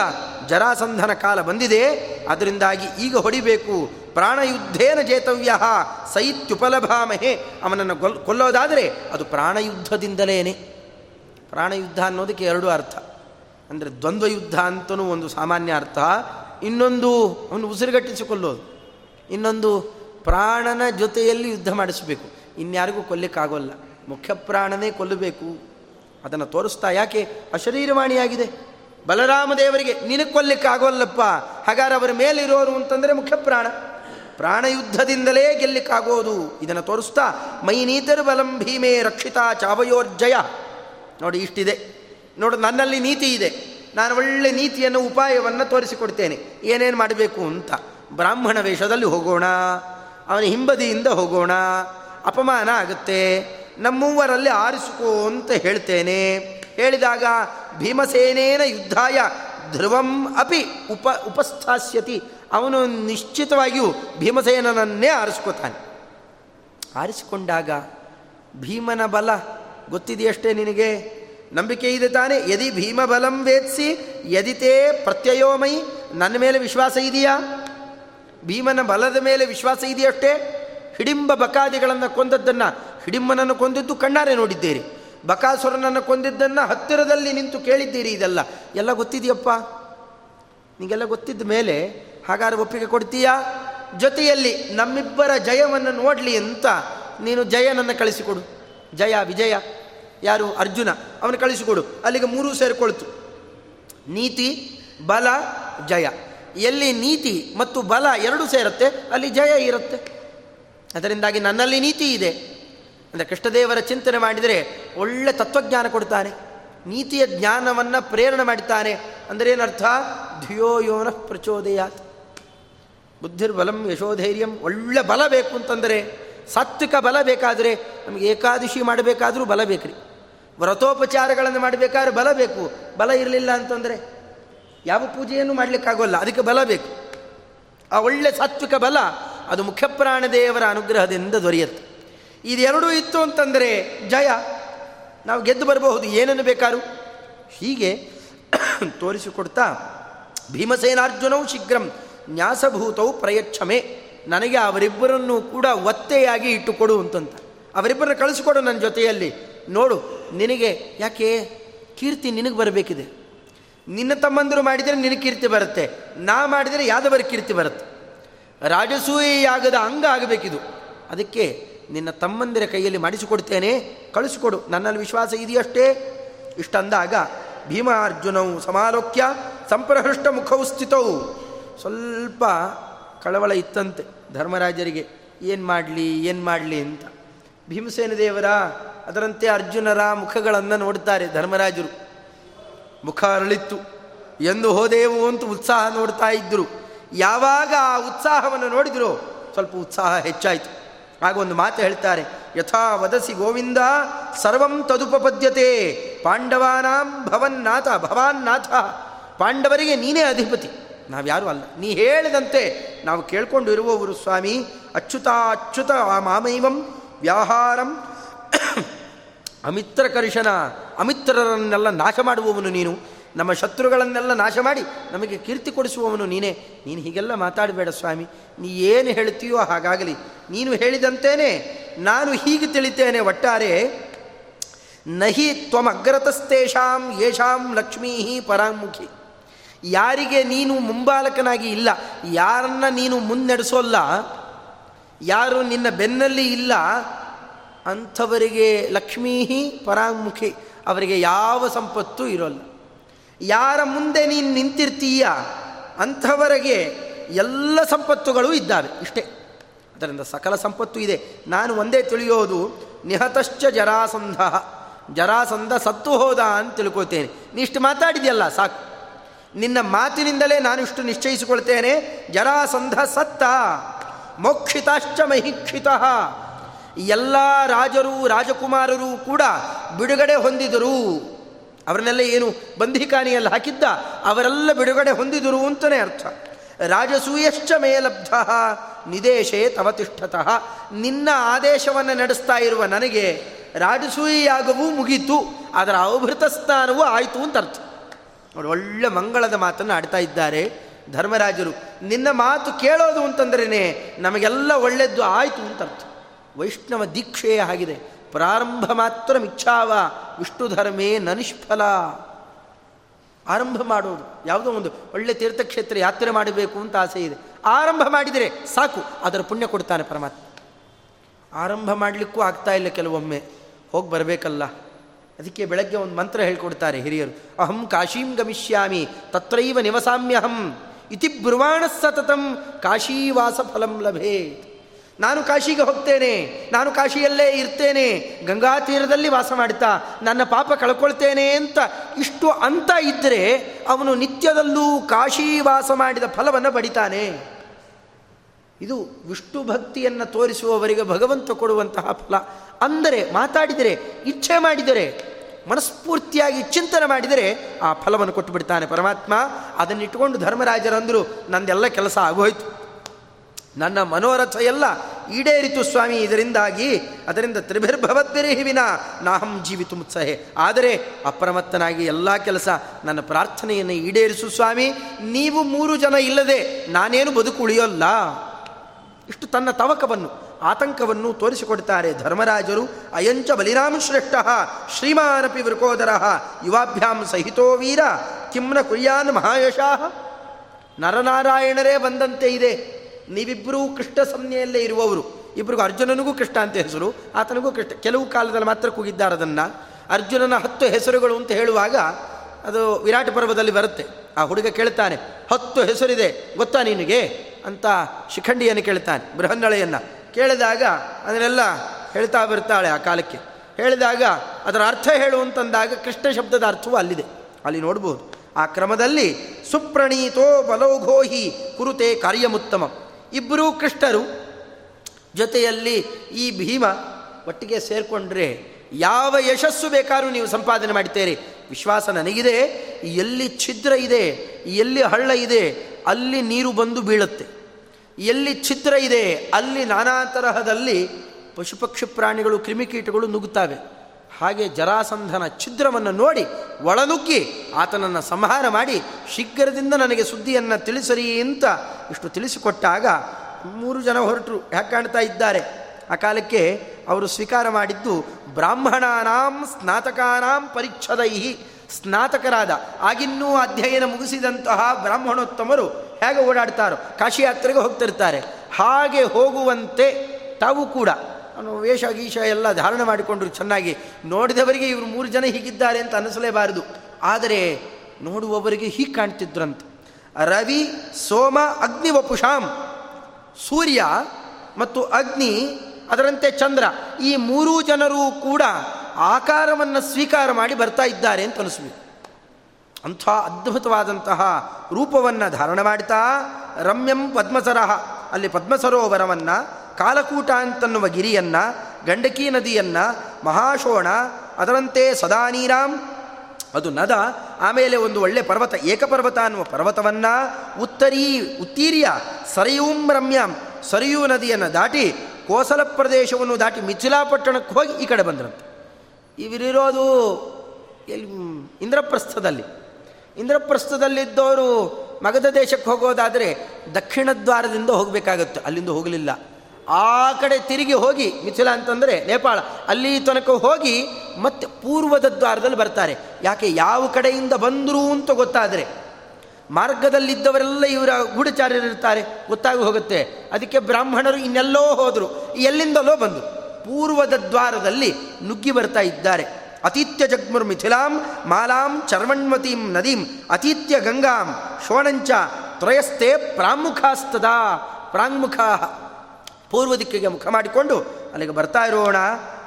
ಜರಾಸಂಧನ ಕಾಲ ಬಂದಿದೆ. ಅದರಿಂದಾಗಿ ಈಗ ಹೊಡಿಬೇಕು. ಪ್ರಾಣಯುದ್ಧೇನ ಜೇತವ್ಯ ಸೈತ್ಯುಪಲಭಾಮಹೆ. ಅವನನ್ನು ಕೊಲ್ ಕೊಲ್ಲೋದಾದರೆ ಅದು ಪ್ರಾಣಯುದ್ಧದಿಂದಲೇನೆ. ಪ್ರಾಣಯುದ್ಧ ಅನ್ನೋದಕ್ಕೆ ಎರಡು ಅರ್ಥ. ಅಂದರೆ ದ್ವಂದ್ವಯುದ್ಧ ಅಂತಲೂ ಒಂದು ಸಾಮಾನ್ಯ ಅರ್ಥ. ಇನ್ನೊಂದು ಅವನು ಉಸಿರುಗಟ್ಟಿಸಿಕೊಳ್ಳೋದು. ಇನ್ನೊಂದು ಪ್ರಾಣನ ಜೊತೆಯಲ್ಲಿ ಯುದ್ಧ ಮಾಡಿಸಬೇಕು. ಇನ್ಯಾರಿಗೂ ಕೊಲ್ಲಕ್ಕಾಗೋಲ್ಲ. ಮುಖ್ಯ ಪ್ರಾಣನೇ ಕೊಲ್ಲಬೇಕು. ಅದನ್ನು ತೋರಿಸ್ತಾ ಯಾಕೆ? ಅಶರೀರವಾಣಿಯಾಗಿದೆ. ಬಲರಾಮ ದೇವರಿಗೆ ನಿನಗೆ ಕೊಲ್ಲಕ್ಕಾಗೋಲ್ಲಪ್ಪ. ಹಾಗಾದ್ರೆ ಅವರ ಮೇಲಿರೋರು ಅಂತಂದರೆ ಮುಖ್ಯ ಪ್ರಾಣ. ಪ್ರಾಣಯುದ್ಧದಿಂದಲೇ ಗೆಲ್ಲಕ್ಕಾಗೋದು. ಇದನ್ನು ತೋರಿಸ್ತಾ, ಮೈನೀತರು ಬಲಂ ಭೀಮೇ ರಕ್ಷಿತಾ ಚಾವಯೋರ್ಜಯ. ನೋಡಿ, ಇಷ್ಟಿದೆ. ನೋಡು, ನನ್ನಲ್ಲಿ ನೀತಿ ಇದೆ. ನಾನು ಒಳ್ಳೆ ನೀತಿಯನ್ನು, ಉಪಾಯವನ್ನು ತೋರಿಸಿಕೊಡ್ತೇನೆ. ಏನೇನು ಮಾಡಬೇಕು ಅಂತ. ಬ್ರಾಹ್ಮಣ ವೇಷದಲ್ಲಿ ಹೋಗೋಣ, ಅವನ ಹಿಂಬದಿಯಿಂದ ಹೋಗೋಣ, ಅಪಮಾನ ಆಗುತ್ತೆ. ನಮ್ಮೂವರಲ್ಲಿ ಆರಿಸಿಕೋ ಅಂತ ಹೇಳ್ತೇನೆ. ಹೇಳಿದಾಗ ಭೀಮಸೇನೇನ ಯುದ್ಧಾಯ ಧ್ರುವಂ ಅಪಿ ಉಪ ಉಪಸ್ಥಾಸ್ಯತಿ. ಅವನು ನಿಶ್ಚಿತವಾಗಿಯೂ ಭೀಮಸೇನನನ್ನೇ ಆರಿಸ್ಕೋತಾನೆ. ಆರಿಸಿಕೊಂಡಾಗ ಭೀಮನ ಬಲ ಗೊತ್ತಿದೆಯಷ್ಟೇ ನಿನಗೆ? ನಂಬಿಕೆ ಇದೆ ತಾನೆ. ಯದಿ ಭೀಮಬಲಂ ವೇತ್ಸಿ ಯದಿತೇ ಪ್ರತ್ಯಯೋಮಯಿ ನನ್ನ ಮೇಲೆ ವಿಶ್ವಾಸ ಇದೆಯಾ? ಭೀಮನ ಬಲದ ಮೇಲೆ ವಿಶ್ವಾಸ ಇದೆಯಷ್ಟೇ? ಹಿಡಿಂಬ ಬಕಾದಿಗಳನ್ನು ಕೊಂದದ್ದನ್ನು ಹಿಡಿಂಬನನ್ನು ಕೊಂದಿದ್ದು ಕಣ್ಣಾರೆ ನೋಡಿದ್ದೀರಿ. ಬಕಾಸುರನನ್ನು ಕೊಂದಿದ್ದನ್ನು ಹತ್ತಿರದಲ್ಲಿ ನಿಂತು ಕೇಳಿದ್ದೀರಿ ಇದೆಲ್ಲ. ಎಲ್ಲ ಗೊತ್ತಿದೆಯಪ್ಪ? ನಿಗೆಲ್ಲ ಗೊತ್ತಿದ್ದ ಮೇಲೆ ಹಾಗಾದ್ರೆ ಒಪ್ಪಿಗೆ ಕೊಡ್ತೀಯಾ? ಜೊತೆಯಲ್ಲಿ ನಮ್ಮಿಬ್ಬರ ಜಯವನ್ನು ನೋಡಲಿ ಅಂತ ನೀನು ಜಯನನ್ನು ಕಳಿಸಿಕೊಡು. ಜಯ, ವಿಜಯ. ಯಾರು? ಅರ್ಜುನ. ಅವನು ಕಳಿಸಿಕೊಡು. ಅಲ್ಲಿಗೆ ಮೂರೂ ಸೇರಿಕೊಳ್ತು. ನೀತಿ, ಬಲ, ಜಯ. ಎಲ್ಲಿ ನೀತಿ ಮತ್ತು ಬಲ ಎರಡು ಸೇರುತ್ತೆ, ಅಲ್ಲಿ ಜಯ ಇರುತ್ತೆ. ಅದರಿಂದಾಗಿ ನನ್ನಲ್ಲಿ ನೀತಿ ಇದೆ. ಅಂದರೆ ಕೃಷ್ಣದೇವರ ಚಿಂತನೆ ಮಾಡಿದರೆ ಒಳ್ಳೆ ತತ್ವಜ್ಞಾನ ಕೊಡ್ತಾನೆ ನೀತಿಯ ಜ್ಞಾನವನ್ನು ಪ್ರೇರಣೆ ಮಾಡುತ್ತಾನೆ ಅಂದರೆ ಏನರ್ಥ? ಧಿಯೋ ಯೋನ ಪ್ರಚೋದಯಾತ್. ಬುದ್ಧಿರ್ಬಲಂ ಯಶೋಧೈರ್ಯಂ. ಒಳ್ಳೆ ಬಲ ಬೇಕು ಅಂತಂದರೆ, ಸಾತ್ವಿಕ ಬಲ ಬೇಕಾದರೆ ನಮಗೆ ಏಕಾದಶಿ ಮಾಡಬೇಕಾದರೂ ಬಲ ಬೇಕ್ರಿ. ವ್ರತೋಪಚಾರಗಳನ್ನು ಮಾಡಬೇಕಾದ್ರೆ ಬಲ ಬೇಕು. ಬಲ ಇರಲಿಲ್ಲ ಅಂತಂದರೆ ಯಾವ ಪೂಜೆಯನ್ನು ಮಾಡಲಿಕ್ಕಾಗೋಲ್ಲ, ಅದಕ್ಕೆ ಬಲ ಬೇಕು. ಆ ಒಳ್ಳೆ ಸಾತ್ವಿಕ ಬಲ, ಅದು ಮುಖ್ಯಪ್ರಾಣ ದೇವರ ಅನುಗ್ರಹದಿಂದ ದೊರೆಯುತ್ತೆ. ಇದೆರಡೂ ಇತ್ತು ಅಂತಂದರೆ ಜಯ, ನಾವು ಗೆದ್ದು ಬರಬಹುದು, ಏನನ್ನು ಬೇಕಾರು? ಹೀಗೆ ತೋರಿಸಿಕೊಡ್ತಾ, ಭೀಮಸೇನಾರ್ಜುನವು ಶೀಘ್ರಂ ನ್ಯಾಸಭೂತವು ಪ್ರಯಚ್ಛಮೆ, ನನಗೆ ಅವರಿಬ್ಬರನ್ನು ಕೂಡ ಒತ್ತೆಯಾಗಿ ಇಟ್ಟುಕೊಡು ಅಂತಂತ. ಅವರಿಬ್ಬರನ್ನ ಕಳಿಸ್ಕೊಡು ನನ್ನ ಜೊತೆಯಲ್ಲಿ. ನೋಡು, ನಿನಗೆ ಯಾಕೆ ಕೀರ್ತಿ ನಿನಗೆ ಬರಬೇಕಿದೆ? ನಿನ್ನ ತಮ್ಮಂದರು ಮಾಡಿದರೆ ನಿನ್ನ ಕೀರ್ತಿ ಬರುತ್ತೆ, ನಾ ಮಾಡಿದರೆ ಯಾದವರ ಕೀರ್ತಿ ಬರುತ್ತೆ. ರಾಜಸೂಯಾಗದ ಅಂಗ ಆಗಬೇಕಿದು. ಅದಕ್ಕೆ ನಿನ್ನ ತಮ್ಮಂದಿರ ಕೈಯಲ್ಲಿ ಮಾಡಿಸಿಕೊಡ್ತೇನೆ, ಕಳಿಸಿಕೊಡು. ನನ್ನಲ್ಲಿ ವಿಶ್ವಾಸ ಇದೆಯಷ್ಟೇ? ಇಷ್ಟಂದಾಗ ಭೀಮಾರ್ಜುನವು ಸಮಾಲೋಕ್ಯ ಸಂಪ್ರಹೃಷ್ಟ ಮುಖವು ಸ್ಥಿತವು. ಸ್ವಲ್ಪ ಕಳವಳ ಇತ್ತಂತೆ ಧರ್ಮರಾಜರಿಗೆ. ಏನು ಮಾಡಲಿ ಏನು ಮಾಡಲಿ ಅಂತ. ಭೀಮಸೇನ ದೇವರ, ಅದರಂತೆ ಅರ್ಜುನರ ಮುಖಗಳನ್ನು ನೋಡ್ತಾರೆ ಧರ್ಮರಾಜರು. ಮುಖ ಅರಳಿತ್ತು ಎಂದು ಹೋದೆವು ಅಂತ ಉತ್ಸಾಹ ನೋಡ್ತಾ ಇದ್ದರು ಯಾವಾಗ ಆ ಉತ್ಸಾಹವನ್ನು ನೋಡಿದ್ರು ಸ್ವಲ್ಪ ಉತ್ಸಾಹ ಹೆಚ್ಚಾಯಿತು. ಆಗ ಒಂದು ಮಾತು ಹೇಳ್ತಾರೆ, ಯಥಾ ವದಸಿ ಗೋವಿಂದ, ಸರ್ವಂ ತದುಪಪದ್ಯತೆ. ಪಾಂಡವಾನಾಂ ಭವನ್ನಾಥ, ಭವಾನ್ನಾಥ. ಪಾಂಡವರಿಗೆ ನೀನೇ ಅಧಿಪತಿ. ನಾವ್ಯಾರೂ ಅಲ್ಲ. ನೀ ಹೇಳಿದಂತೆ ನಾವು ಕೇಳ್ಕೊಂಡು ಇರುವವರು ಸ್ವಾಮಿ. ಅಚ್ಯುತ ಅಚ್ಯುತ ಮಾಮೈವಂ ವ್ಯಾಹಾರಂ. ಅಮಿತ್ರ ಕರ್ಷಣ ಅಮಿತ್ರರನ್ನೆಲ್ಲ ನಾಶ ಮಾಡುವವನು ನೀನು. ನಮ್ಮ ಶತ್ರುಗಳನ್ನೆಲ್ಲ ನಾಶ ಮಾಡಿ ನಮಗೆ ಕೀರ್ತಿ ಕೊಡಿಸುವವನು ನೀನೇ. ನೀನು ಹೀಗೆಲ್ಲ ಮಾತಾಡಬೇಡ ಸ್ವಾಮಿ. ನೀ ಏನು ಹೇಳ್ತೀಯೋ ಹಾಗಾಗಲಿ. ನೀನು ಹೇಳಿದಂತೇನೆ, ನಾನು ಹೀಗೆ ತಿಳಿತೇನೆ ಒಟ್ಟಾರೆ, ನಹಿ ತ್ವಮಗ್ರತಸ್ತೇಷಾಂ ಯೇಷಾಂ ಲಕ್ಷ್ಮೀ ಪರಾಮುಖಿ. ಯಾರಿಗೆ ನೀನು ಮುಂಬಾಲಕನಾಗಿ ಇಲ್ಲ, ಯಾರನ್ನ ನೀನು ಮುನ್ನಡೆಸೋಲ್ಲ, ಯಾರು ನಿನ್ನ ಬೆನ್ನಲ್ಲಿ ಇಲ್ಲ ಅಂಥವರಿಗೆ ಲಕ್ಷ್ಮೀ ಪರಾಮುಖಿ, ಅವರಿಗೆ ಯಾವ ಸಂಪತ್ತು ಇರೋಲ್ಲ. ಯಾರ ಮುಂದೆ ನೀನು ನಿಂತಿರ್ತೀಯ, ಅಂಥವರಿಗೆ ಎಲ್ಲ ಸಂಪತ್ತುಗಳು ಇದ್ದಾವೆ, ಇಷ್ಟೇ. ಅದರಿಂದ ಸಕಲ ಸಂಪತ್ತು ಇದೆ. ನಾನು ಒಂದೇ ತಿಳಿಯೋದು, ನಿಹತಶ್ಚ ಜರಾಸಂಧ. ಜರಾಸಂಧ ಸತ್ತು ಹೋದ ಅಂತ ತಿಳ್ಕೊತೇನೆ ನೀಷ್ಟು ಮಾತಾಡಿದೆಯಲ್ಲ, ಸಾಕು. ನಿನ್ನ ಮಾತಿನಿಂದಲೇ ನಾನು ಇಷ್ಟು ನಿಶ್ಚಯಿಸಿಕೊಳ್ತೇನೆ. ಜರಾಸಂಧ ಸತ್ತ, ಮೋಕ್ಷಿತಾಶ್ಚ ಮಹಿಕ್ಷಿತ. ಎಲ್ಲ ರಾಜರು, ರಾಜಕುಮಾರರು ಕೂಡ ಬಿಡುಗಡೆ ಹೊಂದಿದರು. ಅವರನ್ನೆಲ್ಲ ಏನು ಬಂಧಿಕಾನಿಯಲ್ಲಿ ಹಾಕಿದ್ದ? ಅವರೆಲ್ಲ ಬಿಡುಗಡೆ ಹೊಂದಿದರು ಅಂತಲೇ ಅರ್ಥ. ರಾಜಸೂಯಶ್ಚ ಮೇಲಬ್ಧ ನಿದೇಶೇ ತವತಿಷ್ಠತಃ ನಿನ್ನ ಆದೇಶವನ್ನು ನಡೆಸ್ತಾ ಇರುವ ನನಗೆ ರಾಜಸೂಯಾಗವೂ ಮುಗೀತು, ಅದರ ಅವಭೃತ ಸ್ನಾನವೂ ಆಯಿತು ಅಂತ ಅರ್ಥ. ನೋಡಿ, ಒಳ್ಳೆ ಮಂಗಳದ ಮಾತನ್ನು ಆಡ್ತಾ ಇದ್ದಾರೆ ಧರ್ಮರಾಜರು. ನಿನ್ನ ಮಾತು ಕೇಳೋದು ಅಂತಂದ್ರೇ ನಮಗೆಲ್ಲ ಒಳ್ಳೆಯದು ಆಯಿತು ಅಂತ ಅರ್ಥ. ವೈಷ್ಣವ ದೀಕ್ಷೆಯೇ ಆಗಿದೆ. ಪ್ರಾರಂಭ ಮಾತ್ರ ಮಿಚ್ಛಾವ. ವಿಷ್ಣು ಧರ್ಮೇ ನನಿಷ್ಫಲ. ಆರಂಭ ಮಾಡೋದು. ಯಾವುದೋ ಒಂದು ಒಳ್ಳೆ ತೀರ್ಥಕ್ಷೇತ್ರ ಯಾತ್ರೆ ಮಾಡಬೇಕು ಅಂತ ಆಸೆ ಇದೆ. ಆರಂಭ ಮಾಡಿದರೆ ಸಾಕು. ಅದರ ಪುಣ್ಯ ಕೊಡ್ತಾನೆ ಪರಮಾತ್ಮ. ಆರಂಭ ಮಾಡಲಿಕ್ಕೂ ಆಗ್ತಾ ಇಲ್ಲ ಕೆಲವೊಮ್ಮೆ. ಹೋಗಿ ಬರಬೇಕಲ್ಲ. ಅದಕ್ಕೆ ಬೆಳಗ್ಗೆ ಒಂದು ಮಂತ್ರ ಹೇಳ್ಕೊಡ್ತಾರೆ ಹಿರಿಯರು. ಅಹಂ ಕಾಶೀಂ ಗಮಿಷ್ಯಾಮಿ. ತತ್ರೈವ ನಿವಸಾಮ್ಯಹಂ. ಇತಿ ಬ್ರುವಾಣ ಸತತಂ ಕಾಶೀವಾಸ ಫಲಂ ಲಭೇ ನಾನು ಕಾಶಿಗೆ ಹೋಗ್ತೇನೆ, ನಾನು ಕಾಶಿಯಲ್ಲೇ ಇರ್ತೇನೆ, ಗಂಗಾ ತೀರದಲ್ಲಿ ವಾಸ ಮಾಡ್ತಾ ನನ್ನ ಪಾಪ ಕಳ್ಕೊಳ್ತೇನೆ ಅಂತ ಇಷ್ಟು ಅಂತ ಇದ್ದರೆ ಅವನು ನಿತ್ಯದಲ್ಲೂ ಕಾಶಿ ವಾಸ ಮಾಡಿದ ಫಲವನ್ನು ಪಡಿತಾನೆ. ಇದು ವಿಷ್ಣು ಭಕ್ತಿಯನ್ನು ತೋರಿಸುವವರಿಗೆ ಭಗವಂತ ಕೊಡುವಂತಹ ಫಲ. ಅಂದರೆ ಮಾತಾಡಿದರೆ, ಇಚ್ಛೆ ಮಾಡಿದರೆ, ಮನಸ್ಫೂರ್ತಿಯಾಗಿ ಚಿಂತನೆ ಮಾಡಿದರೆ ಆ ಫಲವನ್ನು ಕೊಟ್ಟು ಬಿಡ್ತಾನೆ ಪರಮಾತ್ಮ. ಅದನ್ನಿಟ್ಟುಕೊಂಡು ಧರ್ಮರಾಜರಂದರು, ನಂದೆಲ್ಲ ಕೆಲಸ ಆಗೋಯ್ತು. ನನ್ನ ಮನೋರಥ ಎಲ್ಲ ಈಡೇರಿತು ಸ್ವಾಮಿ, ಇದರಿಂದಾಗಿ ಅದರಿಂದ ತ್ರಿಭಿರ್ಭವದ್ಭಿರಿಹಿವಿನ ನಾಹಂ ಜೀವಿತು ಮುತ್ಸಹೆ. ಆದರೆ ಅಪ್ರಮತ್ತನಾಗಿ ಎಲ್ಲ ಕೆಲಸ ನನ್ನ ಪ್ರಾರ್ಥನೆಯನ್ನು ಈಡೇರಿಸು ಸ್ವಾಮಿ. ನೀವು ಮೂರು ಜನ ಇಲ್ಲದೆ ನಾನೇನು ಬದುಕು ಉಳಿಯೋಲ್ಲ? ಇಷ್ಟು ತನ್ನ ತವಕವನ್ನು, ಆತಂಕವನ್ನು ತೋರಿಸಿಕೊಡ್ತಾರೆ ಧರ್ಮರಾಜರು. ಅಯಂಚ ಬಲಿರಾಮ ಶ್ರೇಷ್ಠ, ಶ್ರೀಮಾನಪಿ ವೃಕೋದರ, ಯುವಾಭ್ಯಾಂ ಸಹಿತೋ ವೀರ ಕಿಮ್ನ ಕುರ್ಯಾನ್ ಮಹಾಯಶಾಹ. ನರನಾರಾಯಣರೇ ಬಂದಂತೆ ಇದೆ. ನೀವಿಬ್ಬರೂ ಕೃಷ್ಣ ಸಂಜ್ಞೆಯಲ್ಲೇ ಇರುವವರು. ಇಬ್ಬರಿಗೂ ಅರ್ಜುನನಿಗೂ ಕೃಷ್ಣ ಅಂತ ಹೆಸರು, ಆತನಿಗೂ ಕೃಷ್ಣ. ಕೆಲವು ಕಾಲದಲ್ಲಿ ಮಾತ್ರ ಕೂಗಿದ್ದಾರೆ ಅದನ್ನು. ಅರ್ಜುನನ ಹತ್ತು ಹೆಸರುಗಳು ಅಂತ ಹೇಳುವಾಗ ಅದು ವಿರಾಟ ಪರ್ವದಲ್ಲಿ ಬರುತ್ತೆ. ಆ ಹುಡುಗ ಕೇಳ್ತಾನೆ, ಹತ್ತು ಹೆಸರಿದೆ, ಗೊತ್ತಾ ನಿನಗೆ? ಅಂತ ಶಿಖಂಡಿಯನ್ನು ಕೇಳ್ತಾನೆ, ಬೃಹನ್ನಳೆಯನ್ನು. ಕೇಳಿದಾಗ ಅದನ್ನೆಲ್ಲ ಹೇಳ್ತಾ ಬರ್ತಾಳೆ ಆ ಕಾಲಕ್ಕೆ. ಹೇಳಿದಾಗ ಅದರ ಅರ್ಥ ಹೇಳು ಅಂತಂದಾಗ ಕೃಷ್ಣ ಶಬ್ದದ ಅರ್ಥವೂ ಅಲ್ಲಿದೆ. ಅಲ್ಲಿ ನೋಡ್ಬೋದು, ಆ ಕ್ರಮದಲ್ಲಿ ಸುಪ್ರಣೀತೋ ಬಲೋಘೋಹಿ ಕುರುತೆ ಕಾರ್ಯಮುತ್ತಮ. ಇಬ್ಬರೂ ಕೃಷ್ಣರು ಜೊತೆಯಲ್ಲಿ ಈ ಭೀಮ ಒಟ್ಟಿಗೆ ಸೇರಿಕೊಂಡ್ರೆ ಯಾವ ಯಶಸ್ಸು ಬೇಕಾದ್ರೂ ನೀವು ಸಂಪಾದನೆ ಮಾಡ್ತೀರಿ. ವಿಶ್ವಾಸ ನನಗಿದೆ, ಎಲ್ಲಿ ಛಿದ್ರ ಇದೆ, ಎಲ್ಲಿ ಹಳ್ಳ ಇದೆ, ಅಲ್ಲಿ ನೀರು ಬಂದು ಬೀಳುತ್ತೆ. ಎಲ್ಲಿ ಛಿದ್ರ ಇದೆ, ಅಲ್ಲಿ ನಾನಾ ತರಹದಲ್ಲಿ ಪಶುಪಕ್ಷಿ ಪ್ರಾಣಿಗಳು, ಕ್ರಿಮಿಕೀಟಗಳು ನುಗ್ಗುತ್ತವೆ. ಹಾಗೆ ಜರಾಸಂಧನ ಛಿದ್ರವನ್ನು ನೋಡಿ ಒಳನುಗ್ಗಿ ಆತನನ್ನು ಸಂಹಾರ ಮಾಡಿ ಶೀಘ್ರದಿಂದ ನನಗೆ ಸುದ್ದಿಯನ್ನು ತಿಳಿಸರಿ ಅಂತ ಇಷ್ಟು ತಿಳಿಸಿಕೊಟ್ಟಾಗ ಮೂರು ಜನ ಹೊರಟರು. ಯಾಕೆ ಕಾಣ್ತಾ ಇದ್ದಾರೆ? ಆ ಕಾಲಕ್ಕೆ ಅವರು ಸ್ವೀಕಾರ ಮಾಡಿದ್ದು ಬ್ರಾಹ್ಮಣಾನಾಂ ಸ್ನಾತಕಾನಾಂ ಪರಿಚ್ಛದೈಹಿ ಸ್ನಾತಕರಾದ. ಆಗಿನ್ನೂ ಅಧ್ಯಯನ ಮುಗಿಸಿದಂತಹ ಬ್ರಾಹ್ಮಣೋತ್ತಮರು ಹೇಗೆ ಓಡಾಡ್ತಾರೋ ಕಾಶಿ ಯಾತ್ರೆಗೆ ಹೋಗ್ತಿರ್ತಾರೆ. ಹಾಗೆ ಹೋಗುವಂತೆ ತಾವು ಕೂಡ ಅವನು ವೇಷ ಗೀಷ ಎಲ್ಲ ಧಾರಣ ಮಾಡಿಕೊಂಡ್ರು ಚೆನ್ನಾಗಿ. ನೋಡಿದವರಿಗೆ ಇವರು ಮೂರು ಜನ ಹೀಗಿದ್ದಾರೆ ಅಂತ ಅನ್ನಿಸಲೇಬಾರದು ಆದರೆ ನೋಡುವವರಿಗೆ ಹೀಗೆ ಕಾಣ್ತಿದ್ರಂತೆ. ರವಿ, ಸೋಮ, ಅಗ್ನಿ ವಪುಷಾಂ ಸೂರ್ಯ ಮತ್ತು ಅಗ್ನಿ, ಅದರಂತೆ ಚಂದ್ರ. ಈ ಮೂರೂ ಜನರೂ ಕೂಡ ಆಕಾರವನ್ನು ಸ್ವೀಕಾರ ಮಾಡಿ ಬರ್ತಾ ಇದ್ದಾರೆ ಅಂತ ಅನಿಸ್ಬೇಕು. ಅಂಥ ಅದ್ಭುತವಾದಂತಹ ರೂಪವನ್ನು ಧಾರಣ ಮಾಡ್ತಾ ರಮ್ಯಂ ಪದ್ಮಸರಹ ಅಲ್ಲಿ ಪದ್ಮಸರೋವರವನ್ನು ಕಾಲಕೂಟ ಅಂತನ್ನುವ ಗಿರಿಯನ್ನು, ಗಂಡಕಿ ನದಿಯನ್ನು, ಮಹಾಶೋಣ, ಅದರಂತೆ ಸದಾನೀರಾಮ್. ಅದು ನದ, ಆಮೇಲೆ ಒಂದು ಒಳ್ಳೆ ಪರ್ವತ, ಏಕಪರ್ವತ ಅನ್ನುವ ಪರ್ವತವನ್ನು ಉತ್ತರೀ, ಉತ್ತೀರ್ಯ, ಸರಯೂಂ ರಮ್ಯಾಂ ಸರಿಯೂ ನದಿಯನ್ನು ದಾಟಿ ಕೋಸಲ ಪ್ರದೇಶವನ್ನು ದಾಟಿ ಮಿಥಿಲಾಪಟ್ಟಣಕ್ಕೆ ಹೋಗಿ ಈ ಕಡೆ ಬಂದ್ರಂತೆ. ಇವರಿರೋದು ಎಲ್ಲಿ ಇಂದ್ರಪ್ರಸ್ಥದಲ್ಲಿ. ಇಂದ್ರಪ್ರಸ್ಥದಲ್ಲಿದ್ದವರು ಮಗಧ ದೇಶಕ್ಕೆ ಹೋಗೋದಾದರೆ ದಕ್ಷಿಣ ದ್ವಾರದಿಂದ ಹೋಗಬೇಕಾಗುತ್ತೆ. ಅಲ್ಲಿಂದ ಹೋಗಲಿಲ್ಲ. ಆ ಕಡೆ ತಿರುಗಿ ಹೋಗಿ ಮಿಥಿಲ ಅಂತಂದರೆ ನೇಪಾಳ, ಅಲ್ಲಿ ತನಕ ಹೋಗಿ ಮತ್ತೆ ಪೂರ್ವದ ದ್ವಾರದಲ್ಲಿ ಬರ್ತಾರೆ. ಯಾಕೆ, ಯಾವ ಕಡೆಯಿಂದ ಬಂದರು ಅಂತ ಗೊತ್ತಾದರೆ, ಮಾರ್ಗದಲ್ಲಿದ್ದವರೆಲ್ಲ ಇವರ ಗೂಢಚಾರ್ಯರಿರ್ತಾರೆ ಗೊತ್ತಾಗಿ ಹೋಗುತ್ತೆ. ಅದಕ್ಕೆ ಬ್ರಾಹ್ಮಣರು ಇನ್ನೆಲ್ಲೋ ಹೋದರು, ಎಲ್ಲಿಂದಲೋ ಬಂದು ಪೂರ್ವದ ದ್ವಾರದಲ್ಲಿ ನುಗ್ಗಿ ಬರ್ತಾ ಇದ್ದಾರೆ. ಅತಿಥ್ಯ ಜಗ್ಮುರ್ ಮಿಥಿಲಾಂ, ಮಾಲಾಂ ಚರ್ಮಣ್ವತೀಂ ನದೀಂ ಅತಿಥ್ಯ ಗಂಗಾಂ ಶೋಣಂಚ ತ್ರಯಸ್ಥೆ ಪ್ರಾಮುಖಾಸ್ತದ ಪ್ರಾಂಗುಖ ಪೂರ್ವ ದಿಕ್ಕಿಗೆ ಮುಖ ಮಾಡಿಕೊಂಡು, ಅಲ್ಲಿಗೆ ಬರ್ತಾ ಇರೋಣ.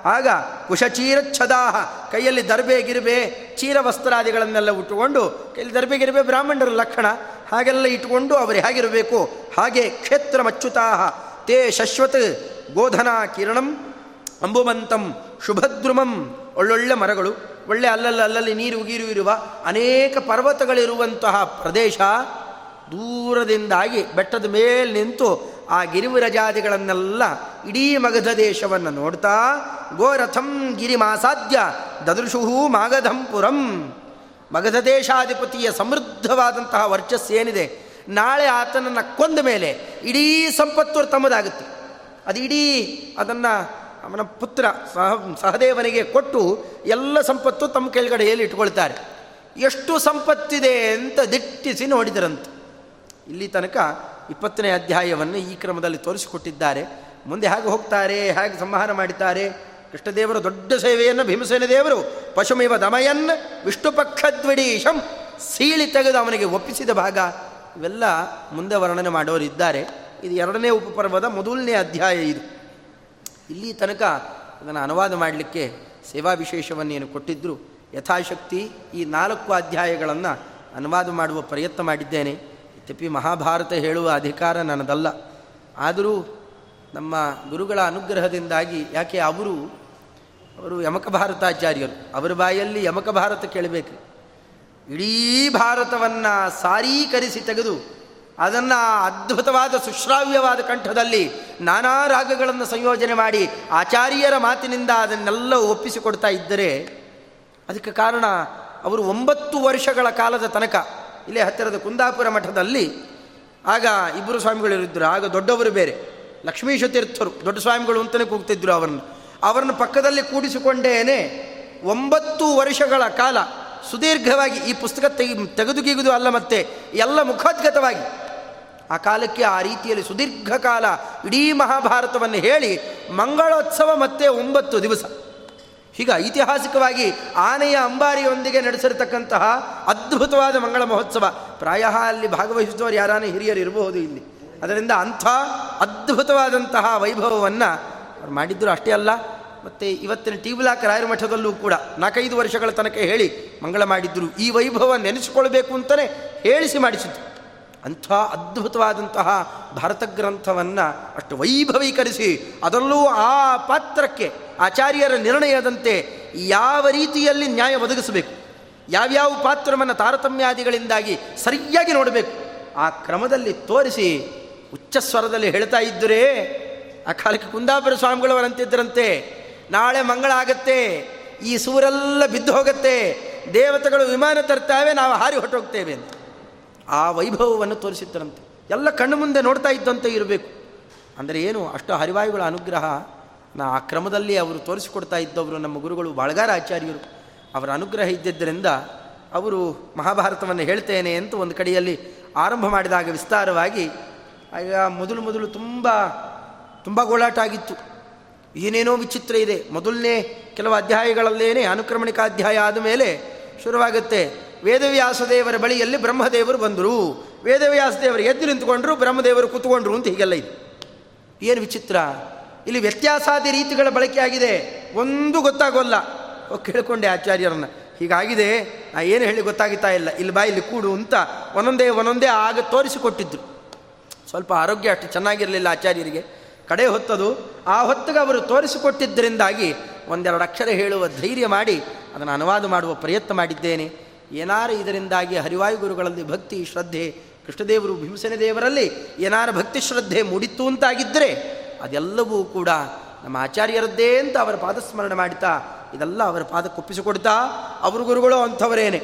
ಆಗ ಕುಶಚೀರಚ್ಛದಾಹ, ಕೈಯಲ್ಲಿ ದರ್ಬೆ, ಗಿರ್ಬೆ ಚೀರ ವಸ್ತ್ರಾದಿಗಳನ್ನೆಲ್ಲ ಉಟ್ಟುಕೊಂಡು, ಕೈಯಲ್ಲಿ ದರ್ಬೆ, ಗಿರ್ಬೆ, ಬ್ರಾಹ್ಮಣರ ಲಕ್ಷಣ, ಹಾಗೆಲ್ಲ ಇಟ್ಟುಕೊಂಡು ಅವರು ಹೇಗಿರಬೇಕು? ಹಾಗೆ ಕ್ಷೇತ್ರ ಮಚ್ಚುತಾಹ, ತೇ ಶಶ್ವತ್ ಗೋಧನಾ ಕಿರಣಂ, ಅಂಬುಮಂತಂ ಶುಭದ್ರುಮಂ, ಒಳ್ಳೊಳ್ಳೆ ಮರಗಳು, ಒಳ್ಳೆ ಅಲ್ಲಲ್ಲಿ ಅಲ್ಲಲ್ಲಿ ನೀರು, ಗೀರು ಇರುವ ಅನೇಕ ಪರ್ವತಗಳಿರುವಂತಹ ಪ್ರದೇಶ, ದೂರದಿಂದಾಗಿ ಬೆಟ್ಟದ ಮೇಲೆ ನಿಂತು ಆ ಗಿರಿವಿರಜಾದಿಗಳನ್ನೆಲ್ಲ ಇಡೀ ಮಗಧ ದೇಶವನ್ನು ನೋಡ್ತಾ ಗೋರಥಂ ಗಿರಿಮಾಸಾಧ್ಯ ದದೃಶುಹು ಮಾಗಧಂಪುರಂ ಮಗಧ ದೇಶಾಧಿಪತಿಯ ಸಮೃದ್ಧವಾದಂತಹ ವರ್ಚಸ್ಸೇನಿದೆ ನಾಳೆ ಆತನನ್ನು ಕೊಂದ ಮೇಲೆ ಇಡೀ ಸಂಪತ್ತು ತಮ್ಮದಾಗುತ್ತೆ. ಅದು ಇಡೀ ಅದನ್ನು ಅವನ ಪುತ್ರ ಸಹ, ಸಹದೇವನಿಗೆ ಕೊಟ್ಟು ಎಲ್ಲ ಸಂಪತ್ತು ತಮ್ಮ ಕೆಳಗಡೆಯಲ್ಲಿ ಇಟ್ಕೊಳ್ತಾರೆ. ಎಷ್ಟು ಸಂಪತ್ತಿದೆ ಅಂತ ದಿಟ್ಟಿಸಿ ನೋಡಿದರಂತೆ. ಇಲ್ಲಿ ತನಕ ಇಪ್ಪತ್ತನೇ ಅಧ್ಯಾಯವನ್ನು ಈ ಕ್ರಮದಲ್ಲಿ ತೋರಿಸಿಕೊಟ್ಟಿದ್ದಾರೆ. ಮುಂದೆ ಹೇಗೆ ಹೋಗ್ತಾರೆ, ಹೇಗೆ ಸಂಹಾರ ಮಾಡಿದ್ದಾರೆ. ಕೃಷ್ಣದೇವರು ದೊಡ್ಡ ಸೇವೆಯನ್ನು ಭೀಮಸೇನ ದೇವರು ಪಶುಮೇವ ದಮಯನ್ ವಿಷ್ಣು ಪಕ್ಷದ್ವಿಡೀಶಂ ಸೀಳಿ ತೆಗೆದು ಅವನಿಗೆ ಒಪ್ಪಿಸಿದ ಭಾಗ. ಇವೆಲ್ಲ ಮುಂದೆ ವರ್ಣನೆ ಮಾಡೋರಿದ್ದಾರೆ ಇದು ಎರಡನೇ ಉಪಪರ್ವದ ಮೊದಲನೇ ಅಧ್ಯಾಯ ಇದು. ಇಲ್ಲಿ ತನಕ ಅದನ್ನು ಅನುವಾದ ಮಾಡಲಿಕ್ಕೆ ಸೇವಾ ವಿಶೇಷವನ್ನೇನು ಕೊಟ್ಟಿದ್ದರು ಯಥಾಶಕ್ತಿ ಈ ನಾಲ್ಕು ಅಧ್ಯಾಯಗಳನ್ನು ಅನುವಾದ ಮಾಡುವ ಪ್ರಯತ್ನ ಮಾಡಿದ್ದೇನೆ. ಯದ್ಯಪಿ ಮಹಾಭಾರತ ಹೇಳುವ ಅಧಿಕಾರ ನನ್ನದಲ್ಲ ಆದರೂ ನಮ್ಮ ಗುರುಗಳ ಅನುಗ್ರಹದಿಂದಾಗಿ ಯಾಕೆ ಅವರು ಅವರು ಯಮಕ ಭಾರತಾಚಾರ್ಯರು, ಅವರ ಬಾಯಲ್ಲಿ ಯಮಕ ಭಾರತ ಕೇಳಬೇಕು. ಇಡೀ ಭಾರತವನ್ನು ಸಾರೀಕರಿಸಿ ತೆಗೆದು ಅದನ್ನು ಅದ್ಭುತವಾದ ಸುಶ್ರಾವ್ಯವಾದ ಕಂಠದಲ್ಲಿ ನಾನಾ ರಾಗಗಳನ್ನು ಸಂಯೋಜನೆ ಮಾಡಿ ಆಚಾರ್ಯರ ಮಾತಿನಿಂದ ಅದನ್ನೆಲ್ಲ ಒಪ್ಪಿಸಿಕೊಡ್ತಾ ಇದ್ದರೆ, ಅದಕ್ಕೆ ಕಾರಣ ಅವರು ಒಂಬತ್ತು ವರ್ಷಗಳ ಕಾಲದ ತನಕ ಇಲ್ಲೇ ಹತ್ತಿರದ ಕುಂದಾಪುರ ಮಠದಲ್ಲಿ ಆಗ ಇಬ್ಬರು ಸ್ವಾಮಿಗಳಿರಿದ್ದರು ಆಗ ದೊಡ್ಡವರು ಬೇರೆ. ಲಕ್ಷ್ಮೀಶ ತೀರ್ಥರು ದೊಡ್ಡ ಸ್ವಾಮಿಗಳು ಅಂತಲೇ ಕೂಗ್ತಿದ್ರು ಅವರನ್ನು. ಅವರನ್ನು ಪಕ್ಕದಲ್ಲಿ ಕೂಡಿಸಿಕೊಂಡೇನೆ ಒಂಬತ್ತು ವರ್ಷಗಳ ಕಾಲ ಸುದೀರ್ಘವಾಗಿ ಈ ಪುಸ್ತಕ ತೆಗಿ ತೆಗೆದುಗಿಗುದು ಅಲ್ಲ ಮತ್ತೆ ಎಲ್ಲ ಮುಖೋದ್ಗತವಾಗಿ ಆ ಕಾಲಕ್ಕೆ ಆ ರೀತಿಯಲ್ಲಿ ಸುದೀರ್ಘ ಕಾಲ ಇಡೀ ಮಹಾಭಾರತವನ್ನು ಹೇಳಿ ಮಂಗಳೋತ್ಸವ ಮತ್ತೆ ಒಂಬತ್ತು ದಿವಸ. ಹೀಗ ಐತಿಹಾಸಿಕವಾಗಿ ಆನೆಯ ಅಂಬಾರಿಯೊಂದಿಗೆ ನಡೆಸಿರತಕ್ಕಂತಹ ಅದ್ಭುತವಾದ ಮಂಗಳ ಮಹೋತ್ಸವ. ಪ್ರಾಯ ಅಲ್ಲಿ ಭಾಗವಹಿಸಿದವರು ಯಾರಾನೇ ಹಿರಿಯರು ಇರಬಹುದು ಇಲ್ಲಿ. ಅದರಿಂದ ಅಂಥ ಅದ್ಭುತವಾದಂತಹ ವೈಭವವನ್ನು ಅವ್ರು ಮಾಡಿದ್ದರು ಅಷ್ಟೇ ಅಲ್ಲ, ಮತ್ತು ಇವತ್ತಿನ ಟಿ ಬ್ಲಾಕ್ ರಾಯರ ಮಠದಲ್ಲೂ ಕೂಡ ನಾಲ್ಕೈದು ವರ್ಷಗಳ ತನಕ ಹೇಳಿ ಮಂಗಳ ಮಾಡಿದ್ದರು ಈ ವೈಭವ ನೆನೆಸಿಕೊಳ್ಬೇಕು ಅಂತಲೇ ಹೇಳಿಸಿ ಮಾಡಿಸಿದ್ರು. ಅಂಥ ಅದ್ಭುತವಾದಂತಹ ಭಾರತ ಗ್ರಂಥವನ್ನು ಅಷ್ಟು ವೈಭವೀಕರಿಸಿ ಅದರಲ್ಲೂ ಆ ಪಾತ್ರಕ್ಕೆ ಆಚಾರ್ಯರ ನಿರ್ಣಯದಂತೆ ಯಾವ ರೀತಿಯಲ್ಲಿ ನ್ಯಾಯ ಒದಗಿಸಬೇಕು, ಯಾವ್ಯಾವ ಪಾತ್ರವನ್ನು ತಾರತಮ್ಯಾದಿಗಳಿಂದಾಗಿ ಸರಿಯಾಗಿ ನೋಡಬೇಕು, ಆ ಕ್ರಮದಲ್ಲಿ ತೋರಿಸಿ ಉಚ್ಚ ಸ್ವರದಲ್ಲಿ ಹೇಳ್ತಾ ಇದ್ದರೆ, ಆ ಕಾಲಕ್ಕೆ ಕುಂದಾಪುರ ಸ್ವಾಮಿಗಳವರಂತಿದ್ದರಂತೆ, ನಾಳೆ ಮಂಗಳ ಆಗತ್ತೆ, ಈ ಸೂರೆಲ್ಲ ಬಿದ್ದು ಹೋಗುತ್ತೆ, ದೇವತೆಗಳು ವಿಮಾನ ತರ್ತಾವೆ, ನಾವು ಹಾರಿ ಹೊಟ್ಟೋಗ್ತೇವೆ ಅಂತ. ಆ ವೈಭವವನ್ನು ತೋರಿಸಿದ್ದರಂತೆ ಎಲ್ಲ ಕಣ್ಣು ಮುಂದೆ ನೋಡ್ತಾ ಇದ್ದಂತೆ ಇರಬೇಕು. ಅಂದರೆ ಏನು, ಅಷ್ಟು ಹರಿವಾಯುಗಳ ಅನುಗ್ರಹ ನಾ ಆ ಕ್ರಮದಲ್ಲಿ ಅವರು ತೋರಿಸಿಕೊಡ್ತಾ ಇದ್ದವರು ನಮ್ಮ ಗುರುಗಳು ಬಾಳ್ಗಾರ ಆಚಾರ್ಯರು. ಅವರ ಅನುಗ್ರಹ ಇದ್ದಿದ್ದರಿಂದ ಅವರು ಮಹಾಭಾರತವನ್ನು ಹೇಳ್ತೇನೆ ಅಂತ ಒಂದು ಕಡೆಯಲ್ಲಿ ಆರಂಭ ಮಾಡಿದಾಗ ವಿಸ್ತಾರವಾಗಿ ಆಗ ಮೊದಲು ಮೊದಲು ತುಂಬ ತುಂಬ ಗೋಳಾಟ ಆಗಿತ್ತು. ಏನೇನೋ ವಿಚಿತ್ರ ಇದೆ. ಮೊದಲನೇ ಕೆಲವು ಅಧ್ಯಾಯಗಳಲ್ಲೇನೆ ಅನುಕ್ರಮಣಿಕ ಅಧ್ಯಾಯ ಆದ ಮೇಲೆ ಶುರುವಾಗುತ್ತೆ. ವೇದವ್ಯಾಸದೇವರ ಬಳಿಯಲ್ಲಿ ಬ್ರಹ್ಮದೇವರು ಬಂದರು. ವೇದವ್ಯಾಸದೇವರು ಎದ್ದು ನಿಂತ್ಕೊಂಡ್ರು, ಬ್ರಹ್ಮದೇವರು ಕೂತ್ಕೊಂಡ್ರು ಅಂತ ಹೀಗೆಲ್ಲ ಇದೆ. ಏನು ವಿಚಿತ್ರ? ಇಲ್ಲಿ ವ್ಯತ್ಯಾಸಾದಿ ರೀತಿಗಳ ಬಳಕೆ ಆಗಿದೆ. ಒಂದು ಗೊತ್ತಾಗೋಲ್ಲ. ಕೇಳಿಕೊಂಡೆ ಆಚಾರ್ಯರನ್ನ. ಹೀಗಾಗಿದೆ. ನಾ ಏನು ಹೇಳಿ ಗೊತ್ತಾಗುತ್ತಾ ಇಲ್ಲ. ಇಲ್ಲಿ ಬಾ, ಇಲ್ಲಿ ಕೂಡು ಅಂತ ಒಂದೊಂದೇ ಒಂದೊಂದೇ ಆಗ ತೋರಿಸಿಕೊಟ್ಟಿದ್ರು. ಸ್ವಲ್ಪ ಆರೋಗ್ಯ ಅಷ್ಟು ಚೆನ್ನಾಗಿರಲಿಲ್ಲ ಆಚಾರ್ಯರಿಗೆ. ಕಡೆ ಹೊತ್ತದು. ಆ ಹೊತ್ತಿಗೆ ಅವರು ತೋರಿಸಿಕೊಟ್ಟಿದ್ದರಿಂದಾಗಿ ಒಂದೆರಡು ಅಕ್ಷರ ಹೇಳುವ ಧೈರ್ಯ ಮಾಡಿ ಅದನ್ನು ಅನುವಾದ ಮಾಡುವ ಪ್ರಯತ್ನ ಮಾಡಿದ್ದೇನೆ. ಏನಾರು ಇದರಿಂದಾಗಿ ಹರಿವಾಯು ಗುರುಗಳಲ್ಲಿ ಭಕ್ತಿ, ಶ್ರದ್ಧೆ, ಕೃಷ್ಣದೇವರು, ಭೀಮಸೇನ ದೇವರಲ್ಲಿ ಏನಾರು ಭಕ್ತಿ, ಶ್ರದ್ಧೆ ಮೂಡಿತ್ತು ಅಂತಾಗಿದ್ದರೆ ಅದೆಲ್ಲವೂ ಕೂಡ ನಮ್ಮ ಆಚಾರ್ಯರದ್ದೇ ಅಂತ ಅವರ ಪಾದಸ್ಮರಣೆ ಮಾಡುತ್ತಾ ಇದೆಲ್ಲ ಅವರ ಪಾದಕ್ಕೆ ಕೊಪ್ಪಿಸಿಕೊಡ್ತಾ ಅವ್ರ ಗುರುಗಳು ಅಂಥವರೇನೆ.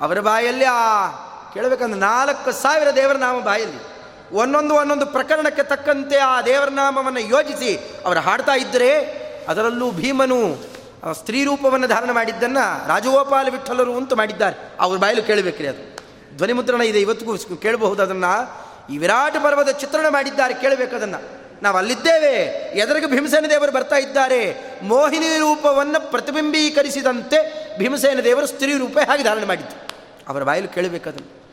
ಅವರ ಬಾಯಲ್ಲಿ ಆ ಕೇಳಬೇಕಂದ್ರೆ ನಾಲ್ಕು ಸಾವಿರ ದೇವರ ನಾಮ ಬಾಯಲ್ಲಿ ಒಂದೊಂದು ಒಂದೊಂದು ಪ್ರಕರಣಕ್ಕೆ ತಕ್ಕಂತೆ ಆ ದೇವರ ನಾಮವನ್ನು ಯೋಜಿಸಿ ಅವರು ಹಾಡ್ತಾ ಇದ್ದರೆ ಅದರಲ್ಲೂ ಭೀಮನು ಸ್ತ್ರೀ ರೂಪವನ್ನು ಧಾರಣ ಮಾಡಿದ್ದನ್ನು ರಾಜಗೋಪಾಲ ವಿಠಲರು ಅಂತ ಮಾಡಿದ್ದಾರೆ. ಅವ್ರ ಬಾಯಲು ಕೇಳಬೇಕ್ರಿ ಅದು. ಧ್ವನಿ ಮುದ್ರಣ ಇದೆ, ಇವತ್ತಿಗೂ ಕೇಳಬಹುದು ಅದನ್ನು. ಈ ವಿರಾಟ ಪರ್ವದ ಚಿತ್ರಣ ಮಾಡಿದ್ದಾರೆ, ಕೇಳಬೇಕು ಅದನ್ನು. ನಾವು ಅಲ್ಲಿದ್ದೇವೆ. ಎದುರಿಗೆ ಭೀಮಸೇನ ದೇವರು ಬರ್ತಾ ಇದ್ದಾರೆ. ಮೋಹಿನಿ ರೂಪವನ್ನು ಪ್ರತಿಬಿಂಬೀಕರಿಸಿದಂತೆ ಭೀಮಸೇನ ದೇವರು ಸ್ತ್ರೀ ರೂಪ ಹಾಗೆ ಧಾರಣೆ ಮಾಡಿದ್ದು? ಅವರ ಬಾಯಲು ಕೇಳಬೇಕು ಅದನ್ನು.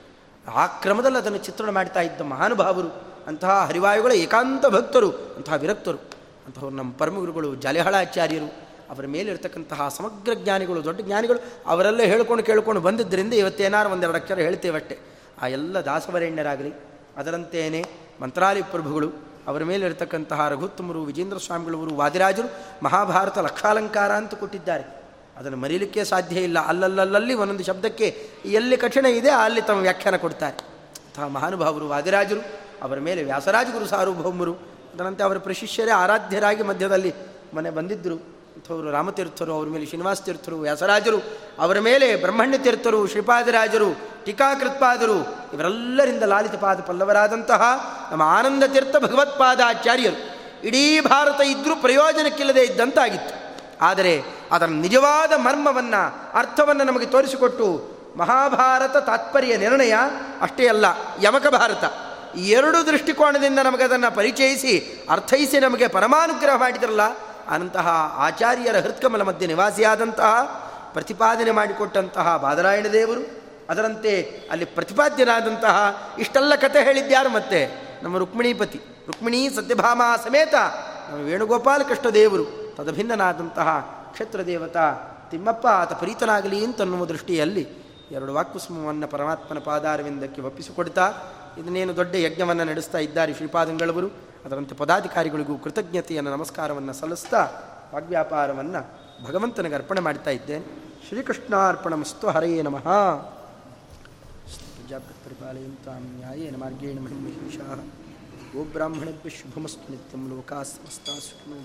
ಆ ಕ್ರಮದಲ್ಲಿ ಅದನ್ನು ಚಿತ್ರಣ ಮಾಡ್ತಾ ಇದ್ದ ಮಹಾನುಭಾವರು, ಅಂತಹ ಹರಿವಾಯುಗಳ ಏಕಾಂತ ಭಕ್ತರು, ಅಂತಹ ವಿರಕ್ತರು ಅಂತಹವ್ರು ನಮ್ಮ ಪರಮಗುರುಗಳು, ಜಾಲಿಹಳಾಚಾರ್ಯರು ಅವರ ಮೇಲಿರ್ತಕ್ಕಂತಹ ಸಮಗ್ರ ಜ್ಞಾನಿಗಳು, ದೊಡ್ಡ ಜ್ಞಾನಿಗಳು ಅವರೆಲ್ಲ ಹೇಳ್ಕೊಂಡು ಕೇಳ್ಕೊಂಡು ಬಂದಿದ್ದರಿಂದ ಇವತ್ತೇನಾರು ಒಂದೆರಡು ಅಕ್ಷರ ಹೇಳ್ತೇವಷ್ಟೇ ಆ ಎಲ್ಲ ದಾಸವರೇಣ್ಯರಾಗಲಿ, ಅದರಂತೆಯೇ ಮಂತ್ರಾಲಯ ಪ್ರಭುಗಳು, ಅವರ ಮೇಲೆ ಇರತಕ್ಕಂತಹ ರಘುತ್ತಮರು, ವಿಜೇಂದ್ರ ಸ್ವಾಮಿಗಳವರು, ವಾದಿರಾಜರು, ಮಹಾಭಾರತ ಲಕ್ಷಾಲಂಕಾರ ಅಂತ ಕೊಟ್ಟಿದ್ದಾರೆ. ಅದನ್ನು ಮರೀಲಿಕ್ಕೆ ಸಾಧ್ಯ ಇಲ್ಲ. ಅಲ್ಲಲ್ಲಲ್ಲಿ ಒಂದೊಂದು ಶಬ್ದಕ್ಕೆ ಎಲ್ಲಿ ಕಠಿಣ ಇದೆ ಅಲ್ಲಿ ತಮ್ಮ ವ್ಯಾಖ್ಯಾನ ಕೊಡ್ತಾರೆ. ಅಂತಹ ಮಹಾನುಭಾವರು, ವಾದಿರಾಜರು, ಅವರ ಮೇಲೆ ವ್ಯಾಸರಾಜಗುರು ಸಾರ್ವಭೌಮರು, ಅದರಂತೆ ಅವರ ಪ್ರಶಿಷ್ಯರೇ ಆರಾಧ್ಯರಾಗಿ ಮಧ್ಯದಲ್ಲಿ ಮನೆ ಬಂದಿದ್ದರು. ಅಂಥವರು ರಾಮತೀರ್ಥರು, ಅವರ ಮೇಲೆ ಶ್ರೀನಿವಾಸ ತೀರ್ಥರು, ವ್ಯಾಸರಾಜರು, ಅವರ ಮೇಲೆ ಬ್ರಹ್ಮಣ್ಯ ತೀರ್ಥರು, ಶ್ರೀಪಾದರಾಜರು, ಟೀಕಾಕೃತ್ಪಾದರು, ಇವರೆಲ್ಲರಿಂದ ಲಾಲಿತಪಾದ ಪಲ್ಲವರಾದಂತಹ ನಮ್ಮ ಆನಂದ ತೀರ್ಥ ಭಗವತ್ಪಾದಾಚಾರ್ಯರು ಇಡೀ ಭಾರತ ಇದ್ದರೂ ಪ್ರಯೋಜನಕ್ಕಿಲ್ಲದೆ ಇದ್ದಂತಾಗಿತ್ತು. ಆದರೆ ಅದರ ನಿಜವಾದ ಮರ್ಮವನ್ನು, ಅರ್ಥವನ್ನು ನಮಗೆ ತೋರಿಸಿಕೊಟ್ಟು ಮಹಾಭಾರತ ತಾತ್ಪರ್ಯ ನಿರ್ಣಯ ಅಷ್ಟೇ ಅಲ್ಲ, ಯಮಕ ಭಾರತ. ಎರಡು ದೃಷ್ಟಿಕೋನದಿಂದ ನಮಗದನ್ನು ಪರಿಚಯಿಸಿ, ಅರ್ಥೈಸಿ ನಮಗೆ ಪರಮಾನುಗ್ರಹ ಮಾಡಿದ್ರಲ್ಲ ಅಂತಹ ಆಚಾರ್ಯರ ಹೃತ್ಕಮಲ ಮಧ್ಯೆ ನಿವಾಸಿಯಾದಂತಹ ಪ್ರತಿಪಾದನೆ ಮಾಡಿಕೊಟ್ಟಂತಹ ಬಾದರಾಯಣ ದೇವರು, ಅದರಂತೆ ಅಲ್ಲಿ ಪ್ರತಿಪಾದ್ಯನಾದಂತಹ ಇಷ್ಟೆಲ್ಲ ಕತೆ ಹೇಳಿದ್ಯಾರು ಮತ್ತೆ? ನಮ್ಮ ರುಕ್ಮಿಣೀಪತಿ, ರುಕ್ಮಿಣಿ ಸತ್ಯಭಾಮ ಸಮೇತ ನಮ್ಮ ವೇಣುಗೋಪಾಲ ಕೃಷ್ಣ ದೇವರು ತದಭಿನ್ನನಾದಂತಹ ಕ್ಷೇತ್ರ ದೇವತಾ ತಿಮ್ಮಪ್ಪ, ಆತ ಪ್ರೀತನಾಗಲಿ ಅಂತನ್ನುವ ದೃಷ್ಟಿಯಲ್ಲಿ ಎರಡು ವಾಕುಸ್ಮವನ್ನು ಪರಮಾತ್ಮನ ಪಾದಾರವಿಂದಕ್ಕೆ ಒಪ್ಪಿಸಿಕೊಡ್ತಾ, ಇದನ್ನೇನು ದೊಡ್ಡ ಯಜ್ಞವನ್ನು ನಡೆಸ್ತಾ ಇದ್ದಾರೆ ಶ್ರೀಪಾದಂಗಳವರು. ಅದರಂತೆ ಪದಾಧಿಕಾರಿಗಳಿಗೂ ಕೃತಜ್ಞತೆಯನ್ನು, ನಮಸ್ಕಾರವನ್ನು ಸಲ್ಲಿಸ್ತಾ ವಾಗ್ವ್ಯಾಪಾರವನ್ನು ಭಗವಂತನಿಗೆ ಅರ್ಪಣೆ ಮಾಡ್ತಾ ಇದ್ದೇನೆ. ಶ್ರೀಕೃಷ್ಣಾರ್ಪಣಮಸ್ತು ಹರೆಯೇ ನಮಃ. ಪರಿಪಾಲಯಂತಾನ್ಯಾಯೇನ ನ್ಯಾಯೇನ ಮಾರ್ಗೇಣ ಮಹಿಮಹಿಷಾ ಗೋಬ್ರಾಹ್ಮಣೇಭ್ಯ ಶುಭಮಸ್ತು ನಿತ್ಯಂ ಲೋಕಾಸ್ತಮಸ್ತಾ ಸುಖಿನೋ